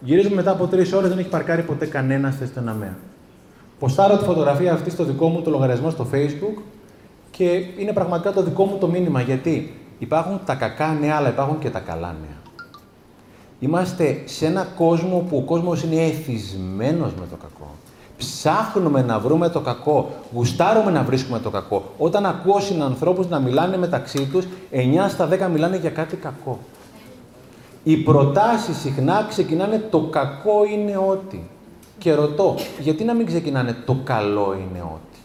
Γυρίζουμε μετά από τρεις ώρες, δεν έχει παρκάρει ποτέ κανένας στη στον ΑΜΕΑ. Ποστάρω τη φωτογραφία αυτή στο δικό μου το λογαριασμό στο Facebook και είναι πραγματικά το δικό μου το μήνυμα. Γιατί υπάρχουν τα κακά νέα, αλλά υπάρχουν και τα καλά νέα. Είμαστε σε ένα κόσμο που ο κόσμος είναι εθισμένος με το κακό. Ψάχνουμε να βρούμε το κακό. Γουστάρουμε να βρίσκουμε το κακό. Όταν ακούω συνανθρώπους να μιλάνε μεταξύ τους, 9 στα 10 μιλάνε για κάτι κακό. Οι προτάσεις συχνά ξεκινάνε το κακό είναι ότι. Και ρωτώ, γιατί να μην ξεκινάνε το καλό είναι ότι.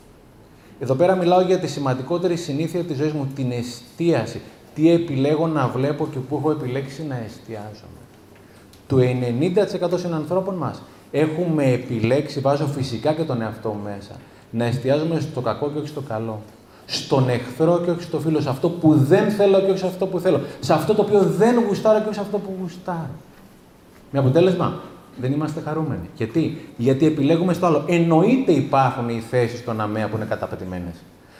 Εδώ πέρα μιλάω για τη σημαντικότερη συνήθεια της ζωής μου, την εστίαση. Τι επιλέγω να βλέπω και πού έχω επιλέξει να εστιάζομαι. Το 90% συνανθρώπων μας έχουμε επιλέξει, βάζω φυσικά και τον εαυτό μου μέσα, να εστιάζουμε στο κακό και όχι στο καλό. Στον εχθρό και όχι στο φίλο. Σε αυτό που δεν θέλω και όχι σε αυτό που θέλω. Σε αυτό το οποίο δεν γουστάρω και όχι σε αυτό που γουστάρω. Με αποτέλεσμα, δεν είμαστε χαρούμενοι. Γιατί, Γιατί επιλέγουμε στο άλλο. Εννοείται υπάρχουν οι θέσεις στον ΑΜΕΑ που είναι καταπετημένε.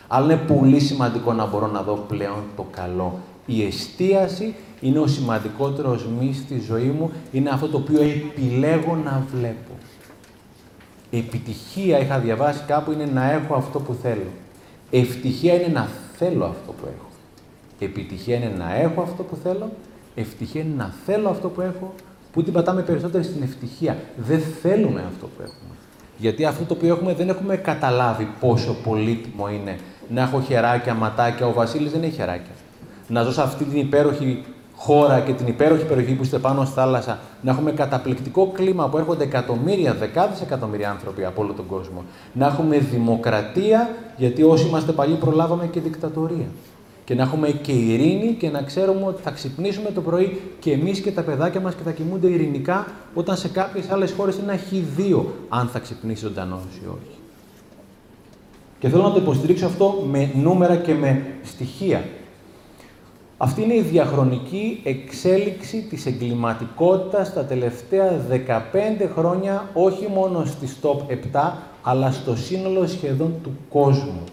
Αλλά είναι πολύ σημαντικό να μπορώ να δω πλέον το καλό. Η εστίαση είναι ο σημαντικότερος μη στη ζωή μου, είναι αυτό το οποίο επιλέγω να βλέπω. Επιτυχία, είχα διαβάσει κάπου, είναι να έχω αυτό που θέλω. Ευτυχία είναι να θέλω αυτό που έχω. Επιτυχία είναι να έχω αυτό που θέλω. Ευτυχία είναι να θέλω αυτό που έχω. Πού την πατάμε περισσότερο στην ευτυχία. Δεν θέλουμε αυτό που έχουμε. Γιατί αυτό το οποίο έχουμε δεν έχουμε καταλάβει πόσο πολύτιμο είναι να έχω χεράκια, ματάκια. Ο Βασίλης δεν έχει χεράκια. Να ζω σε αυτή την υπέροχη χώρα και την υπέροχη περιοχή που είστε πάνω στη θάλασσα, να έχουμε καταπληκτικό κλίμα που έρχονται εκατομμύρια, δεκάδες εκατομμύρια άνθρωποι από όλο τον κόσμο. Να έχουμε δημοκρατία, γιατί όσοι είμαστε παλιοί προλάβαμε και δικτατορία. Και να έχουμε και ειρήνη και να ξέρουμε ότι θα ξυπνήσουμε το πρωί και εμείς και τα παιδάκια μας και θα κοιμούνται ειρηνικά, όταν σε κάποιες άλλες χώρες είναι ένα δύο αν θα ξυπνήσει ζωντανό ή όχι. Και θέλω να το υποστηρίξω αυτό με νούμερα και με στοιχεία. Αυτή είναι η διαχρονική εξέλιξη της εγκληματικότητας τα τελευταία 15 χρόνια, όχι μόνο στη top 7, αλλά στο σύνολο σχεδόν του κόσμου.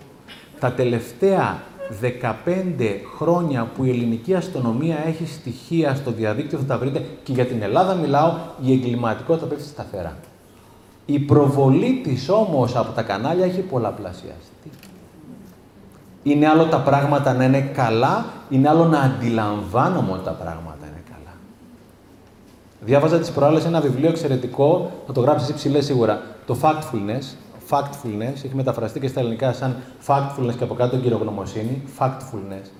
Τα τελευταία 15 χρόνια που η ελληνική αστυνομία έχει στοιχεία στο διαδίκτυο, θα τα βρείτε, και για την Ελλάδα μιλάω, η εγκληματικότητα πέφτει σταθερά. Η προβολή της όμως από τα κανάλια έχει πολλαπλασιαστεί. Είναι άλλο τα πράγματα να είναι καλά, είναι άλλο να αντιλαμβάνομαι ότι τα πράγματα είναι καλά. Διάβαζα τις προάλλες ένα βιβλίο εξαιρετικό, θα το γράψεις ψηλές σίγουρα, το Factfulness. Factfulness, έχει μεταφραστεί και στα ελληνικά σαν Factfulness και από κάτω κυρογνωμοσύνη, Factfulness.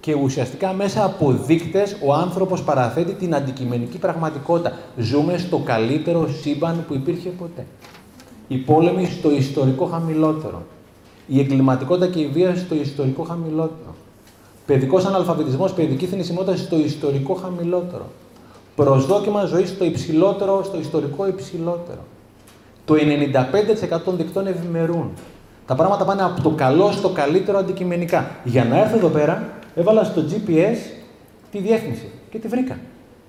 Και ουσιαστικά μέσα από δείκτες ο άνθρωπος παραθέτει την αντικειμενική πραγματικότητα. Ζούμε στο καλύτερο σύμπαν που υπήρχε ποτέ. Οι πόλεμοι στο ιστορικό χαμηλότερο. Η εγκληματικότητα και η βία στο ιστορικό χαμηλότερο. Παιδικός αναλφαβητισμός, παιδική θνησιμότητα στο ιστορικό χαμηλότερο. Προσδόκιμα ζωή στο υψηλότερο, στο ιστορικό υψηλότερο. Το 95% των δικτών ευημερούν. Τα πράγματα πάνε από το καλό στο καλύτερο αντικειμενικά. Για να έρθω εδώ πέρα, έβαλα στο GPS τη διεύθυνση και τη βρήκα.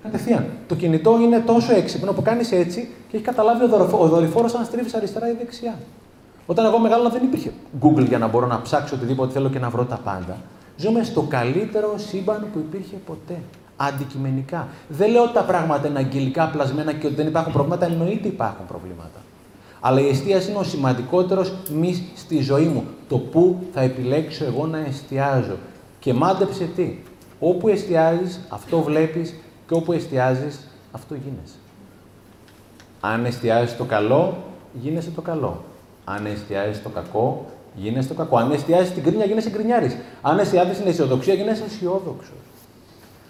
Κατευθείαν. Το κινητό είναι τόσο έξυπνο που κάνεις έτσι και έχει καταλάβει ο δορυφόρος αν στρίβεις αριστερά ή δεξιά. Όταν εγώ μεγάλωνα δεν υπήρχε Google για να μπορώ να ψάξω οτιδήποτε θέλω και να βρω τα πάντα. Ζούμε στο καλύτερο σύμπαν που υπήρχε ποτέ. Αντικειμενικά. Δεν λέω ότι τα πράγματα είναι αγγελικά πλασμένα και ότι δεν υπάρχουν προβλήματα. Εννοείται υπάρχουν προβλήματα. Αλλά η εστίαση είναι ο σημαντικότερος μη στη ζωή μου. Το πού θα επιλέξω εγώ να εστιάζω. Και μάντεψε τι. Όπου εστιάζεις, αυτό βλέπεις και όπου εστιάζεις, αυτό γίνεσαι. Αν εστιάζεις το καλό, γίνεσαι το καλό. Αν εστιάζεις στο κακό, γίνεσαι το κακό. Αν εστιάζεις στην κρίνια, γίνεσαι κρινιάρη. Αν εστιάζεις στην αισιοδοξία, γίνεσαι αισιόδοξος.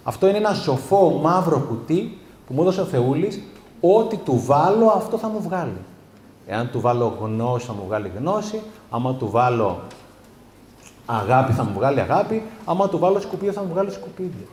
Αυτό είναι ένα σοφό μαύρο κουτί που μου έδωσε ο Θεούλης. Ό,τι του βάλω, αυτό θα μου βγάλει. Εάν του βάλω γνώση, θα μου βγάλει γνώση. Άμα του βάλω αγάπη, θα μου βγάλει αγάπη. Άμα του βάλω σκουπίδια, θα μου βγάλει σκουπίδια.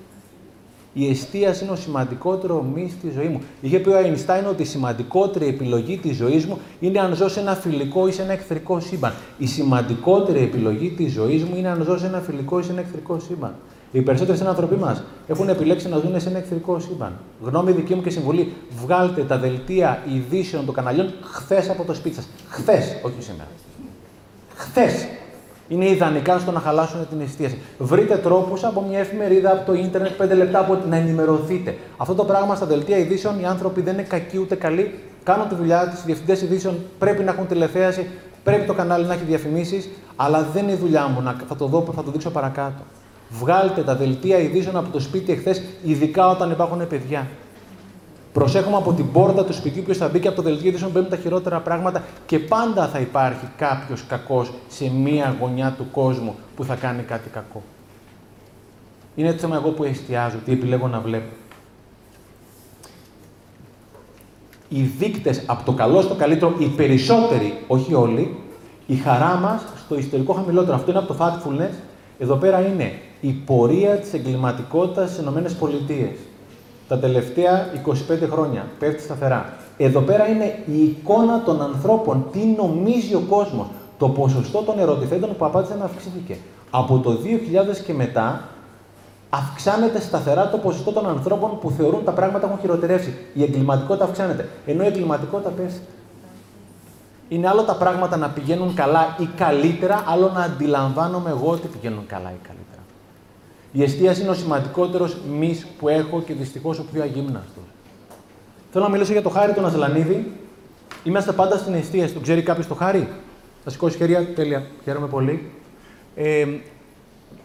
Η εστίαση είναι ο σημαντικότερο μη στη ζωής μου. Είχε πει ο Αϊνστάιν ότι η σημαντικότερη επιλογή της ζωής μου είναι αν ζω σε ένα φιλικό ή σε ένα εχθρικό σύμπαν. Η σημαντικότερη επιλογή της ζωής μου είναι αν ζω σε ένα φιλικό ή σε ένα εχθρικό σύμπαν. Οι περισσότεροι άνθρωποι μας έχουν επιλέξει να ζουν σε ένα εχθρικό σύμπαν. Γνώμη δική μου και συμβουλή, βγάλτε τα δελτία ειδήσεων των καναλιών χθες από το σπίτι σας. Χθες, όχι σήμερα. Χθες είναι ιδανικά στο να χαλάσουν την εστίαση. Βρείτε τρόπους από μια εφημερίδα, από το ίντερνετ, πέντε λεπτά από να ενημερωθείτε. Αυτό το πράγμα στα δελτία ειδήσεων οι άνθρωποι δεν είναι κακοί ούτε καλοί. Κάνουν τη δουλειά της. Οι διευθυντές ειδήσεων πρέπει να έχουν τηλεθέαση, πρέπει το κανάλι να έχει διαφημίσεις, αλλά δεν είναι η δουλειά μου. Να, θα, το δω, θα το δείξω παρακάτω. Βγάλτε τα δελτία ειδήσεων από το σπίτι εχθές, ειδικά όταν υπάρχουν παιδιά. Προσέχουμε από την πόρτα του σπιτιού ποιος θα μπει και από το δελτίο ειδήσεων μπαίνουν τα χειρότερα πράγματα και πάντα θα υπάρχει κάποιος κακός σε μία γωνιά του κόσμου που θα κάνει κάτι κακό. Είναι το θέμα εγώ που εστιάζω, τι επιλέγω να βλέπω. Οι δείκτες από το καλό στο καλύτερο, οι περισσότεροι, όχι όλοι, η χαρά μας στο ιστορικό χαμηλότερο. Αυτό είναι από το Factfulness. Εδώ πέρα είναι η πορεία της εγκληματικότητας στις ΗΠΑ τα τελευταία 25 χρόνια. Πέφτει σταθερά. Εδώ πέρα είναι η εικόνα των ανθρώπων. Τι νομίζει ο κόσμος. Το ποσοστό των ερωτηθέντων που απάντησαν αυξήθηκε. Από το 2000 και μετά αυξάνεται σταθερά το ποσοστό των ανθρώπων που θεωρούν τα πράγματα έχουν χειροτερεύσει. Η εγκληματικότητα αυξάνεται. Ενώ η εγκληματικότητα πέφτει. Είναι άλλο τα πράγματα να πηγαίνουν καλά ή καλύτερα, άλλο να αντιλαμβάνομαι εγώ ότι πηγαίνουν καλά ή καλύτερα. Η εστίαση είναι ο σημαντικότερος μη που έχω και δυστυχώς ο πιο αγύμναστος. Θέλω να μιλήσω για το Χάρη τον Ασλανίδη. Είμαστε πάντα στην εστίαση. Τον ξέρει κάποιος το Χάρη; Θα σηκώσει χέρια. Τέλεια. Χαίρομαι πολύ. Ε,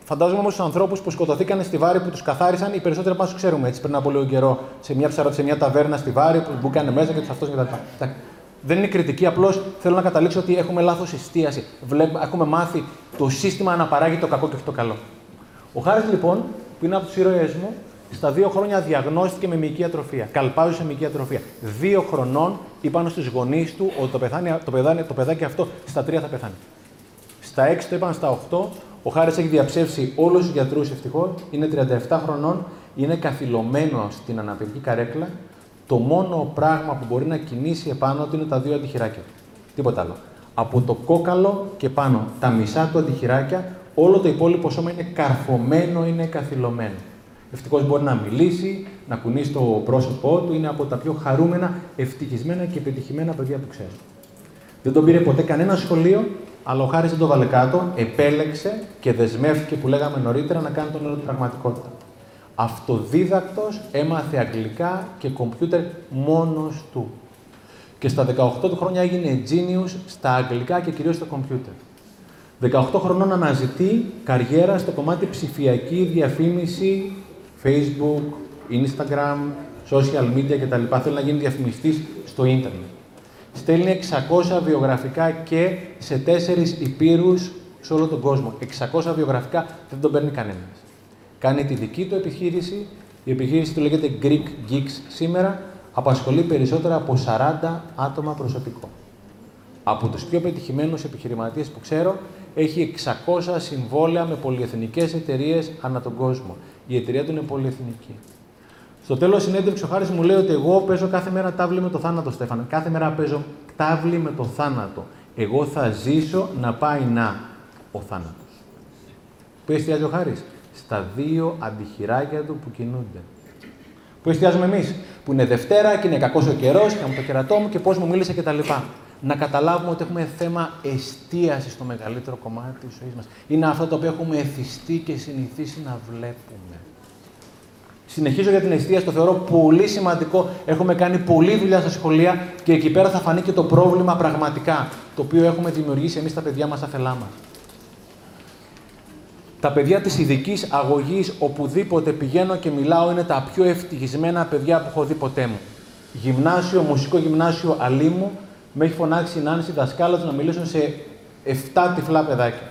φαντάζομαι όμως τους ανθρώπους που σκοτωθήκαν στη Βάρη που τους καθάρισαν, οι περισσότεροι από εμάς ξέρουμε έτσι πριν από λίγο καιρό σε μια, ψαρα, σε μια ταβέρνα στη Βάρη που μπήκαν μέσα και τους αυτό κτλ. Δεν είναι κριτική, απλώς θέλω να καταλήξω ότι έχουμε λάθος εστίαση. Βλέπουμε, έχουμε μάθει το σύστημα να παράγει το κακό και όχι το καλό. Ο Χάρης λοιπόν, που είναι από τους ήρωές μου, στα δύο χρόνια διαγνώστηκε με μυϊκή ατροφία. Καλπάζουσε μυϊκή ατροφία. Δύο χρονών είπαν στου γονείς του ότι το, πεθάνει, το, παιδάκι, το παιδάκι αυτό στα τρία θα πεθάνει. Στα έξι το είπαν στα οχτώ. Ο Χάρης έχει διαψεύσει όλους τους γιατρούς ευτυχώς. Είναι 37 χρονών. Είναι καθυλωμένο στην αναπηρική καρέκλα. Το μόνο πράγμα που μπορεί να κινήσει επάνω του είναι τα δύο αντιχειράκια. Τίποτα άλλο. Από το κόκαλο και πάνω τα μισά του αντιχειράκια, όλο το υπόλοιπο σώμα είναι καρφωμένο, είναι καθυλωμένο. Ευτυχώς μπορεί να μιλήσει, να κουνήσει το πρόσωπό του, είναι από τα πιο χαρούμενα, ευτυχισμένα και επιτυχημένα παιδιά που ξέρω. Δεν τον πήρε ποτέ κανένα σχολείο, αλλά ο Χάρης δεν το βάλε κάτω, επέλεξε και δεσμεύτηκε που λέγαμε νωρίτερα να κάνει τον έργο του πραγματικότητα. Αυτοδίδακτος έμαθε αγγλικά και κομπιούτερ μόνος του. Και στα 18 του χρόνια έγινε genius στα αγγλικά και κυρίως στο κομπιούτερ. 18 χρονών αναζητεί καριέρα στο κομμάτι ψηφιακή διαφήμιση, Facebook, Instagram, social media κτλ. Θέλει να γίνει διαφημιστής στο ίντερνετ. Στέλνει 600 βιογραφικά και σε τέσσερις υπήρους σε όλο τον κόσμο. 600 βιογραφικά δεν τον παίρνει κανένας. Κάνει τη δική του επιχείρηση. Η επιχείρηση του λέγεται Greek Geeks σήμερα. Απασχολεί περισσότερα από 40 άτομα προσωπικό. Από τους πιο πετυχημένους επιχειρηματίες που ξέρω, έχει 600 συμβόλαια με πολυεθνικές εταιρείες ανά τον κόσμο. Η εταιρεία του είναι πολυεθνική. Στο τέλος συνέντευξης, ο Χάρης μου λέει ότι εγώ παίζω κάθε μέρα τάβλη με το θάνατο, Στέφανα. Κάθε μέρα παίζω τάβλη με το θάνατο. Εγώ θα ζήσω να πάει να ο θάνατος. Πού εστιάζει ο Χάρης, Στα δύο αντιχειράκια του που κινούνται. Πού εστιάζουμε εμείς, Που είναι Δευτέρα και είναι κακός ο καιρός και από το κερατό μου και πώς μου μίλησε κτλ. Να καταλάβουμε ότι έχουμε θέμα εστίασης στο μεγαλύτερο κομμάτι της ζωής μας. Είναι αυτό το οποίο έχουμε εθιστεί και συνηθίσει να βλέπουμε. Συνεχίζω για την εστίαση, το θεωρώ πολύ σημαντικό. Έχουμε κάνει πολλή δουλειά στα σχολεία και εκεί πέρα θα φανεί και το πρόβλημα πραγματικά, το οποίο έχουμε δημιουργήσει εμείς τα παιδιά μας αφελά μας. Τα παιδιά της ειδικής αγωγής, οπουδήποτε πηγαίνω και μιλάω, είναι τα πιο ευτυχισμένα παιδιά που έχω δει ποτέ μου. Γυμνάσιο, μουσικό γυμνάσιο Αλήμου, με έχει φωνάξει η Νάνση δασκάλα να μιλήσουν σε 7 τυφλά παιδάκια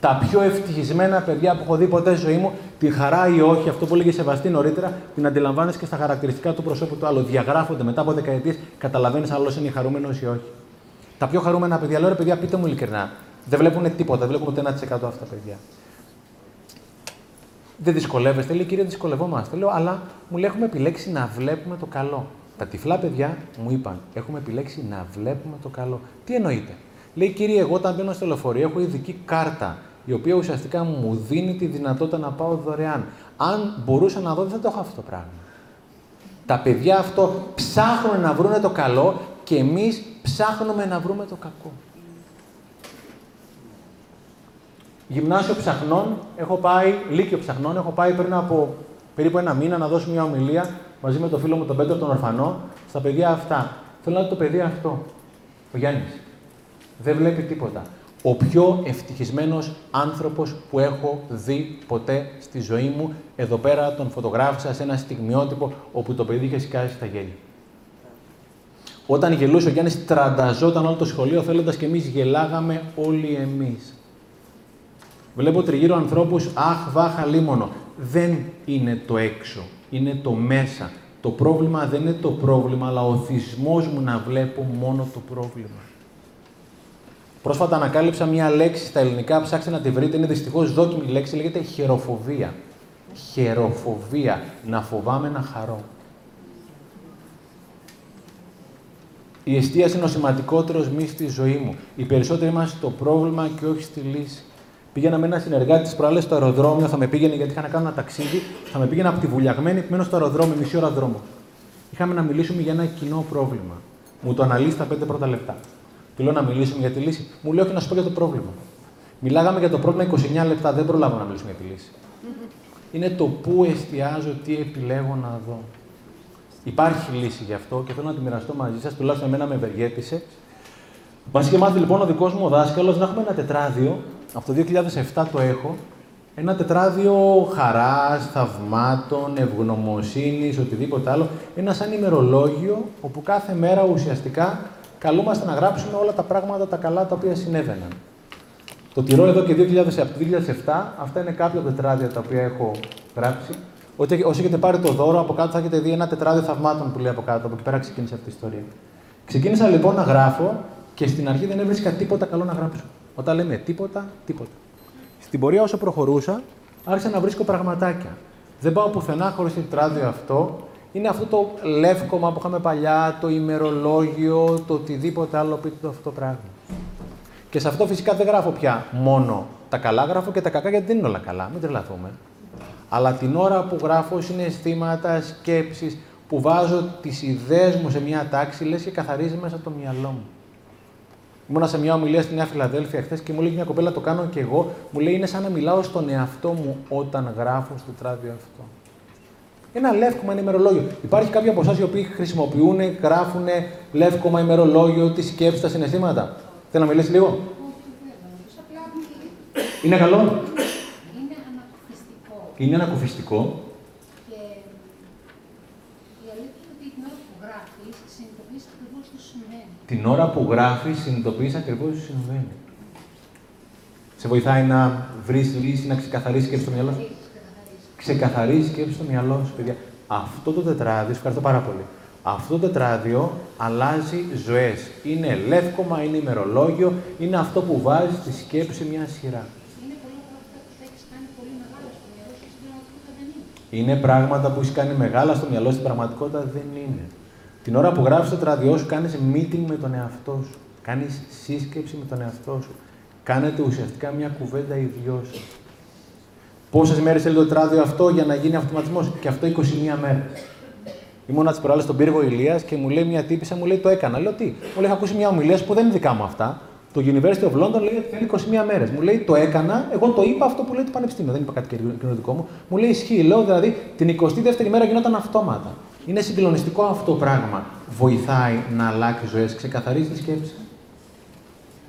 τα πιο ευτυχισμένα παιδιά που έχω δει ποτέ στη ζωή μου, τη χαρά ή όχι, αυτό που έλεγε Σεβαστή νωρίτερα, την αντιλαμβάνει και στα χαρακτηριστικά του προσώπου του άλλου. Διαγράφονται μετά από δεκαετίες, καταλαβαίνεις αν είναι χαρούμενος ή όχι. Τα πιο χαρούμενα παιδιά, λέω ρε παιδιά, πείτε μου ειλικρινά, δεν βλέπουν τίποτα, δεν βλέπουν ούτε 1% αυτά τα παιδιά. Δεν δυσκολεύεστε, λέει κύριε, δυσκολευόμαστε. Λέω, αλλά μου λέει, έχουμε επιλέξει να βλέπουμε το καλό. Τα τυφλά παιδιά μου είπαν, έχουμε επιλέξει να βλέπουμε το καλό. Τι εννοείται; Λέει, κύριε, εγώ όταν μπαίνω στο λεωφορείο έχω ειδική κάρτα η οποία ουσιαστικά μου δίνει τη δυνατότητα να πάω δωρεάν. Αν μπορούσα να δω, δεν θα το έχω αυτό το πράγμα. Τα παιδιά αυτό ψάχνουν να βρουν το καλό και εμείς ψάχνουμε να βρούμε το κακό. Γυμνάσιο ψαχνών, έχω πάει, λύκειο ψαχνών, έχω πάει πριν από περίπου ένα μήνα να δώσω μια ομιλία μαζί με τον φίλο μου τον Πέτρο τον Ορφανό στα παιδιά αυτά. Θέλω να δω το παιδί αυτό, ο Γιάννης. Δεν βλέπει τίποτα ο πιο ευτυχισμένος άνθρωπος που έχω δει ποτέ στη ζωή μου. Εδώ πέρα τον φωτογράφησα σε ένα στιγμιότυπο όπου το παιδί είχε σκάσει στα γέλια. Όταν γελούσε ο Γιάννης τρανταζόταν όλο το σχολείο θέλοντας και εμείς γελάγαμε όλοι εμείς. Βλέπω τριγύρω ανθρώπους, αχ, βάχα, λίμωνο. Δεν είναι το έξω, είναι το μέσα. Το πρόβλημα δεν είναι το πρόβλημα, αλλά ο θυσμός μου να βλέπω μόνο το πρόβλημα. Πρόσφατα ανακάλυψα μια λέξη στα ελληνικά, ψάξτε να τη βρείτε, είναι δυστυχώς δόκιμη λέξη, λέγεται χεροφοβία. Χεροφοβία, να φοβάμαι να χαρώ. Η εστίαση είναι ο σημαντικότερος μη στη ζωή μου. Οι περισσότεροι είμαστε στο πρόβλημα και όχι στη λύση. Πήγαινα με ένα συνεργάτη της προάλλες στο αεροδρόμιο, θα με πήγαινε γιατί είχα να κάνω ένα ταξίδι, θα με πήγαινε από τη βουλιαγμένη μένω στο αεροδρόμιο, μισή ώρα δρόμο. Είχαμε να μιλήσουμε για ένα κοινό πρόβλημα. Μου το αναλύσει τα πέντε πρώτα λεπτά. Του λέω να μιλήσουμε για τη λύση. Μου λέει όχι να σου πω για το πρόβλημα. Μιλάγαμε για το πρόβλημα 29 λεπτά, δεν προλάβω να μιλήσουμε για τη λύση. είναι το πού εστιάζω, τι επιλέγω να δω. Υπάρχει λύση γι' αυτό και θέλω να τη μοιραστώ μαζί σας, τουλάχιστον εμένα με ευεργέτησε. Μας είχε μάθει λοιπόν ο δικός μου δάσκαλος να έχουμε ένα τετράδιο, από το 2007 το έχω, ένα τετράδιο χαράς, θαυμάτων, ευγνωμοσύνης, οτιδήποτε άλλο. Ένα σαν ημερολόγιο, όπου κάθε μέρα ουσιαστικά καλούμαστε να γράψουμε όλα τα πράγματα τα καλά τα οποία συνέβαιναν. Το τηρώ εδώ και 2000, από το 2007. Αυτά είναι κάποια τετράδια τα οποία έχω γράψει. Ότι όσοι έχετε πάρει το δώρο, από κάτω θα έχετε δει ένα τετράδιο θαυμάτων που λέει από κάτω. Από εκεί πέρα ξεκίνησε αυτή η ιστορία. Ξεκίνησα λοιπόν να γράφω και στην αρχή δεν έβρισκα τίποτα καλό να γράψω. Όταν λέμε τίποτα, τίποτα. Στην πορεία όσο προχωρούσα, άρχισα να βρίσκω πραγματάκια. Δεν πάω πουθενά χωρίς το τετράδιο αυτό. Είναι αυτό το λεύκομα που είχαμε παλιά, το ημερολόγιο, το οτιδήποτε άλλο πείτε το αυτό το πράγμα. Και σε αυτό φυσικά δεν γράφω πια μόνο τα καλά, γράφω και τα κακά γιατί δεν είναι όλα καλά, μην τρελαθούμε. Αλλά την ώρα που γράφω συναισθήματα, σκέψεις, που βάζω τις ιδέες μου σε μια τάξη, λες και καθαρίζει μέσα το μυαλό μου. Ήμουνα σε μια ομιλία στη Νέα Φιλαδέλφια χθες και μου λέει μια κοπέλα, το κάνω και εγώ. Μου λέει: Είναι σαν να μιλάω στον εαυτό μου όταν γράφω στο τράδιο αυτό. Ένα λεύκομα ημερολόγιο. Υπάρχει κάποιοι από εσάς οι οποίοι χρησιμοποιούν, γράφουν λεύκομα ημερολόγιο, τι σκέψει, τα συναισθήματα; Θέλω να μιλήσεις λίγο; Είναι καλό; Είναι ανακουφιστικό. Είναι ανακουφιστικό. Και η αλήθεια είναι ότι την ώρα που γράφει, συνειδητοποιεί ακριβώ τι σου συμβαίνει. Την ώρα που γράφεις, συνειδητοποιείς ακριβώς τι συμβαίνει. Σε βοηθάει να βρεις λύση, να ξεκαθαρίσει σκέψη στο μυαλό σου. Έχεις ξεκαθαρίσει. Ξεκαθαρίζεις σκέψη στο μυαλό σου, παιδιά. Αυτό το τετράδιο, σου ευχαριστώ πάρα πολύ. Αυτό το τετράδιο αλλάζει ζωές. Είναι λεύκομα, είναι ημερολόγιο, είναι αυτό που βάζει τη σκέψη σε μια σειρά. Είναι πολλά από αυτά που τα έχεις κάνει πολύ μεγάλα στο μυαλό σου, στην πραγματικότητα δεν είναι. Είναι πράγματα που έχεις κάνει μεγάλα στο μυαλό, στην πραγματικότητα δεν είναι. Την ώρα που γράφεις το τετράδιό σου, κάνεις meeting με τον εαυτό σου. Κάνεις σύσκεψη με τον εαυτό σου. Κάνετε ουσιαστικά μια κουβέντα οι δυο σας. Πόσες μέρες θέλει το τετράδιο αυτό για να γίνει αυτοματισμός, και αυτό 21 μέρες. Ήμουνα τις προάλλε στον πύργο Ηλίας και μου λέει μια τύπησα, μου λέει το έκανα. Λέω τι, μου λέει έχω ακούσει μια ομιλία που δεν είναι δικά μου αυτά. Το University of London λέει ότι θέλει 21 μέρες. Μου λέει το έκανα, εγώ το είπα αυτό που λέει το Πανεπιστήμιο, δεν είπα κάτι κοινωνικό μου. Μου λέει ισχύει, λέω δηλαδή την 22η μέρα γινόταν αυτόματα. Είναι συγκλονιστικό αυτό το πράγμα. Βοηθάει να αλλάξει ζωέ, ξεκαθαρίζεις τη σκέψη.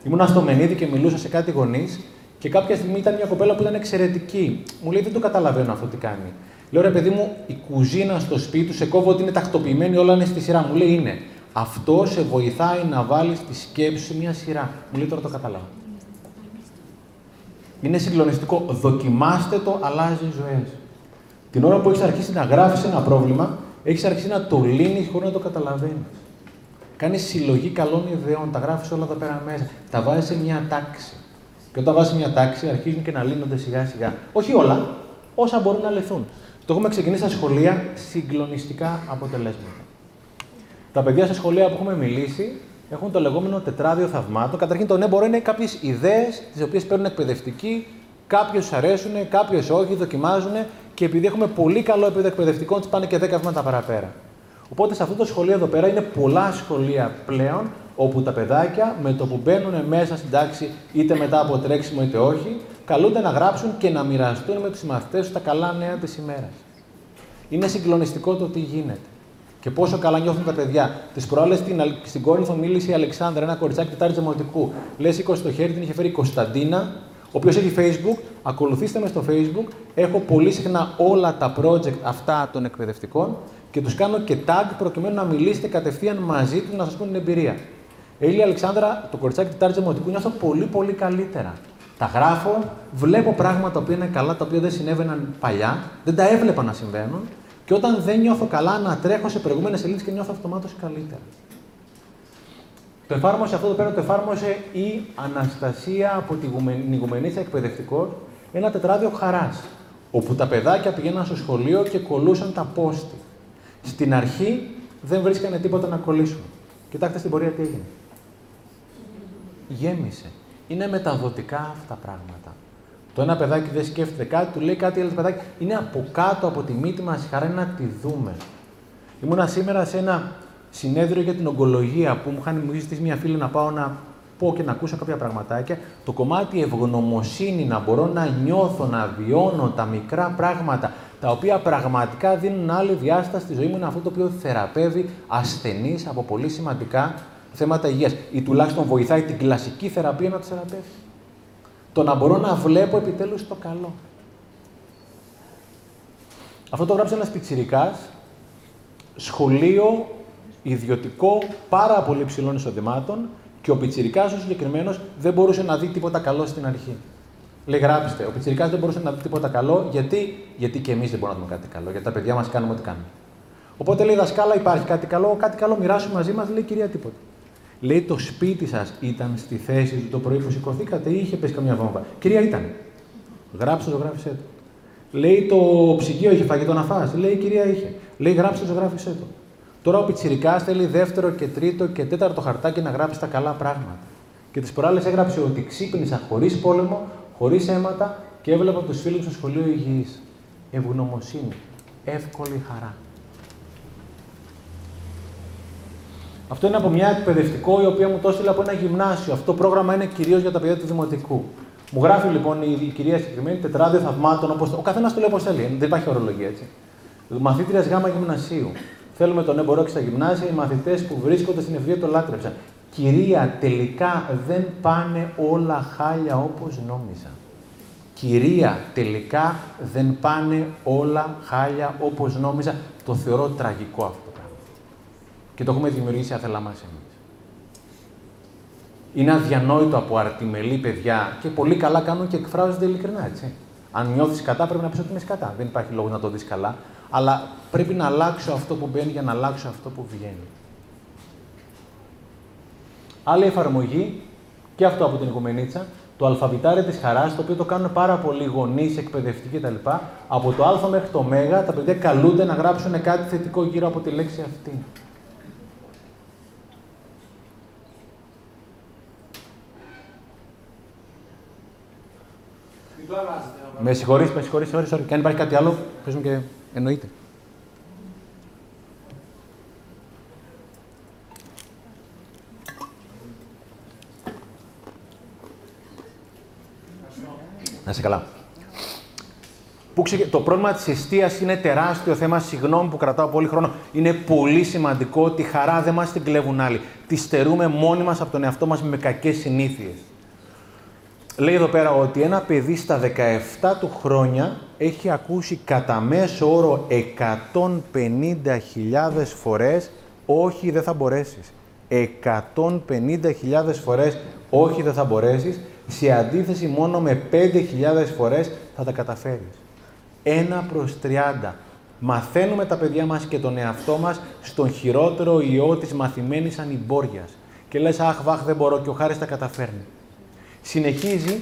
Ήμουνα στο Μενίδη και μιλούσα σε κάτι γονείς και κάποια στιγμή ήταν μια κοπέλα που ήταν εξαιρετική. Μου λέει: Δεν το καταλαβαίνω αυτό τι κάνει. Λέω ρε παιδί μου, η κουζίνα στο σπίτι του σε κόβω ότι είναι τακτοποιημένη, όλα είναι στη σειρά. Μου λέει: Είναι. Αυτό σε βοηθάει να βάλεις τη σκέψη σε μια σειρά. Μου λέει: Τώρα το κατάλαβα. Είναι συγκλονιστικό. Δοκιμάστε το, αλλάζει ζωές. Την ώρα που έχεις αρχίσει να γράφεις ένα πρόβλημα, έχεις αρχίσει να το λύνεις χωρίς να το καταλαβαίνεις. Κάνεις συλλογή καλών ιδεών, τα γράφεις όλα εδώ πέρα μέσα. Τα βάζεις σε μια τάξη. Και όταν βάζεις μια τάξη, αρχίζουν και να λύνονται σιγά σιγά. Όχι όλα, όσα μπορούν να λυθούν. Το έχουμε ξεκινήσει στα σχολεία συγκλονιστικά αποτελέσματα. Τα παιδιά στα σχολεία που έχουμε μιλήσει έχουν το λεγόμενο τετράδιο θαυμάτων. Καταρχήν, το ναι μπορεί είναι κάποιες ιδέες τις οποίες παίρνουν εκπαιδευτικοί, κάποιε του αρέσουν, κάποιε όχι, δοκιμάζουν και επειδή έχουμε πολύ καλό επίπεδο εκπαιδευτικών, τι πάνε και 10 βήματα παραπέρα. Οπότε σε αυτό το σχολείο εδώ πέρα είναι πολλά σχολεία πλέον όπου τα παιδάκια με το που μπαίνουν μέσα στην τάξη, είτε μετά από τρέξιμο είτε όχι, καλούνται να γράψουν και να μοιραστούν με τους μαθητές τους τα καλά νέα της ημέρας. Είναι συγκλονιστικό το τι γίνεται. Και πόσο καλά νιώθουν τα παιδιά. Τις προάλλες στην, στην Κόρινθο μίλησε η Αλεξάνδρα, ένα κοριτσάκι τετάρτη δημοτικού. Λες, σήκωσε το χέρι, την είχε φέρει η Κωνσταντίνα, ο οποίος έχει Facebook. Ακολουθήστε με στο Facebook. Έχω πολύ συχνά όλα τα project αυτά των εκπαιδευτικών και τους κάνω και tag προκειμένου να μιλήσετε κατευθείαν μαζί τους να σας πούν την εμπειρία. Έλλη Αλεξάνδρα, το κοριτσάκι τετάρτη δημοτικού, νιώθω πολύ πολύ καλύτερα. Τα γράφω, βλέπω πράγματα που είναι καλά, τα οποία δεν συνέβαιναν παλιά, δεν τα έβλεπα να συμβαίνουν και όταν δεν νιώθω καλά, να τρέχω σε προηγούμενες σελίδες και νιώθω αυτομάτως καλύτερα. Το εφάρμοσε αυτό το πέρα, το εφάρμοσε η Αναστασία από την Ιγουμενίτσα Εκπαιδευτικό, ένα τετράδιο χαράς. Όπου τα παιδάκια πηγαίναν στο σχολείο και κολούσαν τα πόστη. Στην αρχή δεν βρίσκανε τίποτα να κολλήσουν. Κοιτάξτε στην πορεία τι έγινε. Γέμισε. Είναι μεταδοτικά αυτά τα πράγματα. Το ένα παιδάκι δεν σκέφτεται κάτι, του λέει κάτι άλλο παιδάκι. Είναι από κάτω από τη μύτη μας, χαρά είναι να τη δούμε. Ήμουνα σήμερα σε ένα συνέδριο για την ογκολογία που μου είχαν μου ζητήσει μια φίλη να πάω να πω και να ακούσω κάποια πραγματάκια. Το κομμάτι ευγνωμοσύνη, να μπορώ να νιώθω, να βιώνω τα μικρά πράγματα, τα οποία πραγματικά δίνουν άλλη διάσταση στη ζωή μου, είναι αυτό το οποίο θεραπεύει ασθενείς από πολύ σημαντικά θέματα υγείας. Ή τουλάχιστον βοηθάει την κλασική θεραπεία να του θεραπεύει. Το να μπορώ να βλέπω επιτέλους το καλό. Αυτό το γράψε ένας πιτσιρικάς, σχολείο ιδιωτικό πάρα πολύ ψηλών εισοδημάτων και ο πιτσιρικάς ο συγκεκριμένος δεν μπορούσε να δει τίποτα καλό στην αρχή. Λέει, γράψτε. Ο πιτσιρικάς δεν μπορούσε να δει τίποτα καλό, γιατί, γιατί και εμείς δεν μπορούμε να δούμε κάτι καλό. Γιατί τα παιδιά μας κάνουμε ό,τι κάνουμε. Οπότε λέει, δασκάλα, υπάρχει κάτι καλό, κάτι καλό μοιράσου μαζί μας, λέει κυρία τίποτα. Λέει, το σπίτι σας ήταν στη θέση του το πρωί που σηκωθήκατε ή είχε πέσει καμιά βόμβα. Κυρία, ήταν. Γράψτε το, γράφησε το. Λέει το ψυγείο είχε φαγητό να φας. Λέει η κυρία είχε. Λέει γράψτε το, γράφησε το. Τώρα ο Πιτσυρικά θέλει δεύτερο και τρίτο και τέταρτο χαρτάκι να γράψει τα καλά πράγματα. Και τις προάλλες έγραψε ότι ξύπνησα χωρίς πόλεμο, χωρίς αίματα και έβλεπα τους φίλους στο σχολείο υγιή. Ευγνωμοσύνη. Εύκολη χαρά. Αυτό είναι από μια εκπαιδευτικό η οποία μου το έστειλε από ένα γυμνάσιο. Αυτό το πρόγραμμα είναι κυρίως για τα παιδιά του Δημοτικού. Μου γράφει λοιπόν η, η κυρία συγκεκριμένη τετράδιο θαυμάτων, όπως, ο καθένας το λέει όπως θέλει, δεν υπάρχει ορολογία έτσι. Μαθήτριας γάμα γυμνασίου. Θέλουμε τον εμπορό και στα γυμνάσια, οι μαθητές που βρίσκονται στην ευβία το λάτρεψαν. Κυρία, τελικά δεν πάνε όλα χάλια όπως νόμιζα. Κυρία, τελικά δεν πάνε όλα χάλια όπως νόμιζα. Το θεωρώ τραγικό αυτό το πράγμα. Και το έχουμε δημιουργήσει άθελά μας εμείς. Είναι αδιανόητο από αρτιμελή παιδιά και πολύ καλά κάνουν και εκφράζονται ειλικρινά, έτσι. Αν νιώθεις κατά, πρέπει να πεις ότι είμαι κατά. Δεν υπάρχει λόγος να το δεις καλά. Αλλά πρέπει να αλλάξω αυτό που μπαίνει για να αλλάξω αυτό που βγαίνει. Άλλη εφαρμογή, και αυτό από την Οικουμενίτσα, το αλφαβητάρι της χαράς, το οποίο το κάνουν πάρα πολλοί γονείς, εκπαιδευτικοί κτλ. Από το Α μέχρι το Μ, τα παιδιά καλούνται να γράψουν κάτι θετικό γύρω από τη λέξη αυτή. Με συγχωρείς, με συγχωρείς, sorry, sorry. Και αν υπάρχει κάτι άλλο, πες μου και εννοείται. Να σε καλά. Που ξε... Το πρόβλημα της εστίας είναι τεράστιο θέμα. Συγγνώμη που κρατάω πολύ χρόνο. Είναι πολύ σημαντικό. Τη χαρά δεν μας την κλέβουν άλλοι. Τη στερούμε μόνοι μας από τον εαυτό μας με κακές συνήθειες. Λέει εδώ πέρα ότι ένα παιδί στα 17 του χρόνια έχει ακούσει κατά μέσο όρο 150.000 φορές «Όχι, δεν θα μπορέσεις». 150.000 φορές «Όχι, δεν θα μπορέσεις», σε αντίθεση μόνο με 5.000 φορές θα τα καταφέρεις. Ένα προς 30. Μαθαίνουμε τα παιδιά μας και τον εαυτό μας στον χειρότερο ιό της μαθημένης ανυμπόριας. Και λες, αχ, βάχ, δεν μπορώ και ο Χάρης τα καταφέρνει συνεχίζει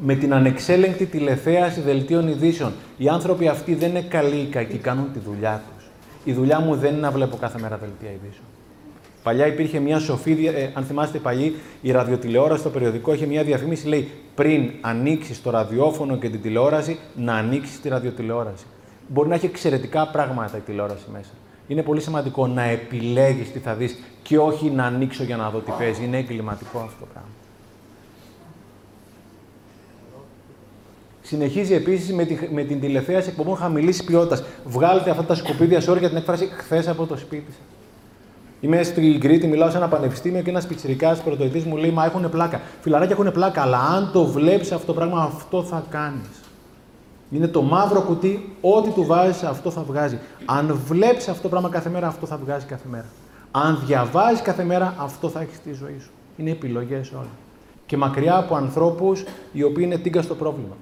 με την ανεξέλεγκτη τηλεθέαση δελτίων ειδήσεων. Οι άνθρωποι αυτοί δεν είναι καλοί ή κακοί, κάνουν τη δουλειά τους. Η δουλειά μου δεν είναι να βλέπω κάθε μέρα δελτία ειδήσεων. Παλιά υπήρχε μια σοφή, ε, αν θυμάστε παλιή, η ραδιοτηλεόραση στο περιοδικό είχε μια διαφήμιση, λέει πριν ανοίξεις το ραδιόφωνο και την τηλεόραση, να ανοίξεις τη ραδιοτηλεόραση. Μπορεί να έχει εξαιρετικά πράγματα η τηλεόραση μέσα. Είναι πολύ σημαντικό να επιλέγεις τι θα δεις και όχι να ανοίξω για να δω τι παίζει. Είναι εγκληματικό αυτό το πράγμα. Συνεχίζει επίσης με, τη, με την τηλεθέαση εκπομπών χαμηλής ποιότητας. Βγάλετε αυτά τα σκουπίδια σε για την έκφραση χθες από το σπίτι σας. Είμαι στην Κρήτη, μιλάω σε ένα πανεπιστήμιο και ένας πιτσυρικά πρωτοετής μου λέει: Μα έχουν πλάκα. Φιλαράκια έχουν πλάκα, αλλά αν το βλέπεις αυτό το πράγμα, αυτό θα κάνεις. Είναι το μαύρο κουτί, ό,τι του βάζεις, αυτό θα βγάζει. Αν βλέπεις αυτό το πράγμα κάθε μέρα, αυτό θα βγάζει κάθε μέρα. Αν διαβάζεις κάθε μέρα, αυτό θα έχεις στη ζωή σου. Είναι επιλογές όλα. Και μακριά από ανθρώπους οι οποίοι είναι τίγκα στο πρόβλημα.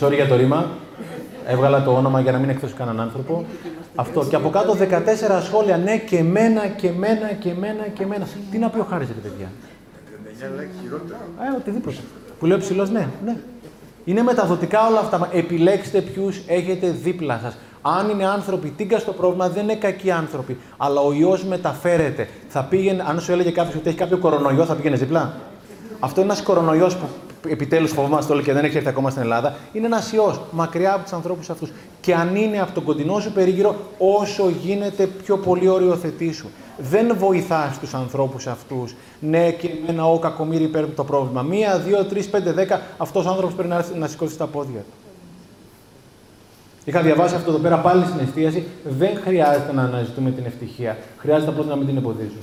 Sorry για το ρήμα. Έβγαλα το όνομα για να μην εκθέσω κανέναν άνθρωπο. Αυτό. Και από κάτω 14 σχόλια. Ναι, και μένα, και μένα, και μένα, και μένα. Τι να πει ο Χάρης, ρε παιδιά; 39 χειρότερα. Ε, οτιδήποτε. Που λέει ψηλός, ναι, ναι. Είναι μεταδοτικά όλα αυτά. Επιλέξτε ποιους έχετε δίπλα σας. Αν είναι άνθρωποι τίγκα στο πρόβλημα, δεν είναι κακοί άνθρωποι. Αλλά ο ιό μεταφέρεται. Θα πήγαινε, αν σου έλεγε κάποιος ότι έχει κάποιο κορονοϊό, θα πήγαινε δίπλα; Αυτό είναι ένας κορονοϊός που επιτέλους φοβόμαστε όλοι και δεν έχει έρθει ακόμα στην Ελλάδα, είναι ένας ιός μακριά από τους ανθρώπους αυτούς. Και αν είναι από τον κοντινό σου περίγυρο, όσο γίνεται πιο πολύ οριοθετήσου. Δεν βοηθάς τους ανθρώπους αυτούς. Ναι, και εμένα ο κακομίρι παίρνει το πρόβλημα. Μία, δύο, τρεις, πέντε, δέκα, αυτός ο άνθρωπος πρέπει να, έρθει να σηκώσει τα πόδια του. Είχα διαβάσει αυτό εδώ πέρα πάλι στην εστίαση. Δεν χρειάζεται να αναζητούμε την ευτυχία. Χρειάζεται απλώς να μην την εμποδίζουμε.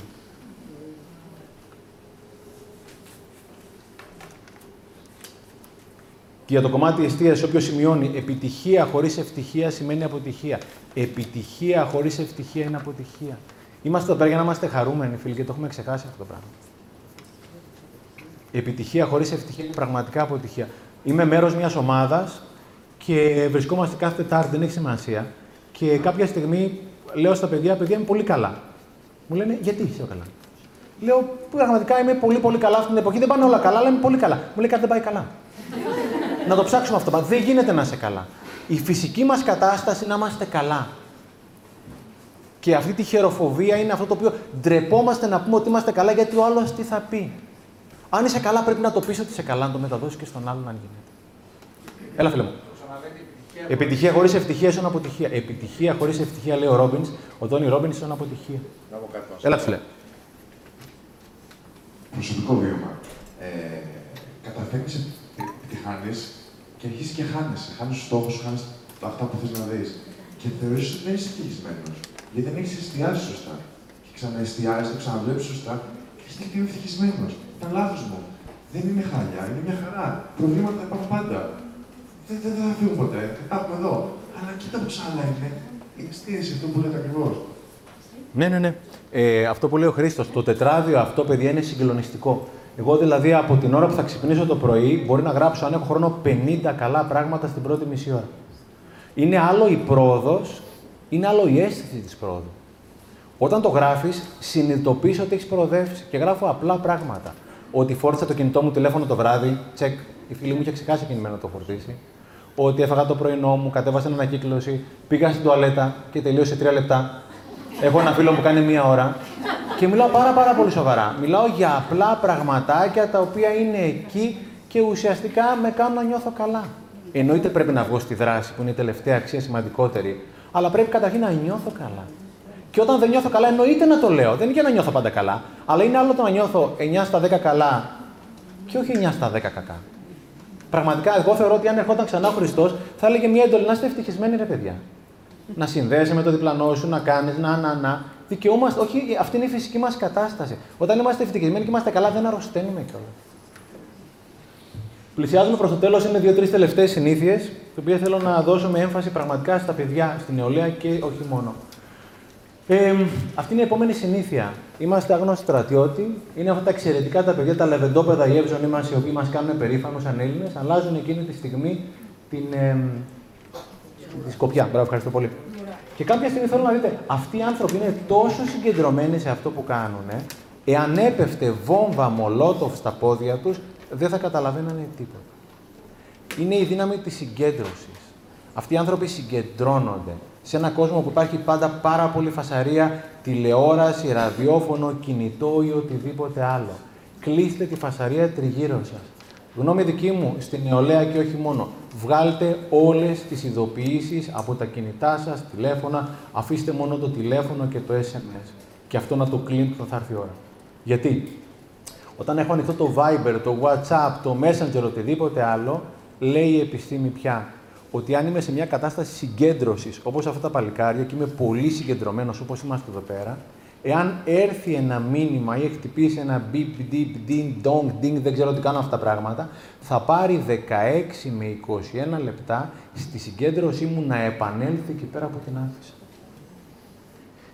Και για το κομμάτι εστίαση, όποιος σημειώνει επιτυχία χωρίς ευτυχία σημαίνει αποτυχία. Επιτυχία χωρίς ευτυχία είναι αποτυχία. Είμαστε εδώ πέρα για να είμαστε χαρούμενοι, φίλοι, και το έχουμε ξεχάσει αυτό το πράγμα. επιτυχία χωρίς ευτυχία είναι πραγματικά αποτυχία. Είμαι μέρος μιας ομάδας και βρισκόμαστε κάθε Τετάρτη, δεν έχει σημασία. Και κάποια στιγμή λέω στα παιδιά: Παιδιά, είμαι πολύ καλά. Μου λένε: Γιατί είσαι καλά; Λέω: Πραγματικά είμαι πολύ, πολύ καλά αυτή την εποχή. Δεν πάνε όλα καλά, αλλά είμαι πολύ καλά. Μου λέει: Κάτι δεν πάει καλά να το ψάξουμε αυτό. Δεν γίνεται να είσαι καλά. Η φυσική μας κατάσταση είναι να είμαστε καλά. Και αυτή τη χεροφοβία είναι αυτό το οποίο ντρεπόμαστε να πούμε ότι είμαστε καλά γιατί ο άλλος τι θα πει. Αν είσαι καλά, πρέπει να το πεις ότι είσαι καλά, να το μεταδώσεις και στον άλλον αν γίνεται. Έλα, φίλε μου. Επιτυχία χωρίς ευτυχία είναι αποτυχία. Επιτυχία χωρίς ευτυχία, λέει ο Ρόμπινς. Ο Τόνι Ρόμπινς είναι αποτυχία. Έλα, φίλε. Προσωπικό βίωμα. Ε, Καταφέρνει χάνει και αρχίζει και χάνεσαι. Χάνεις τους στόχους σου, χάνεις αυτά που θες να δεις. Και θεωρείς ότι δεν είσαι ευτυχισμένο. Γιατί δεν έχεις εστιάσει σωστά. Και ξαναεστιάζει, το ξαναβλέπεις σωστά και είσαι πιο ευτυχισμένος. Ήταν λάθος μου. Δεν είναι χάλια, είναι μια χαρά. Προβλήματα υπάρχουν πάντα. Δεν, δεν, θα φύγουν ποτέ. Υπάρχουν εδώ. Αλλά κοίτα πόσα άλλα είναι. Η εστίαση, αυτό που λέτε ακριβώς. Ναι, ναι, ναι. Ε, αυτό που λέει ο Χρήστος, το τετράδιο αυτό, παιδιά, είναι συγκλονιστικό. Εγώ δηλαδή από την ώρα που θα ξυπνήσω το πρωί, μπορεί να γράψω αν έχω χρόνο 50 καλά πράγματα στην πρώτη μισή ώρα. Είναι άλλο η πρόοδος, είναι άλλο η αίσθηση της πρόοδου. Όταν το γράφεις, συνειδητοποιείς ότι έχεις προοδεύσει και γράφω απλά πράγματα. Ότι φόρτισα το κινητό μου τηλέφωνο το βράδυ, τσεκ, η φίλη μου είχε ξεχάσει κινημένο να το φορτίσει. Ότι έφαγα το πρωινό μου, κατέβασα την ανακύκλωση, πήγα στην τουαλέτα και τελείωσε τρία λεπτά. Έχω ένα φίλο που κάνει μία ώρα. Και μιλάω πάρα, πάρα πολύ σοβαρά. Μιλάω για απλά πραγματάκια τα οποία είναι εκεί και ουσιαστικά με κάνουν να νιώθω καλά. Εννοείται πρέπει να βγω στη δράση, που είναι η τελευταία αξία σημαντικότερη, αλλά πρέπει καταρχήν να νιώθω καλά. Και όταν δεν νιώθω καλά, εννοείται να το λέω. Δεν είναι για να νιώθω πάντα καλά, αλλά είναι άλλο το να νιώθω 9 στα 10 καλά και όχι 9 στα 10 κακά. Πραγματικά, εγώ θεωρώ ότι αν ερχόταν ξανά ο Χριστός, θα έλεγε μια εντολή να είστε ευτυχισμένοι, ρε παιδιά. Να συνδέεσαι με το διπλανό σου, να κάνεις να, να, να δικαιούμαστε. Όχι, αυτή είναι η φυσική μας κατάσταση. Όταν είμαστε ευτυχισμένοι και είμαστε καλά, δεν αρρωσταίνουμε κιόλας. Πλησιάζουμε προς το τέλος, είναι δύο-τρεις τελευταίες συνήθειες, τι οποίε θέλω να δώσω με έμφαση πραγματικά στα παιδιά, στην νεολαία και όχι μόνο. Ε, αυτή είναι η επόμενη συνήθεια. Είμαστε αγνώστοι στρατιώτη. Είναι αυτά τα εξαιρετικά τα παιδιά, τα λεβεντόπεδα, οι εύζωνοι μας, οι οποίοι μας κάνουν περήφανους σαν Έλληνες, αλλάζουν εκείνη τη στιγμή την, ε, τη σκοπιά. Μπράβο, ευχαριστώ πολύ. Και κάποια στιγμή θέλω να δείτε, αυτοί οι άνθρωποι είναι τόσο συγκεντρωμένοι σε αυτό που κάνουν, εάν έπεφτε βόμβα μολότοφ στα πόδια τους, δεν θα καταλαβαίνανε τίποτα. Είναι η δύναμη της συγκέντρωσης. Αυτοί οι άνθρωποι συγκεντρώνονται σε έναν κόσμο που υπάρχει πάντα πάρα πολύ φασαρία, τηλεόραση, ραδιόφωνο, κινητό ή οτιδήποτε άλλο. Κλείστε τη φασαρία τριγύρω σας. Γνώμη δική μου, στην νεολαία και όχι μόνο. Βγάλτε όλες τις ειδοποιήσεις από τα κινητά σας, τηλέφωνα, αφήστε μόνο το τηλέφωνο και το SMS. Και αυτό να το κλείνετε όταν θα έρθει η ώρα. Γιατί; Όταν έχω ανοιχτό το Viber, το WhatsApp, το Messenger, οτιδήποτε άλλο, λέει η επιστήμη πια ότι αν είμαι σε μια κατάσταση συγκέντρωσης, όπως αυτά τα παλικάρια, και είμαι πολύ συγκεντρωμένος όπως είμαστε εδώ πέρα, Εάν έρθει ένα μήνυμα ή χτυπήσει ένα beep, deep, ding, dong, ding, δεν ξέρω τι κάνω αυτά τα πράγματα, θα πάρει 16 με 21 λεπτά στη συγκέντρωσή μου να επανέλθει εκεί πέρα από την άφησα.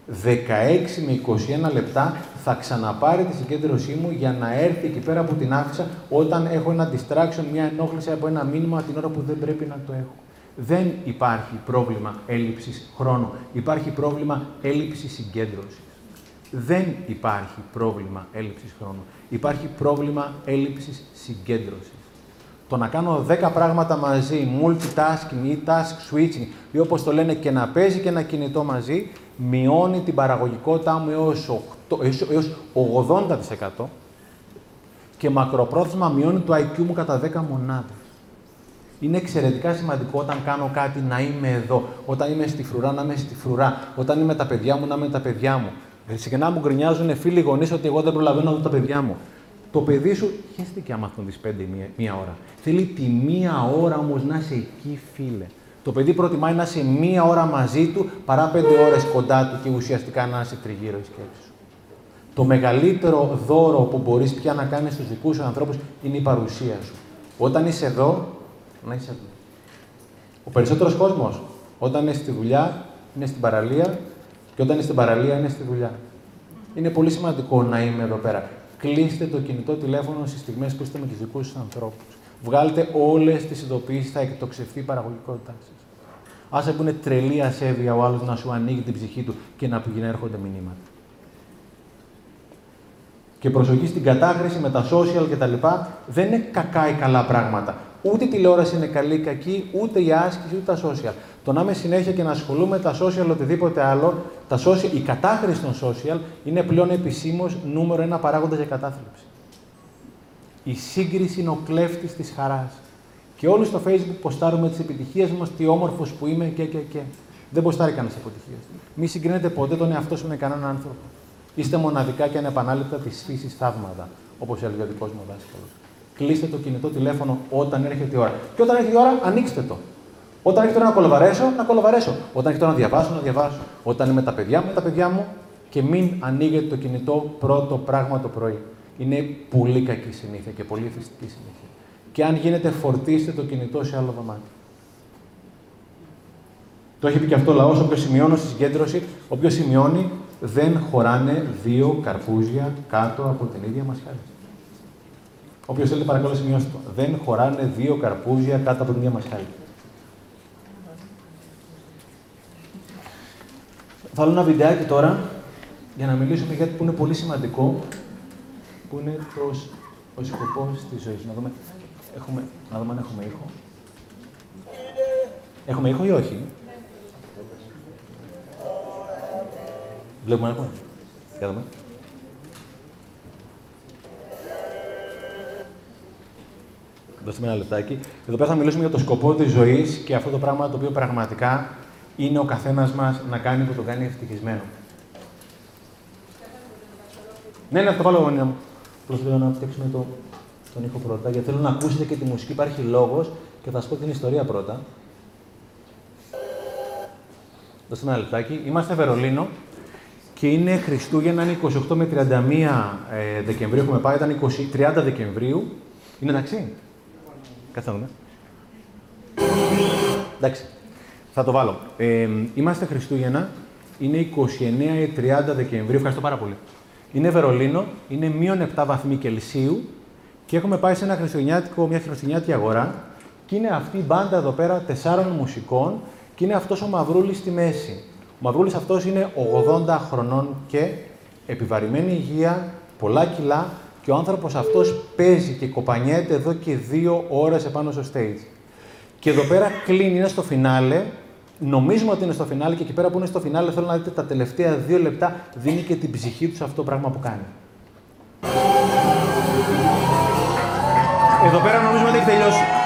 16 με 21 λεπτά θα ξαναπάρει τη συγκέντρωσή μου για να έρθει εκεί πέρα από την άφησα όταν έχω ένα distraction, μια ενόχληση από ένα μήνυμα την ώρα που δεν πρέπει να το έχω. Δεν υπάρχει πρόβλημα έλλειψης χρόνου. Υπάρχει πρόβλημα έλλειψης συγκέντρωσης δεν υπάρχει πρόβλημα έλλειψης χρόνου. Υπάρχει πρόβλημα έλλειψης συγκέντρωσης. Το να κάνω 10 πράγματα μαζί, multitasking ή task switching, ή όπως το λένε και να παίζει και ένα κινητό μαζί, μειώνει την παραγωγικότητά μου έως, 8, έως 80% και μακροπρόθεσμα μειώνει το IQ μου κατά 10 μονάδες. Είναι εξαιρετικά σημαντικό όταν κάνω κάτι να είμαι εδώ. Όταν είμαι στη φρουρά, να είμαι στη φρουρά. Όταν είμαι με τα παιδιά μου, να είμαι με τα παιδιά μου. Συχνά μου γκρινιάζουν φίλοι γονείς ότι εγώ δεν προλαβαίνω να δω τα παιδιά μου. Το παιδί σου χαίστηκε άμα τον δει πέντε μία, μία ώρα. Θέλει τη μία ώρα όμως να είσαι εκεί, φίλε. Το παιδί προτιμάει να είσαι μία ώρα μαζί του παρά πέντε ώρες κοντά του και ουσιαστικά να είσαι τριγύρω η σκέψη σου. Το μεγαλύτερο δώρο που μπορείς πια να κάνεις στους δικούς σου ανθρώπους είναι η παρουσία σου. Όταν είσαι εδώ, να είσαι εδώ. Ο περισσότερος κόσμος, όταν είναι στη δουλειά, είναι στην παραλία και όταν είναι στην παραλία, είναι στη δουλειά. Είναι πολύ σημαντικό να είμαι εδώ πέρα. Κλείστε το κινητό τηλέφωνο στις στιγμές που είστε με τους δικούς σας ανθρώπους. Βγάλτε όλες τις ειδοποιήσεις, θα εκτοξευτεί η παραγωγικότητά σας. Άσε που είναι τρελή ασέβεια ο άλλος να σου ανοίγει την ψυχή του και να πηγαίνει έρχονται μηνύματα. Και προσοχή στην κατάχρηση με τα social κτλ. Δεν είναι κακά ή καλά πράγματα. Ούτε η τηλεόραση είναι καλή ή κακή, ούτε η άσκηση, ούτε τα social. Το να είμαι συνέχεια και να ασχολούμαι με τα social οτιδήποτε άλλο, τα social, η κατάχρηση των social είναι πλέον επισήμως νούμερο ένα παράγοντα για κατάθλιψη. Η σύγκριση είναι ο κλέφτης της χαράς. Και όλοι στο Facebook ποστάρουμε τις επιτυχίες μας, τι όμορφος που είμαι και, και, και. Δεν ποστάρει κανένα επιτυχίε. Μη συγκρίνετε ποτέ τον εαυτό σου με κανέναν άνθρωπο. Είστε μοναδικά και ανεπανάληπτα της φύσης θαύματα, όπως έλεγε ο δικό μου δάσκαλο. Κλείστε το κινητό τηλέφωνο όταν έρχεται η ώρα. Και όταν έρχεται η ώρα, ανοίξτε το. Όταν έρχεται η ώρα να κολοβαρέσω, να κολοβαρέσω. Όταν έρχεται η ώρα να διαβάσω, να διαβάσω. Όταν είμαι με τα παιδιά μου, με τα παιδιά μου. Και μην ανοίγετε το κινητό πρώτο πράγμα το πρωί. Είναι πολύ κακή συνήθεια και πολύ εθιστική συνήθεια. Και αν γίνεται, φορτίστε το κινητό σε άλλο δωμάτιο. Το έχει πει και αυτό ο λαός, όποιο σημειώνει στη συγκέντρωση, όποιο σημειώνει, δεν χωράνε δύο καρπούζια κάτω από την ίδια μασχάλη. Όποιος θέλει, παρακαλώ, σημειώστε το. Δεν χωράνε δύο καρπούζια κάτω από την ίδια μασχάλη. Θα βάλω ένα βιντεάκι τώρα για να μιλήσουμε για κάτι που είναι πολύ σημαντικό, που είναι το, ο σκοπός της ζωής. Να δούμε, έχουμε, να δούμε αν έχουμε ήχο. Έχουμε ήχο ή όχι; Βλέπουμε να έχουμε. Για δούμε. Δώστε με ένα λεπτάκι. Εδώ πέρα θα μιλήσουμε για το σκοπό της ζωής και αυτό το πράγμα το οποίο πραγματικά είναι ο καθένας μας να κάνει που τον κάνει ευτυχισμένο. Ναι, ναι, το βάλω γωνία μου. Απλώ θέλω να φτιάξουμε το, τον ήχο πρώτα, γιατί θέλω να ακούσετε και τη μουσική. Υπάρχει λόγος και θα σας πω την ιστορία πρώτα. Δώστε με ένα λεπτάκι. Είμαστε Βερολίνο και είναι Χριστούγεννα, είναι 28 με 31 ε, Δεκεμβρίου. Έχουμε πάει, ήταν 20, 30 Δεκεμβρίου. Είναι εντάξει; Κάτσε να δούμε. Εντάξει. Θα το βάλω. Ε, είμαστε Χριστούγεννα. Είναι 29 ή 30 Δεκεμβρίου. Ευχαριστώ πάρα πολύ. Είναι Βερολίνο. Είναι μείον 7 βαθμοί Κελσίου. Και έχουμε πάει σε ένα χριστουγεννιάτικο, μια χριστουγεννιάτικη αγορά. Και είναι αυτή η μπάντα εδώ πέρα τεσσάρων μουσικών. Και είναι αυτός ο Μαυρούλης στη μέση. Ο Μαυρούλης αυτός είναι 80 χρονών και επιβαρημένη υγεία, πολλά κιλά και ο άνθρωπος αυτός παίζει και κοπανιέται εδώ και δύο ώρες επάνω στο stage. Και εδώ πέρα κλείνει, είναι στο φινάλε. Νομίζουμε ότι είναι στο φινάλε και εκεί πέρα που είναι στο φινάλε θέλω να δείτε τα τελευταία δύο λεπτά δίνει και την ψυχή τους σε αυτό το πράγμα που κάνει. Εδώ πέρα νομίζουμε ότι έχει τελειώσει.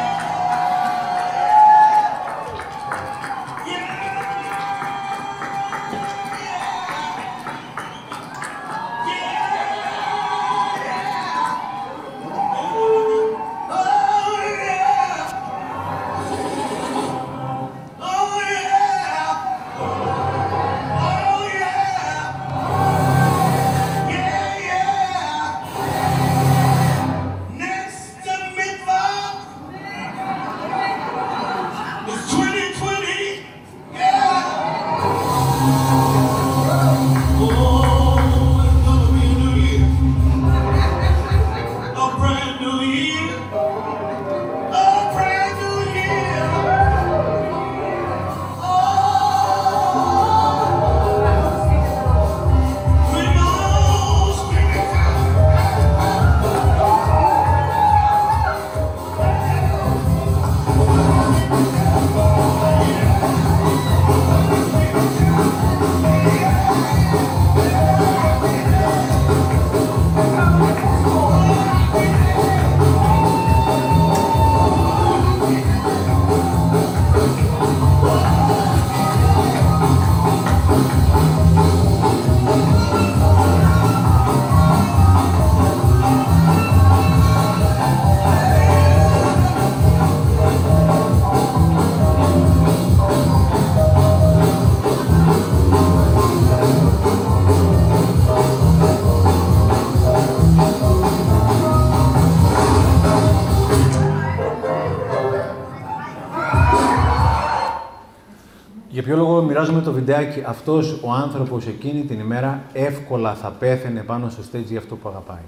Βγάζουμε το βιντεάκι, αυτός ο άνθρωπος εκείνη την ημέρα εύκολα θα πέθαινε πάνω στο stage για αυτό που αγαπάει.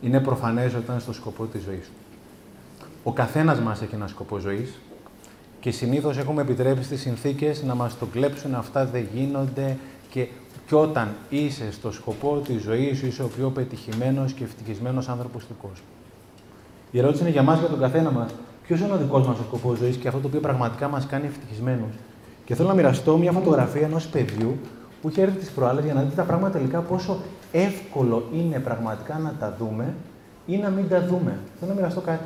Είναι προφανές όταν είναι στο σκοπό της ζωής του. Ο καθένας μας έχει ένα σκοπό ζωής και συνήθως έχουμε επιτρέψει στις συνθήκες να μας το κλέψουν, αυτά δεν γίνονται και, και όταν είσαι στο σκοπό της ζωής σου, είσαι ο πιο πετυχημένος και ευτυχισμένος άνθρωπος του κόσμου. Η ερώτηση είναι για μας, για τον καθένα μας, ποιος είναι ο δικός μας σκοπός ζωής και αυτό το οποίο πραγματικά μας κάνει ευτυχισμένους; Και θέλω να μοιραστώ μια φωτογραφία ενός παιδιού που είχε έρθει τι προάλλες για να δείτε τα πράγματα τελικά πόσο εύκολο είναι πραγματικά να τα δούμε ή να μην τα δούμε. Θέλω να μοιραστώ κάτι.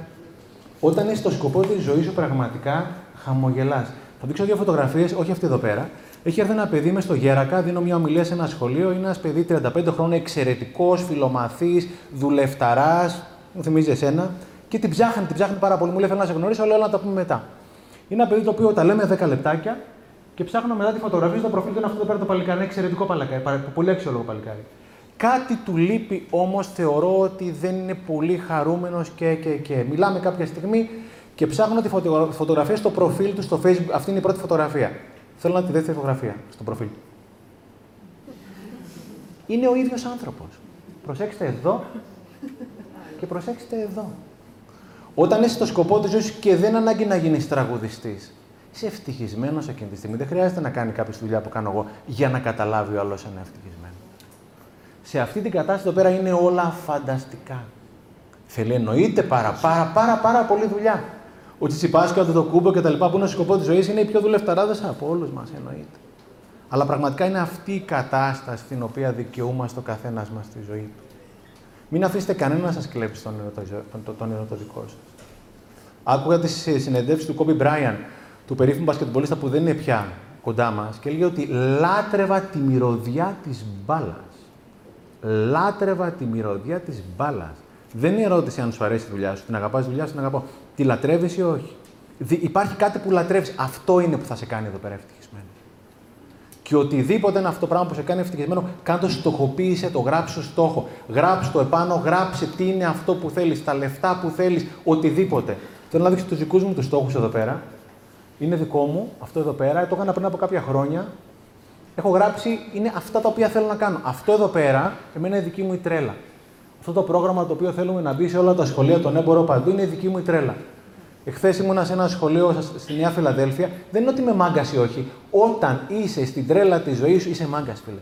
Όταν είσαι στο σκοπό της ζωής σου, πραγματικά χαμογελάς. Θα δείξω δύο φωτογραφίες, όχι αυτή εδώ πέρα. Έχει έρθει ένα παιδί μες στο Γέρακα, δίνω μια ομιλία σε ένα σχολείο. Είναι ένας παιδί 35 χρόνων, εξαιρετικός, φιλομαθής, δουλευταράς. Μου θυμίζει εσένα. Και την ψάχνει, την ψάχνει πάρα πολύ. Μου λέει: Θέλω να σε γνωρίσω, αλλά να τα πούμε μετά. Είναι ένα παιδί το οποίο τα λέμε 10 λεπτάκια και ψάχνω μετά τη φωτογραφία στο προφίλ του. Είναι αυτό εδώ πέρα το παλικάρι. Είναι εξαιρετικό παλικάρι. Πολύ αξιόλογο παλικάρι. Κάτι του λείπει όμως, θεωρώ ότι δεν είναι πολύ χαρούμενος και, και, και. Μιλάμε κάποια στιγμή και ψάχνω τη φωτογραφία στο προφίλ του στο Facebook. Αυτή είναι η πρώτη φωτογραφία. Θέλω να τη δεύτερη φωτογραφία στο προφίλ. Είναι ο ίδιος άνθρωπος. Προσέξτε εδώ και προσέξτε εδώ. Όταν είσαι στο σκοπό της ζωής και δεν ανάγκη να γίνεις τραγουδιστής, είσαι ευτυχισμένος εκείνη τη στιγμή. Δεν χρειάζεται να κάνει κάποια δουλειά που κάνω εγώ για να καταλάβει ο άλλος ένα ευτυχισμένος. Σε αυτή την κατάσταση εδώ πέρα είναι όλα φανταστικά. Θέλει εννοείται πάρα, πάρα, πάρα, πάρα πολύ δουλειά. Ο Τσιτσιπά και ο Κούμπο και τα λοιπά που είναι στο σκοπός της ζωής είναι οι πιο δουλευταράδες από όλους μας, εννοείται. Αλλά πραγματικά είναι αυτή η κατάσταση στην οποία δικαιούμαστε ο καθένας μας στη ζωή του. Μην αφήσετε κανένα να σας κλέψει τον ερωτό δικό σας. Άκουγα τις συνεντεύξεις του Κόμπι Μπράιαν, του περίφημου μπασκετμπολίστα που δεν είναι πια κοντά μας, και έλεγε ότι λάτρευα τη μυρωδιά της μπάλας. Λάτρευα τη μυρωδιά της μπάλας. Δεν είναι ερώτηση αν σου αρέσει η δουλειά σου, την αγαπάς τη δουλειά σου, την αγαπώ. Τη λατρεύεις ή όχι; Υπάρχει κάτι που λατρεύεις. Αυτό είναι που θα σε κάνει εδώ πέρα ευτυχισμένο. Και οτιδήποτε είναι αυτό το πράγμα που σε κάνει ευτυχισμένο, κάνε το στοχοποίησε, το γράψει στόχο. Γράψει το επάνω, γράψε τι είναι αυτό που θέλεις, τα λεφτά που θέλεις, οτιδήποτε. Θέλω να δείξω τους δικούς μου τους στόχους εδώ πέρα. Είναι δικό μου, αυτό εδώ πέρα. Το έκανα πριν από κάποια χρόνια. Έχω γράψει, είναι αυτά τα οποία θέλω να κάνω. Αυτό εδώ πέρα, εμένα είναι δική μου η τρέλα. Αυτό το πρόγραμμα το οποίο θέλουμε να μπει σε όλα τα σχολεία, τον έμπορο παντού, είναι δική μου η τρέλα. Εχθές ήμουνα σε ένα σχολείο στη Νέα Φιλαδέλφια. Δεν είναι ότι είμαι μάγκας ή όχι. Όταν είσαι στην τρέλα της ζωής σου, είσαι μάγκας, φίλε.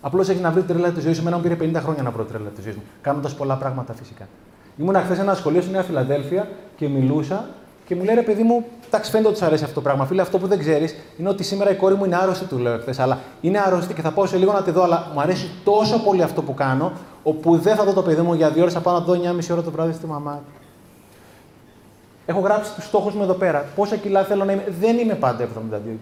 Απλώς έχει να βρει την τρέλα της ζωής σου. Εμένα μου πήρε 50 χρόνια να βρω τρέλα της ζωής μου. Κάνοντας πολλά πράγματα φυσικά. Ήμουν χθες σε ένα σχολείο στη Νέα Φιλαδέλφια και μιλούσα και μου λέει ρε παιδί μου, εντάξει, φαίνεται ότι σου αρέσει αυτό το πράγμα. Φίλε, αυτό που δεν ξέρεις είναι ότι σήμερα η κόρη μου είναι άρρωστη, του λέω χθε. Αλλά είναι άρρωστη και θα πάω σε λίγο να τη δω. Αλλά μου αρέσει τόσο πολύ αυτό που κάνω, όπου δεν θα δω το παιδί μου για δύο ώρες, θα πάω να δω 9,5 ώρα το βράδυ στη μαμά. Έχω γράψει τους στόχους μου εδώ πέρα. Πόσα κιλά θέλω να είμαι. Δεν είμαι πάντα 72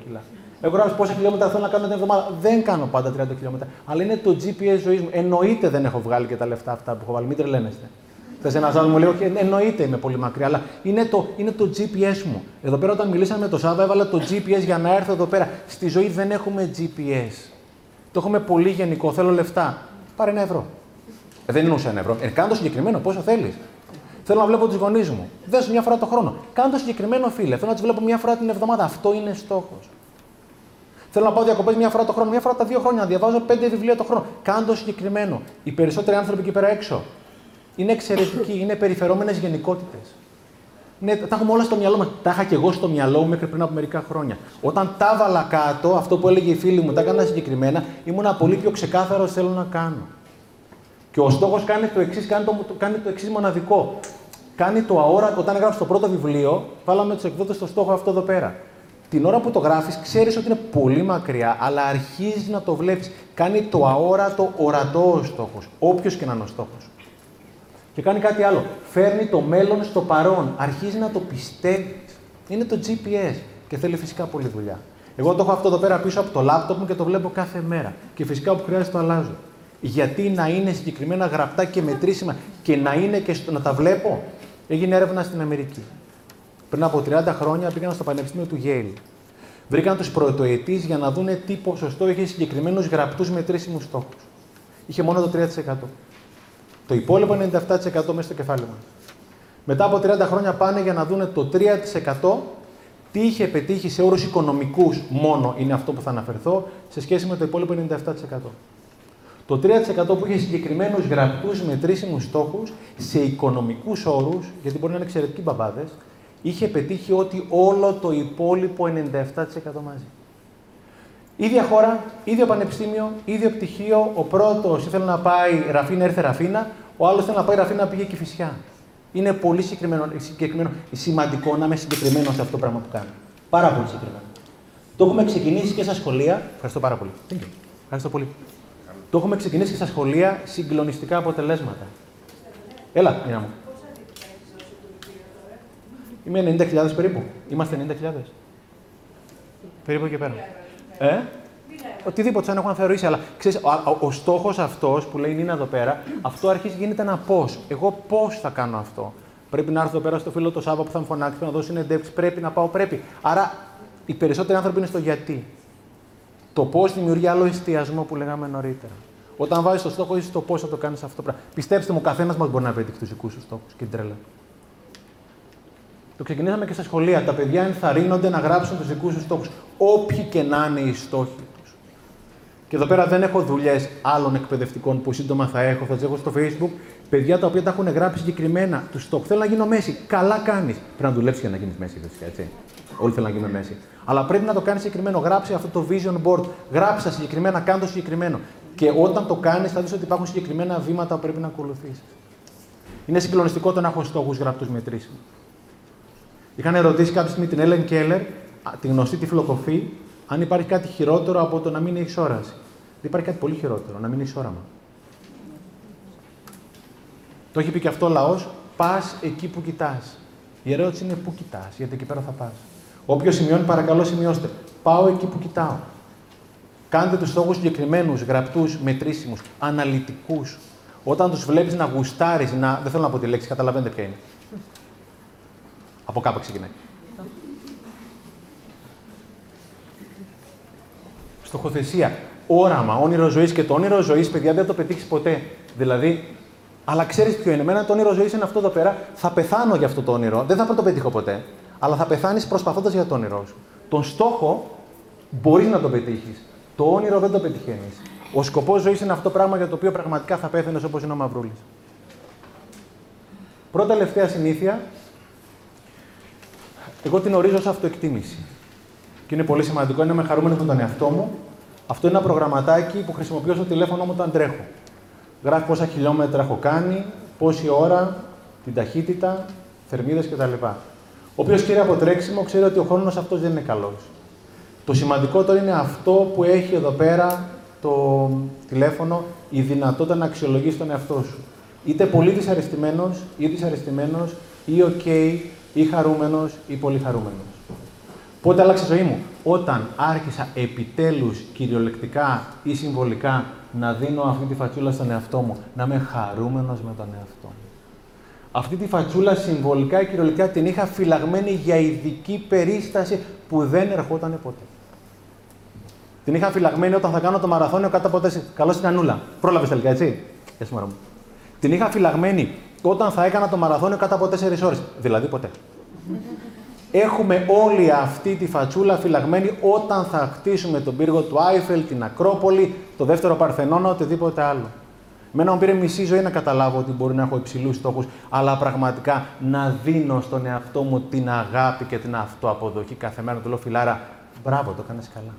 κιλά. Έχω γράψει πόσα χιλιόμετρα θέλω να κάνω την εβδομάδα. Δεν κάνω πάντα 30 χιλιόμετρα. Αλλά είναι το GPS ζωής μου. Εννοείται δεν έχω βγάλει και τα λεφτά αυτά που έχω βάλει. Μην τρελαίνεστε. Θες ένα άλλο μου λέει: Όχι, εννοείται είμαι πολύ μακριά, αλλά είναι το, είναι το GPS μου. Εδώ πέρα, όταν μιλήσαμε με το Σάββα, έβαλα το GPS για να έρθω εδώ πέρα. Στη ζωή δεν έχουμε GPS. Το έχουμε πολύ γενικό. Θέλω λεφτά. Πάρε ένα ευρώ. Ε, δεν εννοούσα ένα ευρώ. Ε, κάνω το συγκεκριμένο, πόσο θέλεις. Θέλω να βλέπω τους γονείς μου. Δες μια φορά το χρόνο. Κάνω το συγκεκριμένο φίλε. Θέλω να του βλέπω μια φορά την εβδομάδα. Αυτό είναι στόχος. Θέλω να πάω διακοπές μια φορά το χρόνο, μια φορά τα δύο χρόνια. Να διαβάζω πέντε βιβλία το χρόνο. Κάνω το συγκεκριμένο. Οι περισσότεροι άνθρωποι εκεί πέρα έξω είναι εξαιρετικοί, είναι περιφερόμενες γενικότητες. Ναι, τα έχουμε όλα στο μυαλό μας. Τα είχα και εγώ στο μυαλό μου μέχρι πριν από μερικά χρόνια. Όταν τα έβαλα κάτω, αυτό που έλεγε η φίλη μου, τα έκανα συγκεκριμένα, ήμουν πολύ πιο ξεκάθαρος θέλω να κάνω. Και ο στόχος κάνει το εξής, κάνει το, κάνει το εξής μοναδικό. Κάνει το αόρατο, όταν έγραψε το πρώτο βιβλίο, βάλαμε τους εκδότες στο στόχο αυτό εδώ πέρα. Την ώρα που το γράφεις, ξέρεις ότι είναι πολύ μακριά, αλλά αρχίζεις να το βλέπεις. Κάνει το αόρατο ορατό ο στόχος. Όποιος και να είναι ο στόχος. Και κάνει κάτι άλλο. Φέρνει το μέλλον στο παρόν. Αρχίζει να το πιστεύει. Είναι το GPS και θέλει φυσικά πολλή δουλειά. Εγώ το έχω αυτό εδώ πέρα πίσω από το λάπτοπ μου και το βλέπω κάθε μέρα. Και φυσικά όπου χρειάζεται το αλλάζω. Γιατί να είναι συγκεκριμένα γραπτά και μετρήσιμα και να είναι και στο, να τα βλέπω; Έγινε έρευνα στην Αμερική. Πριν από 30 χρόνια πήγαν στο Πανεπιστήμιο του Yale. Βρήκαν τους πρωτοετής για να δούνε τι ποσοστό είχε συγκεκριμένους γραπτούς μετρήσιμους στόχους. Είχε μόνο το 3%. Το υπόλοιπο 97% μέσα στο κεφάλι μα. Μετά από 30 χρόνια πάνε για να δούνε το 3% Τι είχε πετύχει σε όρους οικονομικούς μόνο είναι αυτό που θα αναφερθώ, σε σχέση με το υπόλοιπο 97%. Το 3% που είχε συγκεκριμένους γραπτούς μετρήσιμους στόχους σε οικονομικούς όρους, γιατί μπορεί να είναι εξαιρετικοί μπαμπάδες, είχε πετύχει ότι όλο το υπόλοιπο 97% μαζί. Ίδια χώρα, ίδιο πανεπιστήμιο, ίδιο πτυχίο. Ο πρώτος ήθελε να πάει Ραφίνα, έρθε Ραφίνα. Ο άλλος ήθελε να πάει Ραφίνα, πήγε και φυσιά. Είναι πολύ συγκεκριμένο, συγκεκριμένο, σημαντικό να είμαι συγκεκριμένος σε αυτό το πράγμα που κάνω. Πάρα πολύ συγκεκριμένο. Το έχουμε ξεκινήσει και στα σχολεία. Ευχαριστώ πάρα πολύ. Ευχαριστώ πολύ. Το έχουμε ξεκινήσει και στα σχολεία συγκλονιστικά αποτελέσματα. Έλα, Νίνα μου. Είμαι 90.000 περίπου. Είμαστε 90.000. Περίπου εκεί πέρα. Ε; Οτιδήποτε σαν έχουν θεωρήσει. Αλλά ξέρεις, ο, ο, ο στόχος αυτός που λέει είναι εδώ πέρα, αυτό αρχίζει γίνεται ένα πώς. Εγώ πώς θα κάνω αυτό. Πρέπει να έρθω εδώ πέρα στο φίλο το Σάββα που θα μου φωνάξει, να δώσει συνεντεύξεις. Πρέπει να πάω, πρέπει. Άρα οι περισσότεροι άνθρωποι είναι στο γιατί. Το πώς δημιουργεί άλλο εστιασμό που λέγαμε νωρίτερα. Όταν βάζεις το στόχο, είσαι το πώς θα το κάνεις αυτό το πράγμα. Πιστέψτε μου, ο καθένας μας μπορεί να πετύχει του δικού σου στόχους και την τρέλα. Το ξεκινήσαμε και στα σχολεία. Τα παιδιά ενθαρρύνονται να γράψουν τους δικούς τους στόχους. Όποιοι και να είναι οι στόχοι τους. Και εδώ πέρα δεν έχω δουλειές άλλων εκπαιδευτικών που σύντομα θα έχω, θα τις έχω στο Facebook. Παιδιά τα οποία τα έχουν γράψει συγκεκριμένα τους στόχους. Θέλω να γίνω μέση. Καλά κάνεις. Πρέπει να δουλέψεις για να γίνεις μέση, φυσικά έτσι. Όλοι θέλουν να γίνουν μέση. Αλλά πρέπει να το κάνεις συγκεκριμένο. Γράψει αυτό το vision board. Γράψει συγκεκριμένα, κάνε το συγκεκριμένο. Και όταν το κάνεις, θα δεις ότι υπάρχουν συγκεκριμένα βήματα που πρέπει να ακολουθήσεις. Είναι συγκλονιστικό το να έχω στόχους γραπτούς μετρήσιμου. Είχαν ερωτήσει κάποια στιγμή την Έλεν Κέλλερ, τη γνωστή τυφλοκοφή, αν υπάρχει κάτι χειρότερο από το να μην έχεις όραση. Δεν υπάρχει κάτι πολύ χειρότερο, να μην έχεις όραμα. Το έχει πει και αυτό ο λαός, πας εκεί που κοιτάς. Η ερώτηση είναι πού κοιτάς, γιατί εκεί πέρα θα πας. Όποιο σημειώνει, παρακαλώ σημειώστε. Πάω εκεί που κοιτάω. Κάντε τους στόχους συγκεκριμένους, γραπτούς, μετρήσιμους, αναλυτικούς. Όταν τους βλέπεις να γουστάρεις, να. Δεν θέλω να πω τη λέξη, καταλαβαίνετε ποια είναι. Από κάπου ξεκινάει. Στοχοθεσία. Όραμα, όνειρο ζωής και το όνειρο ζωής, παιδιά, δεν το πετύχεις ποτέ. Δηλαδή, αλλά ξέρεις ποιο είναι; Εμένα το όνειρο ζωής είναι αυτό εδώ πέρα. Θα πεθάνω για αυτό το όνειρο. Δεν θα το πετύχω ποτέ. Αλλά θα πεθάνεις προσπαθώντας για το όνειρό σου. Τον στόχο μπορείς να το πετύχεις. Το όνειρο δεν το πετυχαίνεις. Ο σκοπός ζωής είναι αυτό το πράγμα για το οποίο πραγματικά θα πέθανε όπως είναι ο Μαυρούλης. Πρώτα τελευταία συνήθεια. Εγώ την ορίζω ως αυτοεκτίμηση. Και είναι πολύ σημαντικό, είναι με χαρούμενο με τον εαυτό μου. Αυτό είναι ένα προγραμματάκι που χρησιμοποιώ στο τηλέφωνο μου όταν τρέχω. Γράφει πόσα χιλιόμετρα έχω κάνει, πόση ώρα, την ταχύτητα, θερμίδες κτλ. Όποιο ξέρει από τρέξιμο ξέρει ότι ο χρόνος αυτός δεν είναι καλός. Το σημαντικότερο είναι αυτό που έχει εδώ πέρα το τηλέφωνο, η δυνατότητα να αξιολογήσει τον εαυτό σου. Είτε πολύ δυσαρεστημένος ή δυσαρεστημένος, ή ok, ή χαρούμενος ή πολύ χαρούμενος. Πότε άλλαξε η ζωή μου; Όταν άρχισα επιτέλους κυριολεκτικά ή συμβολικά να δίνω αυτή τη φατσούλα στον εαυτό μου, να είμαι χαρούμενος με τον εαυτό μου. Αυτή τη φατσούλα συμβολικά ή κυριολεκτικά την είχα φυλαγμένη για ειδική περίσταση που δεν ερχόταν ποτέ. Την είχα φυλαγμένη όταν θα κάνω το μαραθώνιο κάτω από τέσσερις. Καλώς την Ανούλα. Πρόλαβες τελικά, έτσι; Γεια μου. Την είχα φυλαγμένη όταν θα έκανα το μαραθώνιο κάτω από τέσσερις ώρες. Δηλαδή ποτέ. Έχουμε όλη αυτή τη φατσούλα φυλαγμένη όταν θα χτίσουμε τον πύργο του Άιφελ, την Ακρόπολη, το δεύτερο Παρθενώνα, οτιδήποτε άλλο. Μένα μου πήρε μισή ζωή να καταλάβω ότι μπορεί να έχω υψηλούς στόχους, αλλά πραγματικά να δίνω στον εαυτό μου την αγάπη και την αυτοαποδοχή κάθε μέρα. Του λέω φιλάρα, μπράβο, το έκανες καλά.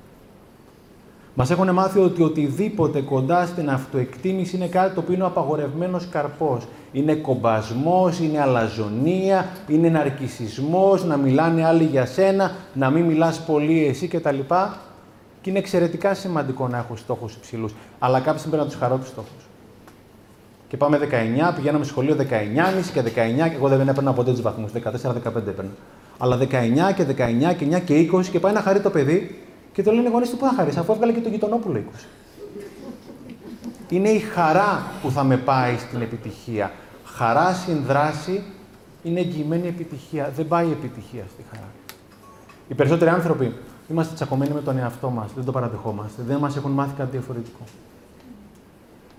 Μας έχουν μάθει ότι οτιδήποτε κοντά στην αυτοεκτίμηση είναι κάτι το οποίο είναι ο απαγορευμένος καρπός. Είναι κομπασμός, είναι αλαζονία, είναι ναρκισισμός, να μιλάνε άλλοι για σένα, να μην μιλάς πολύ εσύ κτλ. Και είναι εξαιρετικά σημαντικό να έχω στόχους υψηλούς. Αλλά κάποιοι πρέπει να τους χαρώ τους στόχους. Και πάμε 19, πηγαίναμε σχολείο 19,5 και 19, και εγώ δεν έπαιρνα ποτέ τους βαθμούς, 14-15 έπαιρνα. Αλλά 19 και 19 και 9 και 20 και πάει να χαρεί το παιδί και το λένε οι γονείς του πού θα χαρείς, αφού έβγαλε και το γειτονόπουλο 20. Είναι η χαρά που θα με πάει στην επιτυχία. Χαρά συν δράση είναι εγγυημένη επιτυχία. Δεν πάει η επιτυχία στη χαρά. Οι περισσότεροι άνθρωποι είμαστε τσακωμένοι με τον εαυτό μας. Δεν το παραδεχόμαστε. Δεν μας έχουν μάθει κάτι διαφορετικό.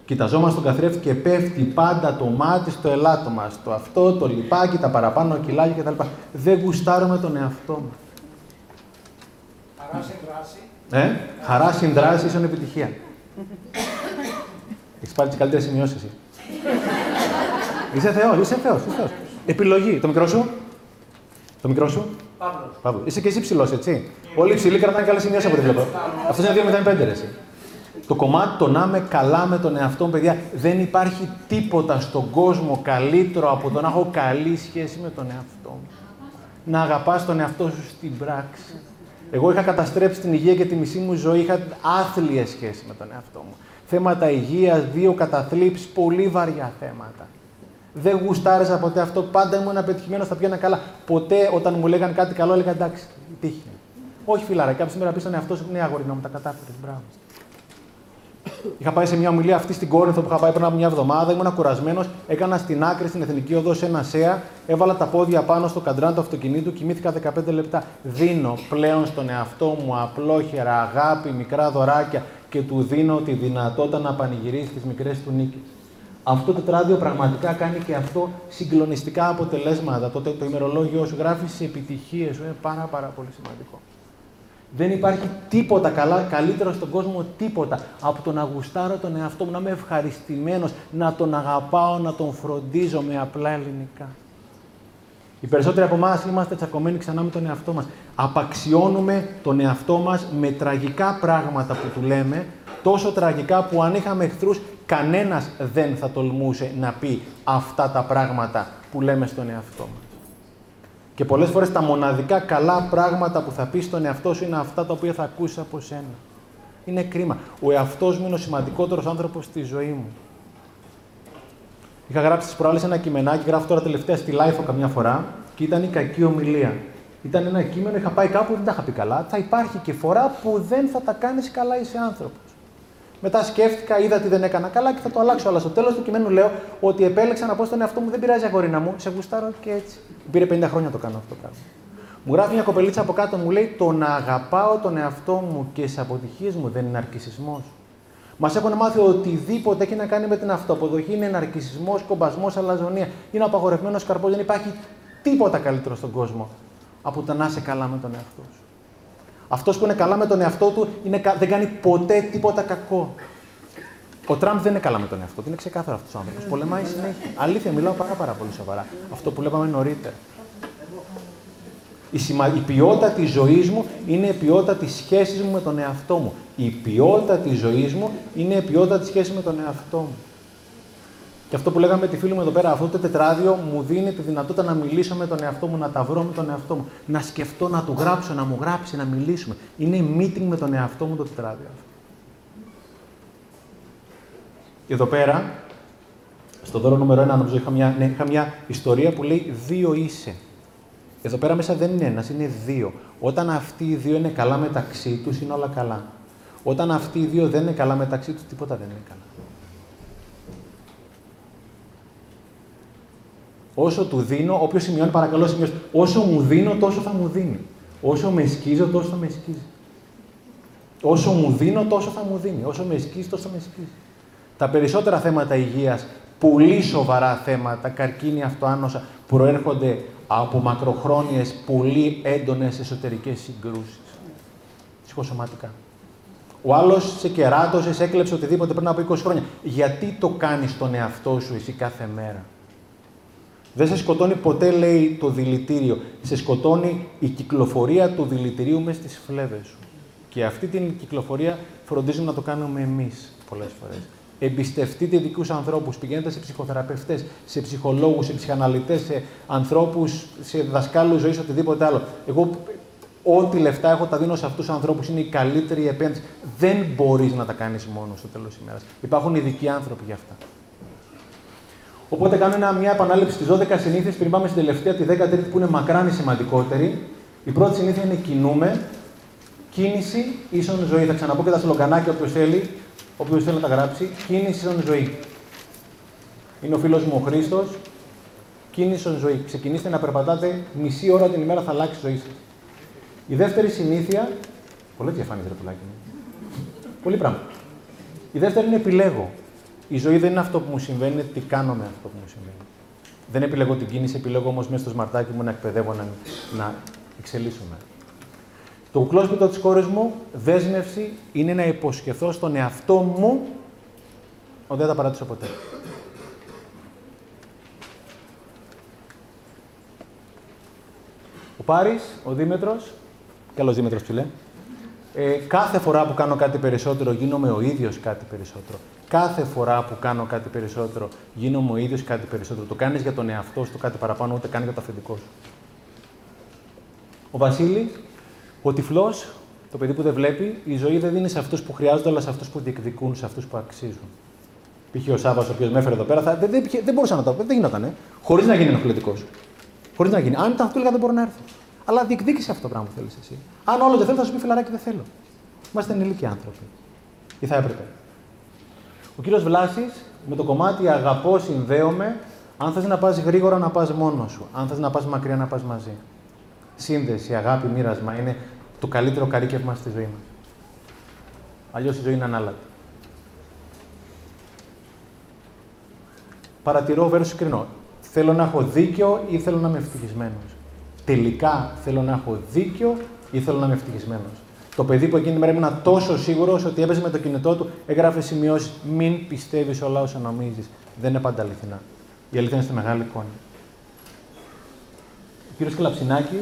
Κοιταζόμαστε τον καθρέφτη και πέφτει πάντα το μάτι στο ελάττωμα, στο αυτό, το λιπάκι, τα παραπάνω κιλάκια κτλ. Δεν γουστάρουμε τον εαυτό μας. Χαράς σε δράση. Ε, χαράς συν δράση ίσον επιτυχία. Έχεις πάρει τις καλύτερες σημειώσεις εσύ. είσαι Θεός, είσαι Θεός. Είσαι θεός. Επιλογή. Το μικρό σου. Το μικρό σου. Παύλος. Παύλος. Είσαι και εσύ ψηλός, έτσι. Όλοι οι ψηλοί κρατάνε καλές σημειώσεις από ό,τι βλέπω. Αυτός είναι 2,05 ρε, εσύ. Το κομμάτι το να είμαι καλά με τον εαυτό μου, παιδιά, δεν υπάρχει τίποτα στον κόσμο καλύτερο από το να έχω καλή σχέση με τον εαυτό μου. Να αγαπάς τον εαυτό σου στην πράξη. Εγώ είχα καταστρέψει την υγεία και τη μισή μου ζωή, είχα άθλιες σχέση με τον εαυτό μου. Θέματα υγείας, δύο καταθλίψεις, πολύ βαριά θέματα. Δεν γουστάριζα ποτέ αυτό. Πάντα ήμουν πετυχημένο, θα πήγαινα καλά. Ποτέ όταν μου λέγανε κάτι καλό, έλεγα εντάξει, η τύχη. είναι». Όχι φιλάρα, κάποια στιγμή πεις στον εαυτό σου, ναι, αγόρι μου, τα κατάφερες. Μπράβο. Είχα πάει σε μια ομιλία αυτή στην Κόρινθο που είχα πάει πριν από μια εβδομάδα. Ήμουν κουρασμένος. Έκανα στην άκρη στην εθνική οδό σε ένα σέα. Έβαλα τα πόδια πάνω στο καντράν του αυτοκινήτου. Κοιμήθηκα 15 λεπτά. Δίνω πλέον στον εαυτό μου απλόχερα, αγάπη, μικρά δωράκια και του δίνω τη δυνατότητα να πανηγυρίσει τις μικρές του νίκες. Αυτό το τετράδιο πραγματικά κάνει και αυτό συγκλονιστικά αποτελέσματα. Το, το ημερολόγιο σου γράφει τι επιτυχίες σου. Είναι πάρα, πάρα πολύ σημαντικό. Δεν υπάρχει τίποτα καλά, καλύτερο στον κόσμο, τίποτα από το να γουστάρω τον εαυτό μου, να είμαι ευχαριστημένος, να τον αγαπάω, να τον φροντίζω με απλά ελληνικά. Οι περισσότεροι από εμάς είμαστε τσακωμένοι ξανά με τον εαυτό μας. Απαξιώνουμε τον εαυτό μας με τραγικά πράγματα που του λέμε, τόσο τραγικά που αν είχαμε εχθρούς, κανένας δεν θα τολμούσε να πει αυτά τα πράγματα που λέμε στον εαυτό μας. Και πολλές φορές τα μοναδικά καλά πράγματα που θα πεις στον εαυτό σου είναι αυτά τα οποία θα ακούσεις από σένα. Είναι κρίμα. Ο εαυτός μου είναι ο σημαντικότερος άνθρωπος στη ζωή μου. Είχα γράψει τι προάλλες ένα κειμενάκι, γράφω τώρα τελευταία στη Life καμιά φορά και ήταν η κακή ομιλία. Ήταν ένα κείμενο, είχα πάει κάπου, δεν τα είχα πει καλά. Θα υπάρχει και φορά που δεν θα τα κάνεις καλά, είσαι άνθρωπος. Μετά σκέφτηκα, είδα τι δεν έκανα καλά και θα το αλλάξω. Αλλά στο τέλος του κειμένου λέω ότι επέλεξα να πω στον εαυτό μου: Δεν πειράζει, αγορίνα μου, σε γουστάρω και έτσι. Πήρε 50 χρόνια να το κάνω αυτό το πράγμα. Μου γράφει μια κοπελίτσα από κάτω, μου λέει: Το να αγαπάω τον εαυτό μου και τι αποτυχίες μου δεν είναι αρκισμό. Μας έχουν μάθει ότι οτιδήποτε έχει να κάνει με την αυτοαποδοχή είναι ναρκισμό, κομπασμός, αλαζονία. Είναι απαγορευμένος καρπός. Δεν υπάρχει τίποτα καλύτερο στον κόσμο από το να είσαι καλά με τον εαυτό σου. Αυτός που είναι καλά με τον εαυτό του είναι, κα- δεν κάνει ποτέ τίποτα κακό. Ο Τραμπ δεν είναι καλά με τον εαυτό του. Είναι ξεκάθαρο αυτός ο άνθρωπος. Πολεμάει συνέχεια. Αλήθεια, μιλάω πάρα, πάρα πολύ σοβαρά. Αυτό που λέγαμε νωρίτερα. Η, σημα... η ποιότητα της ζωής μου είναι η ποιότητα της σχέσης μου με τον εαυτό μου. Η ποιότητα της ζωής μου είναι η ποιότητα της σχέσης με τον εαυτό μου. Και αυτό που λέγαμε με τη φίλη μου εδώ πέρα, αυτό το τετράδιο μου δίνει τη δυνατότητα να μιλήσω με τον εαυτό μου, να τα βρω με τον εαυτό μου, να σκεφτώ, να του γράψω, να μου γράψει, να μιλήσουμε. Είναι meeting με τον εαυτό μου το τετράδιο αυτό. Εδώ πέρα, στο δώρο νούμερο 1, νομίζω είχα μια, ναι, είχα μια ιστορία που λέει δύο είσαι. Εδώ πέρα μέσα δεν είναι ένας, είναι δύο. Όταν αυτοί οι δύο είναι καλά μεταξύ τους, είναι όλα καλά. Όταν αυτοί οι δύο δεν είναι καλά μεταξύ τους, τίποτα δεν είναι καλά. Όσο του δίνω, όποιος σημειώνει, παρακαλώ σημειώσει. Όσο μου δίνω, τόσο θα μου δίνει. Όσο με σκίζω, τόσο θα με σκίζει. Όσο μου δίνω, τόσο θα μου δίνει. Όσο με σκίζει, τόσο θα με σκίζει. Τα περισσότερα θέματα υγείας, πολύ σοβαρά θέματα, καρκίνη, αυτοάνοσα, προέρχονται από μακροχρόνιες, πολύ έντονες εσωτερικές συγκρούσεις. Ψυχοσωματικά. Ο άλλος σε κεράτωσε, σε έκλεψε οτιδήποτε πριν από 20 χρόνια. Γιατί το κάνεις τον εαυτό σου εσύ κάθε μέρα; Δεν σε σκοτώνει ποτέ, λέει, το δηλητήριο. Σε σκοτώνει η κυκλοφορία του δηλητηρίου μέσα στις φλέβες σου. Και αυτή την κυκλοφορία φροντίζουμε να το κάνουμε εμείς πολλές φορές. Εμπιστευτείτε ειδικού ανθρώπους. Πηγαίνετε σε ψυχοθεραπευτές, σε ψυχολόγους, σε ψυχαναλυτές, σε ανθρώπους, σε δασκάλους ζωής, οτιδήποτε άλλο. Εγώ, ό,τι λεφτά έχω, τα δίνω σε αυτούς τους ανθρώπους. Είναι η καλύτερη επένδυση. Δεν μπορείς να τα κάνεις μόνος στο τέλος της ημέρας. Υπάρχουν ειδικοί άνθρωποι για αυτά. Οπότε κάνω ένα, μια επανάληψη στις 12 συνήθειες πριν πάμε στην τελευταία, τη 13η που είναι μακράν η σημαντικότερη. Η πρώτη συνήθεια είναι κινούμε. Κίνηση ίσον ζωή. Θα ξαναπώ και τα σλογκανάκια όποιος θέλει, όποιος θέλει να τα γράψει. Κίνηση ίσον ζωή. Είναι ο φίλος μου ο Χρήστος. Κίνηση ίσον ζωή. Ξεκινήστε να περπατάτε μισή ώρα την ημέρα θα αλλάξει η ζωή σας. Η δεύτερη συνήθεια. Πολύ διαφάνεια, ρε πουλάκι μου. Πολύ πράγμα. Η δεύτερη είναι επιλέγω. Η ζωή δεν είναι αυτό που μου συμβαίνει, είναι τι κάνω με αυτό που μου συμβαίνει. Δεν επιλέγω την κίνηση, επιλέγω όμως μέσα στο σμαρτάκι μου να εκπαιδεύω, να, να εξελίσσομαι. Το κουκλόσπιτο της κόρης μου, δέσμευση, είναι να υποσχεθώ στον εαυτό μου ότι δεν θα παρατήσω ποτέ. Ο Πάρης, ο Δήμετρος, καλός Δήμετρος ψηλέ, ε, κάθε φορά που κάνω κάτι περισσότερο γίνομαι ο ίδιος κάτι περισσότερο. Κάθε φορά που κάνω κάτι περισσότερο γίνομαι ο ίδιος κάτι περισσότερο. Το κάνεις για τον εαυτό σου, το κάτι παραπάνω, ούτε κάνει για το αφεντικό σου. Ο Βασίλης, ο τυφλός, το παιδί που δεν βλέπει, η ζωή δεν δίνει σε αυτούς που χρειάζονται, αλλά σε αυτούς που διεκδικούν, σε αυτούς που αξίζουν. Π.χ. ο Σάβα, ο οποίος με έφερε εδώ πέρα, θα, δεν, δεν, δεν μπορούσα να το δεν γινόταν, ε, χωρίς να γίνει ενοχλητικός. Χωρίς να γίνει. Αν ήταν αυτός, έλεγα δεν μπορώ να έρθω. Αλλά διεκδίκησε αυτό το πράγμα που θέλεις εσύ. Αν όλο δεν θέλω, θα σου πει φιλαράκι δεν θέλω. Είμαστε ενηλίκοι άνθρωποι. Ή θα έπρεπε. Ο κύριος Βλάσης, με το κομμάτι αγαπώ, συνδέομαι, αν θες να πας γρήγορα να πας μόνος σου. Αν θες να πας μακριά να πας μαζί. Σύνδεση, αγάπη, μοίρασμα είναι το καλύτερο καρύκευμα στη ζωή μας. Αλλιώς η ζωή είναι ανάλατη. Παρατηρώ versus κρινώ. Θέλω να έχω δίκιο ή θέλω να είμαι ευτυχισμένος. Τελικά θέλω να έχω δίκιο ή θέλω να είμαι ευτυχισμένος. Το παιδί που εκείνη την μέρα ήμουν τόσο σίγουρος ότι έπαιζε με το κινητό του, έγραφε σημειώσεις. Μην πιστεύεις όλα όσα νομίζει. Δεν είναι πάντα αληθινά. Η αλήθεια είναι στη μεγάλη εικόνα. Ο κύριος Κλαψινάκη,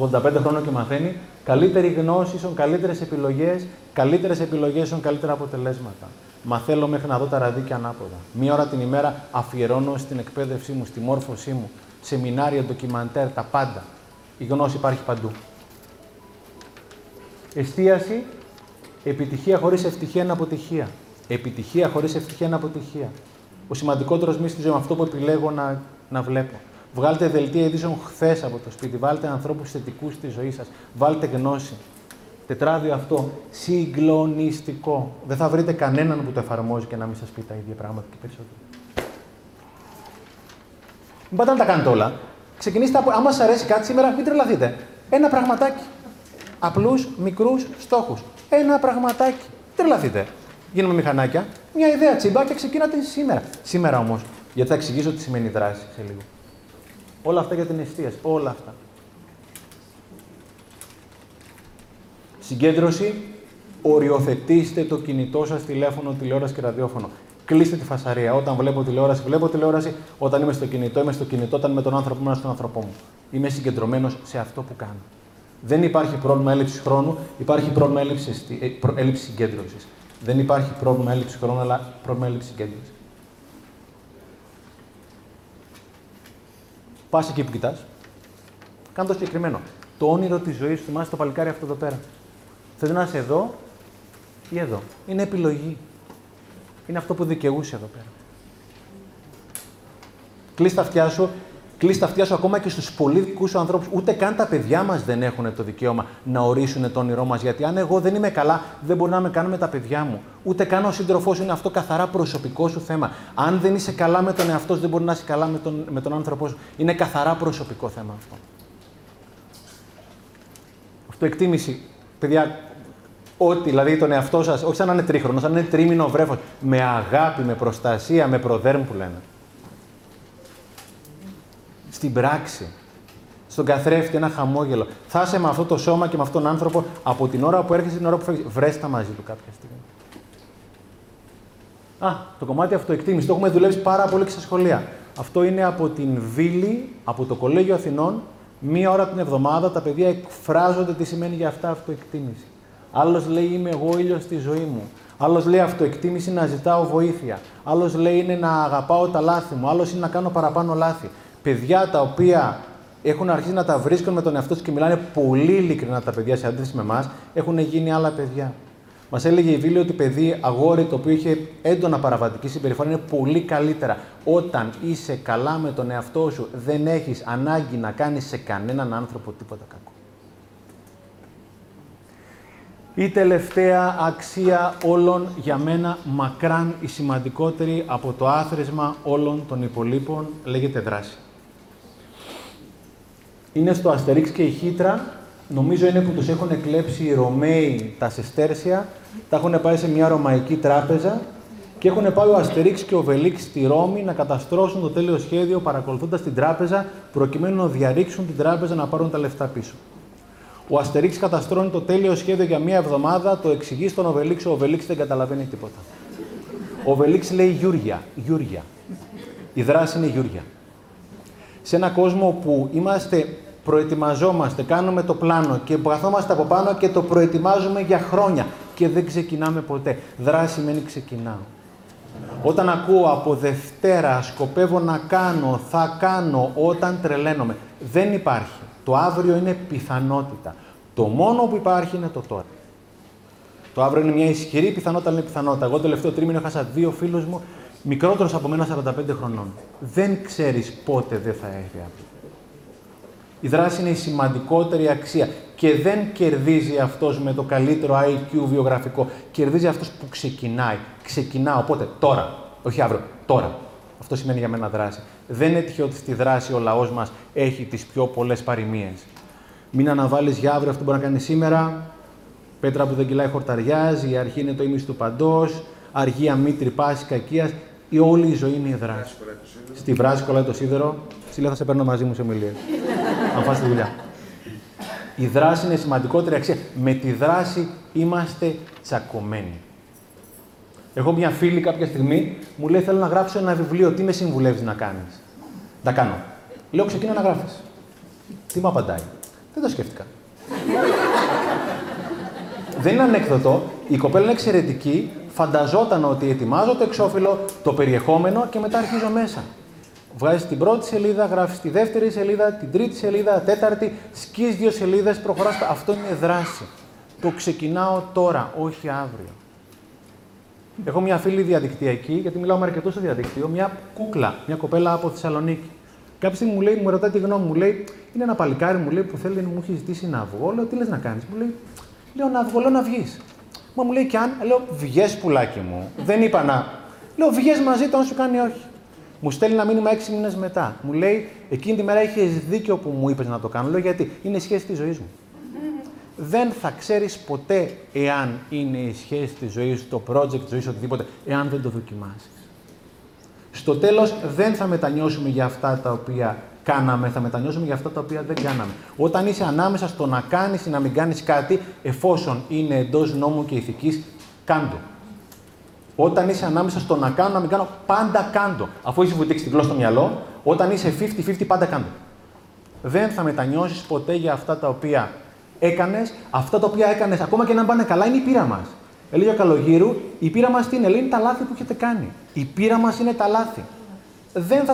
85 χρόνων και μαθαίνει, καλύτερη γνώση ίσον καλύτερες επιλογές, καλύτερες επιλογές ίσον καλύτερα αποτελέσματα. Μαθαίνω μέχρι να δω τα ραδίκια ανάποδα. Μία ώρα την ημέρα αφιερώνω στην εκπαίδευσή μου, στη μόρφωσή μου, σεμινάρια, ντοκιμαντέρ, τα πάντα. Η γνώση υπάρχει παντού. Εστίαση, επιτυχία χωρίς ευτυχία είναι αποτυχία. Επιτυχία χωρίς ευτυχία είναι αποτυχία. Ο σημαντικότερος μη στη ζωή μου, αυτό που επιλέγω να, να βλέπω. Βγάλτε δελτία ειδήσεων χθες από το σπίτι. Βάλτε ανθρώπους θετικούς στη ζωή σας. Βάλτε γνώση. Τετράδιο αυτό. Συγκλονιστικό. Δεν θα βρείτε κανέναν που το εφαρμόζει και να μην σας πει τα ίδια πράγματα και περισσότερο. Μην πάτε να τα κάνετε όλα. Ξεκινήστε από. Άμα σας αρέσει κάτι σήμερα, μην τρελαθείτε. Ένα πραγματάκι. Απλούς, μικρούς στόχους. Ένα πραγματάκι. Μην τρελαθείτε. Γίνουμε μηχανάκια. Μια ιδέα τσιμπά και ξεκινάτε σήμερα. Σήμερα όμως. Γιατί θα εξηγήσω τι σημαίνει δράση σε λίγο. Όλα αυτά για την εστίαση. Όλα αυτά. Συγκέντρωση. Οριοθετήστε το κινητό σας, τηλέφωνο, τηλεόραση και ραδιόφωνο. Κλείστε τη φασαρία. Όταν βλέπω τηλεόραση, βλέπω τηλεόραση. Όταν είμαι στο κινητό, είμαι στο κινητό. Όταν με τον άνθρωπο, είμαι στον άνθρωπό μου. Είμαι συγκεντρωμένος σε αυτό που κάνω. Δεν υπάρχει πρόβλημα έλλειψης χρόνου, υπάρχει πρόβλημα έλλειψης, ε, έλλειψης συγκέντρωσης. Δεν υπάρχει πρόβλημα έλλειψης χρόνου, αλλά πρόβλημα έλλειψης συγκέντρωσης. Πας εκεί που κοιτάς, κάνε το συγκεκριμένο. Το όνειρο της ζωής σου, θυμάσαι το παλικάρι αυτό εδώ πέρα. Θε να είσαι εδώ ή εδώ. Είναι επιλογή. Είναι αυτό που δικαιούσε εδώ πέρα. Κλείς τα αυτιά σου, κλείς τα αυτιά σου ακόμα και στους πολύ δικούς σου ανθρώπους. Ούτε καν τα παιδιά μας δεν έχουν το δικαίωμα να ορίσουν το όνειρό μας. Γιατί αν εγώ δεν είμαι καλά, δεν μπορεί να με κάνουν με τα παιδιά μου. Ούτε καν ο σύντροφός είναι αυτό καθαρά προσωπικό σου θέμα. Αν δεν είσαι καλά με τον εαυτό σου, δεν μπορεί να είσαι καλά με τον, με τον άνθρωπό σου. Είναι καθαρά προσωπικό θέμα αυτό. Αυτοεκτίμηση. Παιδιά, ό,τι, δηλαδή τον εαυτό σας, όχι σαν να είναι τρίχρονος, σαν να είναι τρίμηνο βρέφος, με αγάπη, με προστασία, με προδέρμ που λένε. Στην πράξη. Στον καθρέφτη, ένα χαμόγελο. Θα είσαι με αυτό το σώμα και με αυτόν τον άνθρωπο από την ώρα που έρχεσαι την ώρα που φεύγεις. Βρέστα μαζί του κάποια στιγμή. Α, το κομμάτι αυτοεκτίμηση. Το έχουμε δουλέψει πάρα πολύ και στα σχολεία. Αυτό είναι από την Βίλη, από το Κολέγιο Αθηνών. Μία ώρα την εβδομάδα τα παιδιά εκφράζονται τι σημαίνει για αυτά αυτοεκτίμηση. Άλλος λέει είμαι εγώ ήλιος στη ζωή μου. Άλλος λέει αυτοεκτίμηση να ζητάω βοήθεια. Άλλος λέει είναι να αγαπάω τα λάθη μου. Άλλος είναι να κάνω παραπάνω λάθη. Παιδιά τα οποία έχουν αρχίσει να τα βρίσκουν με τον εαυτό τους και μιλάνε πολύ ειλικρινά τα παιδιά σε αντίθεση με εμάς, έχουν γίνει άλλα παιδιά. Μας έλεγε η Βίλη ότι παιδί αγόρι το οποίο είχε έντονα παραβατική συμπεριφορά είναι πολύ καλύτερα. Όταν είσαι καλά με τον εαυτό σου, δεν έχεις ανάγκη να κάνεις σε κανέναν άνθρωπο τίποτα κακό. Η τελευταία αξία όλων για μένα μακράν η σημαντικότερη από το άθροισμα όλων των υπολείπων λέγεται δράση. Είναι στο Αστερίξ και η Χίτρα, νομίζω είναι που τους έχουν εκλέψει οι Ρωμαίοι τα Σεστέρσια, τα έχουν πάει σε μια ρωμαϊκή τράπεζα και έχουν πάει ο Αστερίξ και ο Οβελίξ στη Ρώμη να καταστρώσουν το τέλειο σχέδιο παρακολουθώντας την τράπεζα προκειμένου να διαρρήξουν την τράπεζα να πάρουν τα λεφτά πίσω. Ο Αστερίξ καταστρώνει το τέλειο σχέδιο για μία εβδομάδα, το εξηγεί στον Οβελίξ, ο Οβελίξ δεν καταλαβαίνει τίποτα. Ο Οβελίξ λέει Γιούρια, Γιούρια. Η δράση είναι Γιούρια. Σε ένα κόσμο που είμαστε, προετοιμαζόμαστε, κάνουμε το πλάνο και καθόμαστε από πάνω και το προετοιμάζουμε για χρόνια και δεν ξεκινάμε ποτέ. Δράση σημαίνει ξεκινάω. Όταν ακούω από Δευτέρα σκοπεύω να κάνω, θα κάνω, όταν τρελαίνομαι, δεν υπάρχει. Το αύριο είναι πιθανότητα. Το μόνο που υπάρχει είναι το τώρα. Το αύριο είναι μια ισχυρή πιθανότητα, αλλά είναι πιθανότητα. Εγώ το τελευταίο τρίμηνο έχασα δύο φίλους μου, μικρότερος από μένα 45 χρονών. Δεν ξέρεις πότε δεν θα έρθει αύριο. Η δράση είναι η σημαντικότερη αξία και δεν κερδίζει αυτός με το καλύτερο IQ βιογραφικό. Κερδίζει αυτός που ξεκινάει. Ξεκινάω, οπότε τώρα, όχι αύριο, τώρα. Αυτό σημαίνει για μένα δράση. Δεν είναι τυχαίο ότι στη δράση ο λαός μας έχει τις πιο πολλές παροιμίες. Μην αναβάλεις για αύριο αυτό που μπορεί να κάνει σήμερα. Πέτρα που δεν κυλάει χορταριάζει, η αρχή είναι το ίμιση του παντός, αργία μη τρυπάσει κακίας. Η όλη η ζωή είναι η δράση. Στη βράση κολλάει το σίδερο. Στείλε θα σε παίρνω μαζί μου σε ομιλίες. Αν φας τη δουλειά. Η δράση είναι σημαντικότερη αξία. Με τη δράση είμαστε τσακωμένοι. Έχω μια φίλη κάποια στιγμή μου λέει: Θέλω να γράψω ένα βιβλίο. Τι με συμβουλεύεις να κάνεις; Τα κάνω. Λέω: Ξεκινά να γράφεις. Τι μου απαντάει. Δεν το σκέφτηκα. Δεν είναι ανέκδοτο. Η κοπέλα είναι εξαιρετική. Φανταζόταν ότι ετοιμάζω το εξώφυλλο, το περιεχόμενο και μετά αρχίζω μέσα. Βγάζει την πρώτη σελίδα, γράφεις τη δεύτερη σελίδα, την τρίτη σελίδα, τέταρτη, σκεί δύο σελίδες, προχωράς. Αυτό είναι δράση. Το ξεκινάω τώρα, όχι αύριο. Έχω μια φίλη διαδικτυακή, γιατί μιλάω με αρκετούς στο διαδίκτυο, μια κούκλα, μια κοπέλα από Θεσσαλονίκη. Κάποια στιγμή μου λέει, μου ρωτάει τη γνώμη μου, λέει, είναι ένα παλικάρι μου λέει, που θέλει, μου έχει ζητήσει να βγω. Λέω, τι λες να κάνεις. Μου λέει, λέω να βγω, λέω να βγεις. Μα μου λέει και αν, λέω, βγες πουλάκι μου. Δεν είπα να. Λέω, βγες μαζί του, αν σου κάνει όχι. Μου στέλνει ένα μήνυμα έξι μήνες μετά. Μου λέει, εκείνη τη μέρα είχες δίκιο που μου είπες να το κάνω. Λέω, γιατί; Είναι η σχέση της ζωής μου. Δεν θα ξέρεις ποτέ εάν είναι η σχέση της ζωής σου, το project τη ζωής σου, οτιδήποτε, εάν δεν το δοκιμάσεις. Στο τέλος, δεν θα μετανιώσουμε για αυτά τα οποία κάναμε, θα μετανιώσουμε για αυτά τα οποία δεν κάναμε. Όταν είσαι ανάμεσα στο να κάνεις ή να μην κάνεις κάτι, εφόσον είναι εντός νόμου και ηθικής, κάντο. Όταν είσαι ανάμεσα στο να κάνω, να μην κάνω, πάντα κάντο. Αφού είσαι βουτήξει την γλώσσα στο μυαλό, όταν είσαι 50-50, πάντα κάντο. Δεν θα μετανιώσεις ποτέ για αυτά τα οποία έκανες. Αυτά τα οποία έκανες, ακόμα και να πάνε καλά, είναι η πείρα μας. Έλεγε ο Καλογύρου, η πείρα μας τι είναι, λέει είναι τα λάθη που έχετε κάνει. Η πείρα μας είναι τα λάθη. Δεν θα